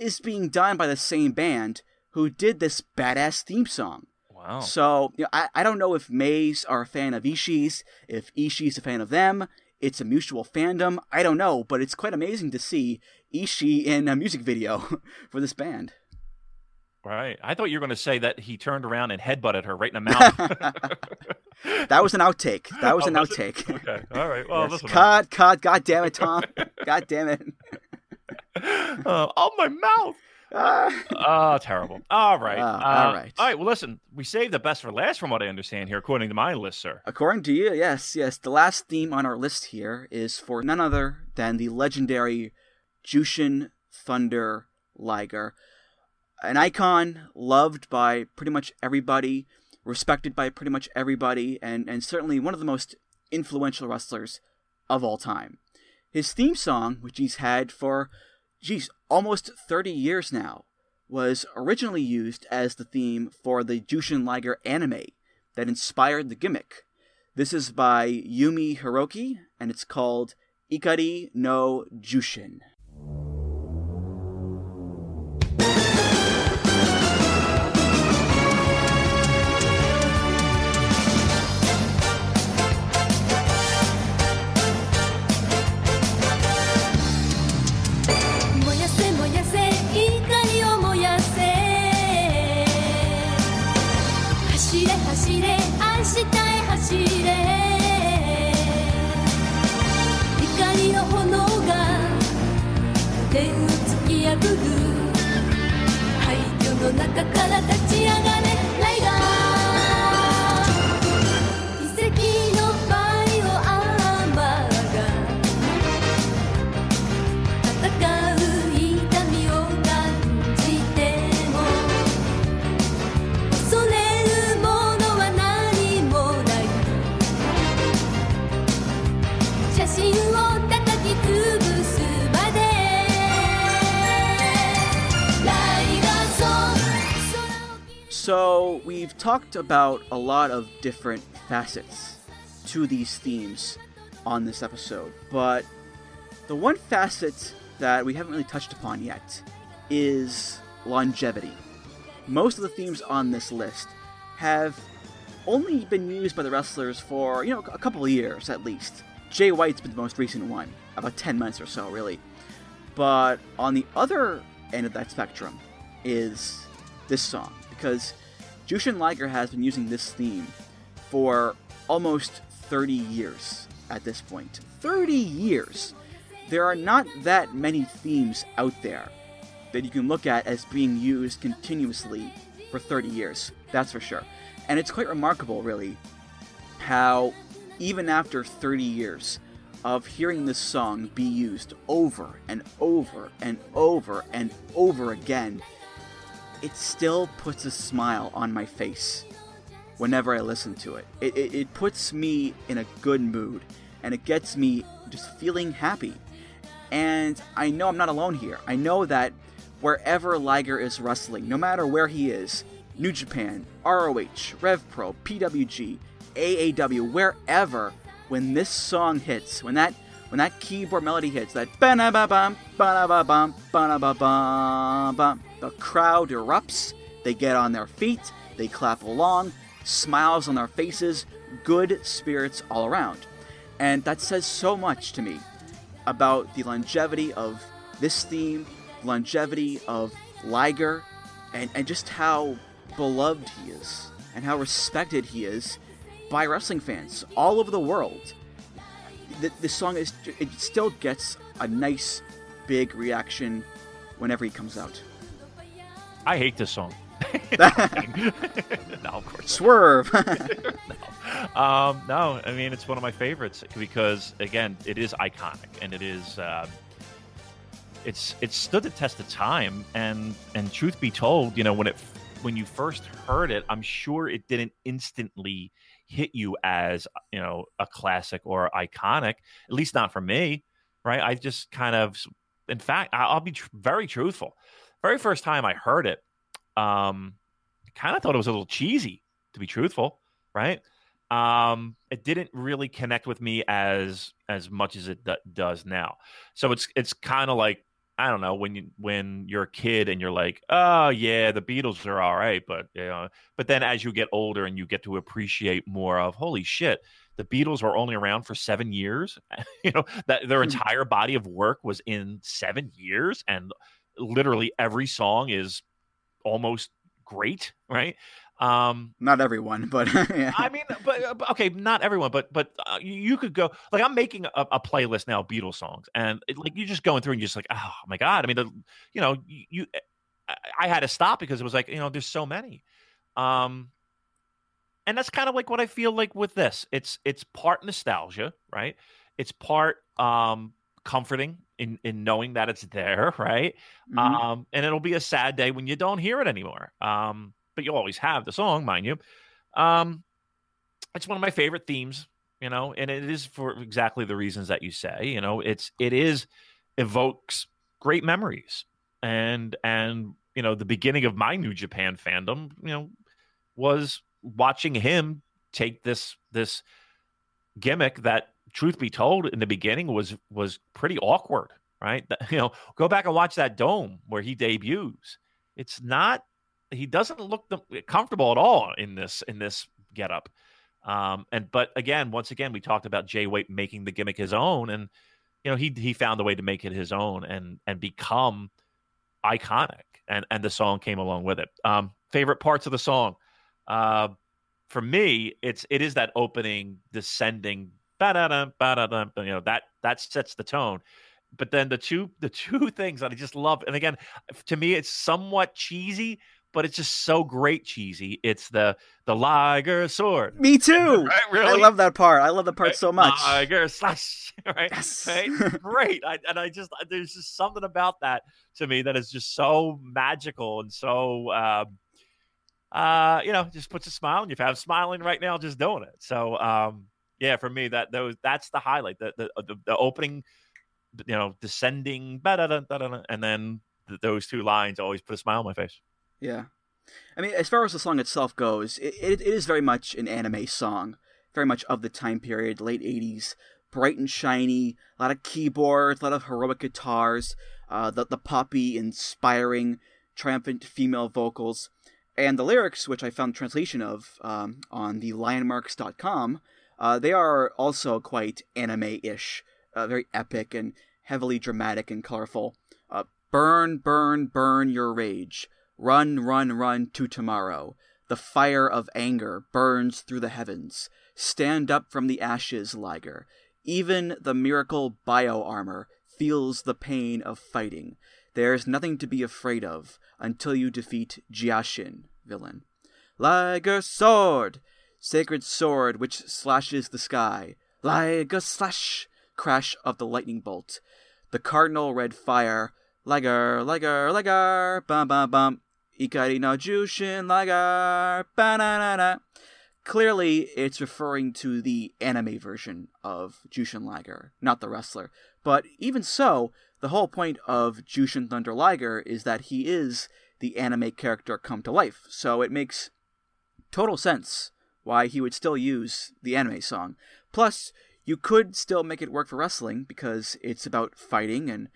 is being done by the same band who did this badass theme song. Wow. So you know, I, I don't know if May's are a fan of Ishii's, if Ishii's a fan of them. It's a mutual fandom. I don't know, but it's quite amazing to see Ishii in a music video for this band. Right. I thought you were going to say that he turned around and headbutted her right in the mouth. That was an outtake. That was Oh, an it? outtake. okay. All right. Well, Yes. Cut, cut. God damn it, Tom. God damn it. uh, oh, my mouth. Ah. Oh, terrible. All right. Ah, Uh, all right. All right. Well, listen, we saved the best for last, from what I understand here, according to my list, sir. According to you, yes, yes. The last theme on our list here is for none other than the legendary Jushin Thunder Liger. An icon loved by pretty much everybody, respected by pretty much everybody, and, and certainly one of the most influential wrestlers of all time. His theme song, which he's had for, geez, almost 30 years now, was originally used as the theme for the Jushin Liger anime that inspired the gimmick. This is by Yumi Hiroki, and it's called Ikari no Jushin. 走れ愛したい走れ光の炎が天を突き破る。廃墟の中から立ち上がれ So, we've talked about a lot of different facets to these themes on this episode, but the one facet that we haven't really touched upon yet is longevity. Most of the themes on this list have only been used by the wrestlers for, you know, a couple of years at least. Jay White's been the most recent one, about 10 months or so, really. But on the other end of that spectrum is this song, because Jushin Liger has been using this theme for almost 30 years at this point. 30 years! There are not that many themes out there that you can look at as being used continuously for 30 years, that's for sure. And it's quite remarkable, really, how even after 30 years of hearing this song be used over and over and over and over again, it still puts a smile on my face whenever I listen to it. It, it. it puts me in a good mood and it gets me just feeling happy. And I know I'm not alone here. I know that wherever Liger is wrestling, no matter where he is, New Japan, ROH, Rev Pro, PWG, AAW, wherever, when this song hits, when that when that keyboard melody hits, that ba-na-ba-bum, ba-na-ba-bum, ba-na-ba-bum, bum, the crowd erupts. They get on their feet, they clap along, smiles on their faces, good spirits all around. And that says so much to me about the longevity of this theme, longevity of Liger, and, and just how beloved he is, and how respected he is by wrestling fans all over the world. The, this song is it still gets a nice big reaction whenever he comes out. I hate this song. no, of course. Swerve. Um, no, I mean it's one of my favorites because again, it is iconic and it is um, it's it's stood the test of time and and truth be told, you know when it when you first heard it, I'm sure it didn't instantly hit you as you know a classic or iconic. At least not for me, right? I just kind of, in fact, I'll be tr- very truthful. Very first time I heard it, um, kind of thought it was a little cheesy, to be truthful, right? um it didn't really connect with me as as much as it d- does now so it's it's kind of like i don't know when you when you're a kid and you're like oh yeah the beatles are all right but you know but then as you get older and you get to appreciate more of holy shit the beatles were only around for seven years? You know that their hmm. entire body of work was in seven years and literally every song is almost great right Um, Not everyone, but yeah. I mean, but, uh, but- okay, not everyone, but but uh, you, you could go like I'm making a, a playlist now of Beatles songs, and it, like you're just going through and you're just like, oh my god. I mean, the, you know, you, you I, I had to stop because it was like you know, there's so many. Um, and that's kind of like what I feel like with this. It's it's part nostalgia, right? It's part um comforting in in knowing that it's there, right? Mhm. Um, and it'll be a sad day when you don't hear it anymore. Um, but you'll always have the song, mind you. Um, it's one of my favorite themes, you know, and it is for exactly the reasons that you say. You know, it's it is evokes great memories, and and you know the beginning of my New Japan fandom, you know, was watching him take this this gimmick that truth be told in the beginning was was pretty awkward right you know go back and watch that dome where he debuts it's not he doesn't look comfortable at all in this in this getup. Um and but again once again we talked about jay White making the gimmick his own and you know he he found a way to make it his own and and become iconic. And and the song came along with it. Um favorite parts of the song. Uh for me, it's it is that opening descending, ba-da-da, ba-da-da, you know that that sets the tone. But then the two the two things that I just love, and again, to me, it's somewhat cheesy, but it's just so great cheesy. It's the the Liger sword, Me too. right? I love that part. I love that part Right? so much. Liger slash, right? Yes. right? Great. I, and I just there's just something about that to me that is just so magical and so um, uh, you know, just puts a smile on your face. I'm smiling right now just doing it. So um, yeah, for me that those that's the highlight. The the the, the opening, you know, descending, and then th- those two lines always put a smile on my face. Yeah. I mean, as far as the song itself goes, it, it, it is very much an anime song, very much of the time period, late 80s, bright and shiny, a lot of keyboards, a lot of heroic guitars, uh, the, the poppy, inspiring, triumphant female vocals. And the lyrics, which I found translation of um, on the lionmarks.com, uh, they are also quite anime ish, uh, very epic and heavily dramatic and colorful. Uh, burn, burn, burn your rage. Run, run, run to tomorrow. The fire of anger burns through the heavens. Stand up from the ashes, Liger. Even the miracle bio armor feels the pain of fighting. There's nothing to be afraid of until you defeat Jiashin, villain. Liger sword! Sacred sword which slashes the sky. Liger slash! Crash of the lightning bolt. The cardinal red fire. Liger, Liger, Liger, bum bum bum. Ikari no Jushin, Liger, ba-na-na-na. Clearly, it's referring to the anime version of Jushin Liger, not the wrestler. But even so, the whole point of Jushin Thunder Liger is that he is the anime character come to life. So it makes total sense why he would still use the anime song. Plus, you could still make it work for wrestling because it's about fighting and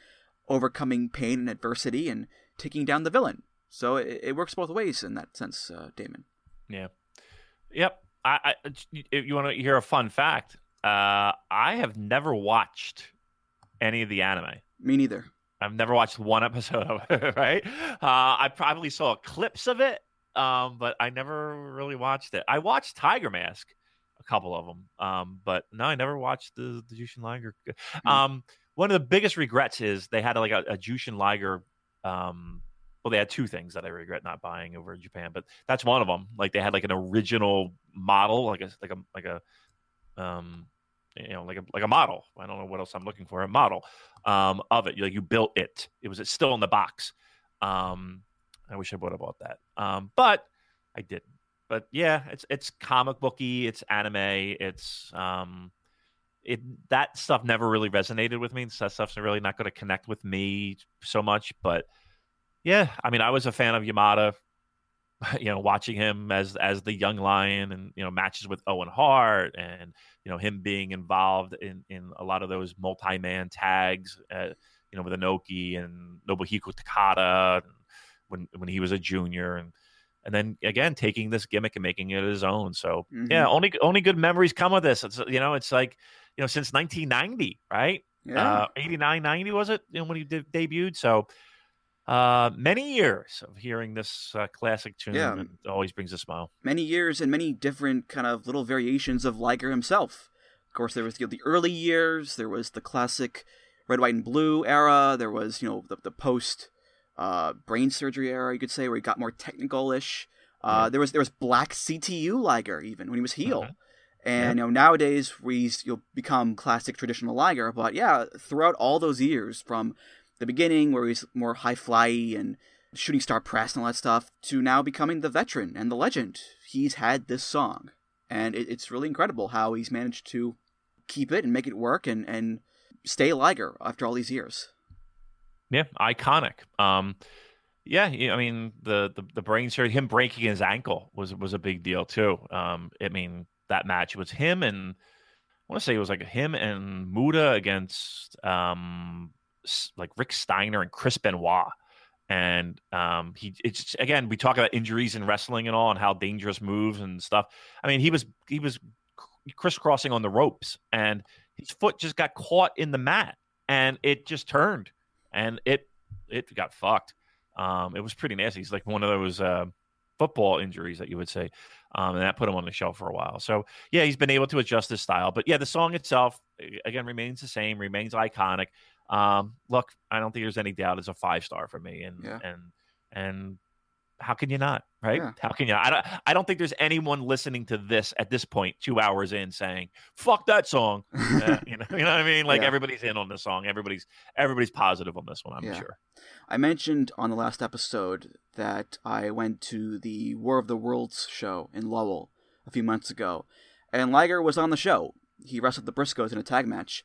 overcoming pain and adversity and taking down the villain. So it, it works both ways in that sense, uh, Damon. Yeah. Yep. I, I if you want to hear a fun fact, uh, I have never watched any of the anime. Me neither. I've never watched one episode of it, right? Uh, I probably saw clips of it, um, but I never really watched it. I watched Tiger Mask, a couple of them, um, but no, I never watched the, the Jushin Liger. Um, one of the biggest regrets is they had like a, a Jushin Liger. Um, well, they had two things that I regret not buying over in Japan, but that's one of them. Like they had like an original model, like a like a like a um you know like a like a model. I don't know what else I'm looking for. A model um of it. Like you built it. It was it's still in the box. Um, I wish I would have bought that. Um, but I didn't. But yeah, it's it's comic booky. It's anime. It's um, it that stuff never really resonated with me. That stuff's really not going to connect with me so much. But yeah, I mean, I was a fan of Yamada. You know, watching him as as the young lion, and you know, matches with Owen Hart, and you know, him being involved in in a lot of those multi man tags. Uh, you know, with Inoki and Nobuhiko Takada and when when he was a junior, and and then again taking this gimmick and making it his own. So Mhm. yeah, only only good memories come with this. It's you know, it's like you know, since 1990, right? Yeah. Uh, 89, 90 was it? You know, when he did, debuted. So, uh, many years of hearing this uh, classic tune. Yeah. and it always brings a smile. many years and many different kind of little variations of Liger himself. Of course, there was you know, the early years. There was the classic red, white, and blue era. There was you know the, the post uh, brain surgery era, you could say, where he got more technical-ish. Uh, There was there was black CTU Liger even when he was heel. And you know nowadays he's you'll become classic traditional Liger, but yeah, throughout all those years from the beginning where he's more high fly and shooting star press and all that stuff to now becoming the veteran and the legend, he's had this song, and it, it's really incredible how he's managed to keep it and make it work and and stay Liger after all these years. Yeah, iconic. Um, yeah, I mean the, the the brain surgery, him breaking his ankle was was a big deal too. Um, I mean that match was him and I want to say it was like him and Muta against um like Rick Steiner and Chris Benoit. And um, he it's again we talk about injuries in wrestling and all and how dangerous moves and stuff. I mean he was he was crisscrossing on the ropes and his foot just got caught in the mat and it just turned and it it got fucked. Um, it was pretty nasty. It's like one of those uh, football injuries that you would say, um, and that put him on the shelf for a while. So yeah, he's been able to adjust his style. But yeah, the song itself again remains the same, remains iconic. Um, look, I don't think there's any doubt it's a five star for me, and Yeah. and and how can you not, right? Yeah. How can you? Not? I don't. I don't think there's anyone listening to this at this point, two hours in, saying "fuck that song." Uh, you know, you know what I mean? Like Yeah. everybody's in on this song. Everybody's everybody's positive on this one. I'm sure. I mentioned on the last episode that I went to the War of the Worlds show in Lowell a few months ago, and Liger was on the show. He wrestled the Briscoes in a tag match,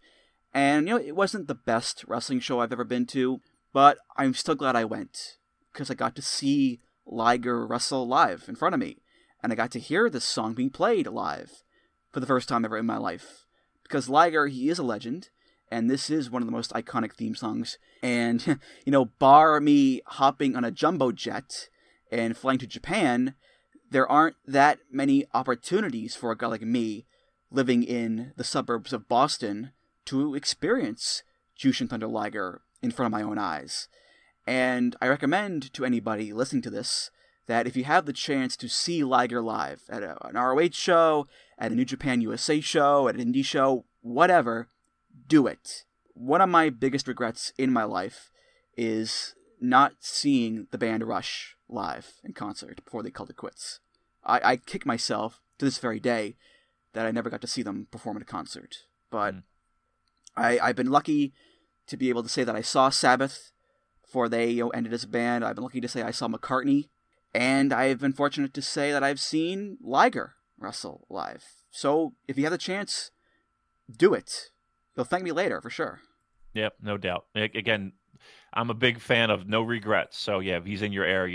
and you know it wasn't the best wrestling show I've ever been to, but I'm still glad I went because I got to see Liger wrestle live in front of me, and I got to hear this song being played live for the first time ever in my life. Because Liger, he is a legend, and this is one of the most iconic theme songs. And, you know, bar me hopping on a jumbo jet and flying to Japan, there aren't that many opportunities for a guy like me living in the suburbs of Boston to experience Jushin Thunder Liger in front of my own eyes. And I recommend to anybody listening to this that if you have the chance to see Liger live at a, an ROH show, at a New Japan USA show, at an indie show, whatever, do it. One of my biggest regrets in my life is not seeing the band Rush live in concert before they called it quits. I, I kick myself to this very day that I never got to see them perform at a concert. But Mm. I, I've been lucky to be able to say that I saw Sabbath before they you know, ended as a band. I've been lucky to say I saw McCartney. And I've been fortunate to say that I've seen Liger wrestle live. So if you have the chance, do it. You'll thank me later for sure. Yep, no doubt. Again, I'm a big fan of no regrets. So yeah, if he's in your area,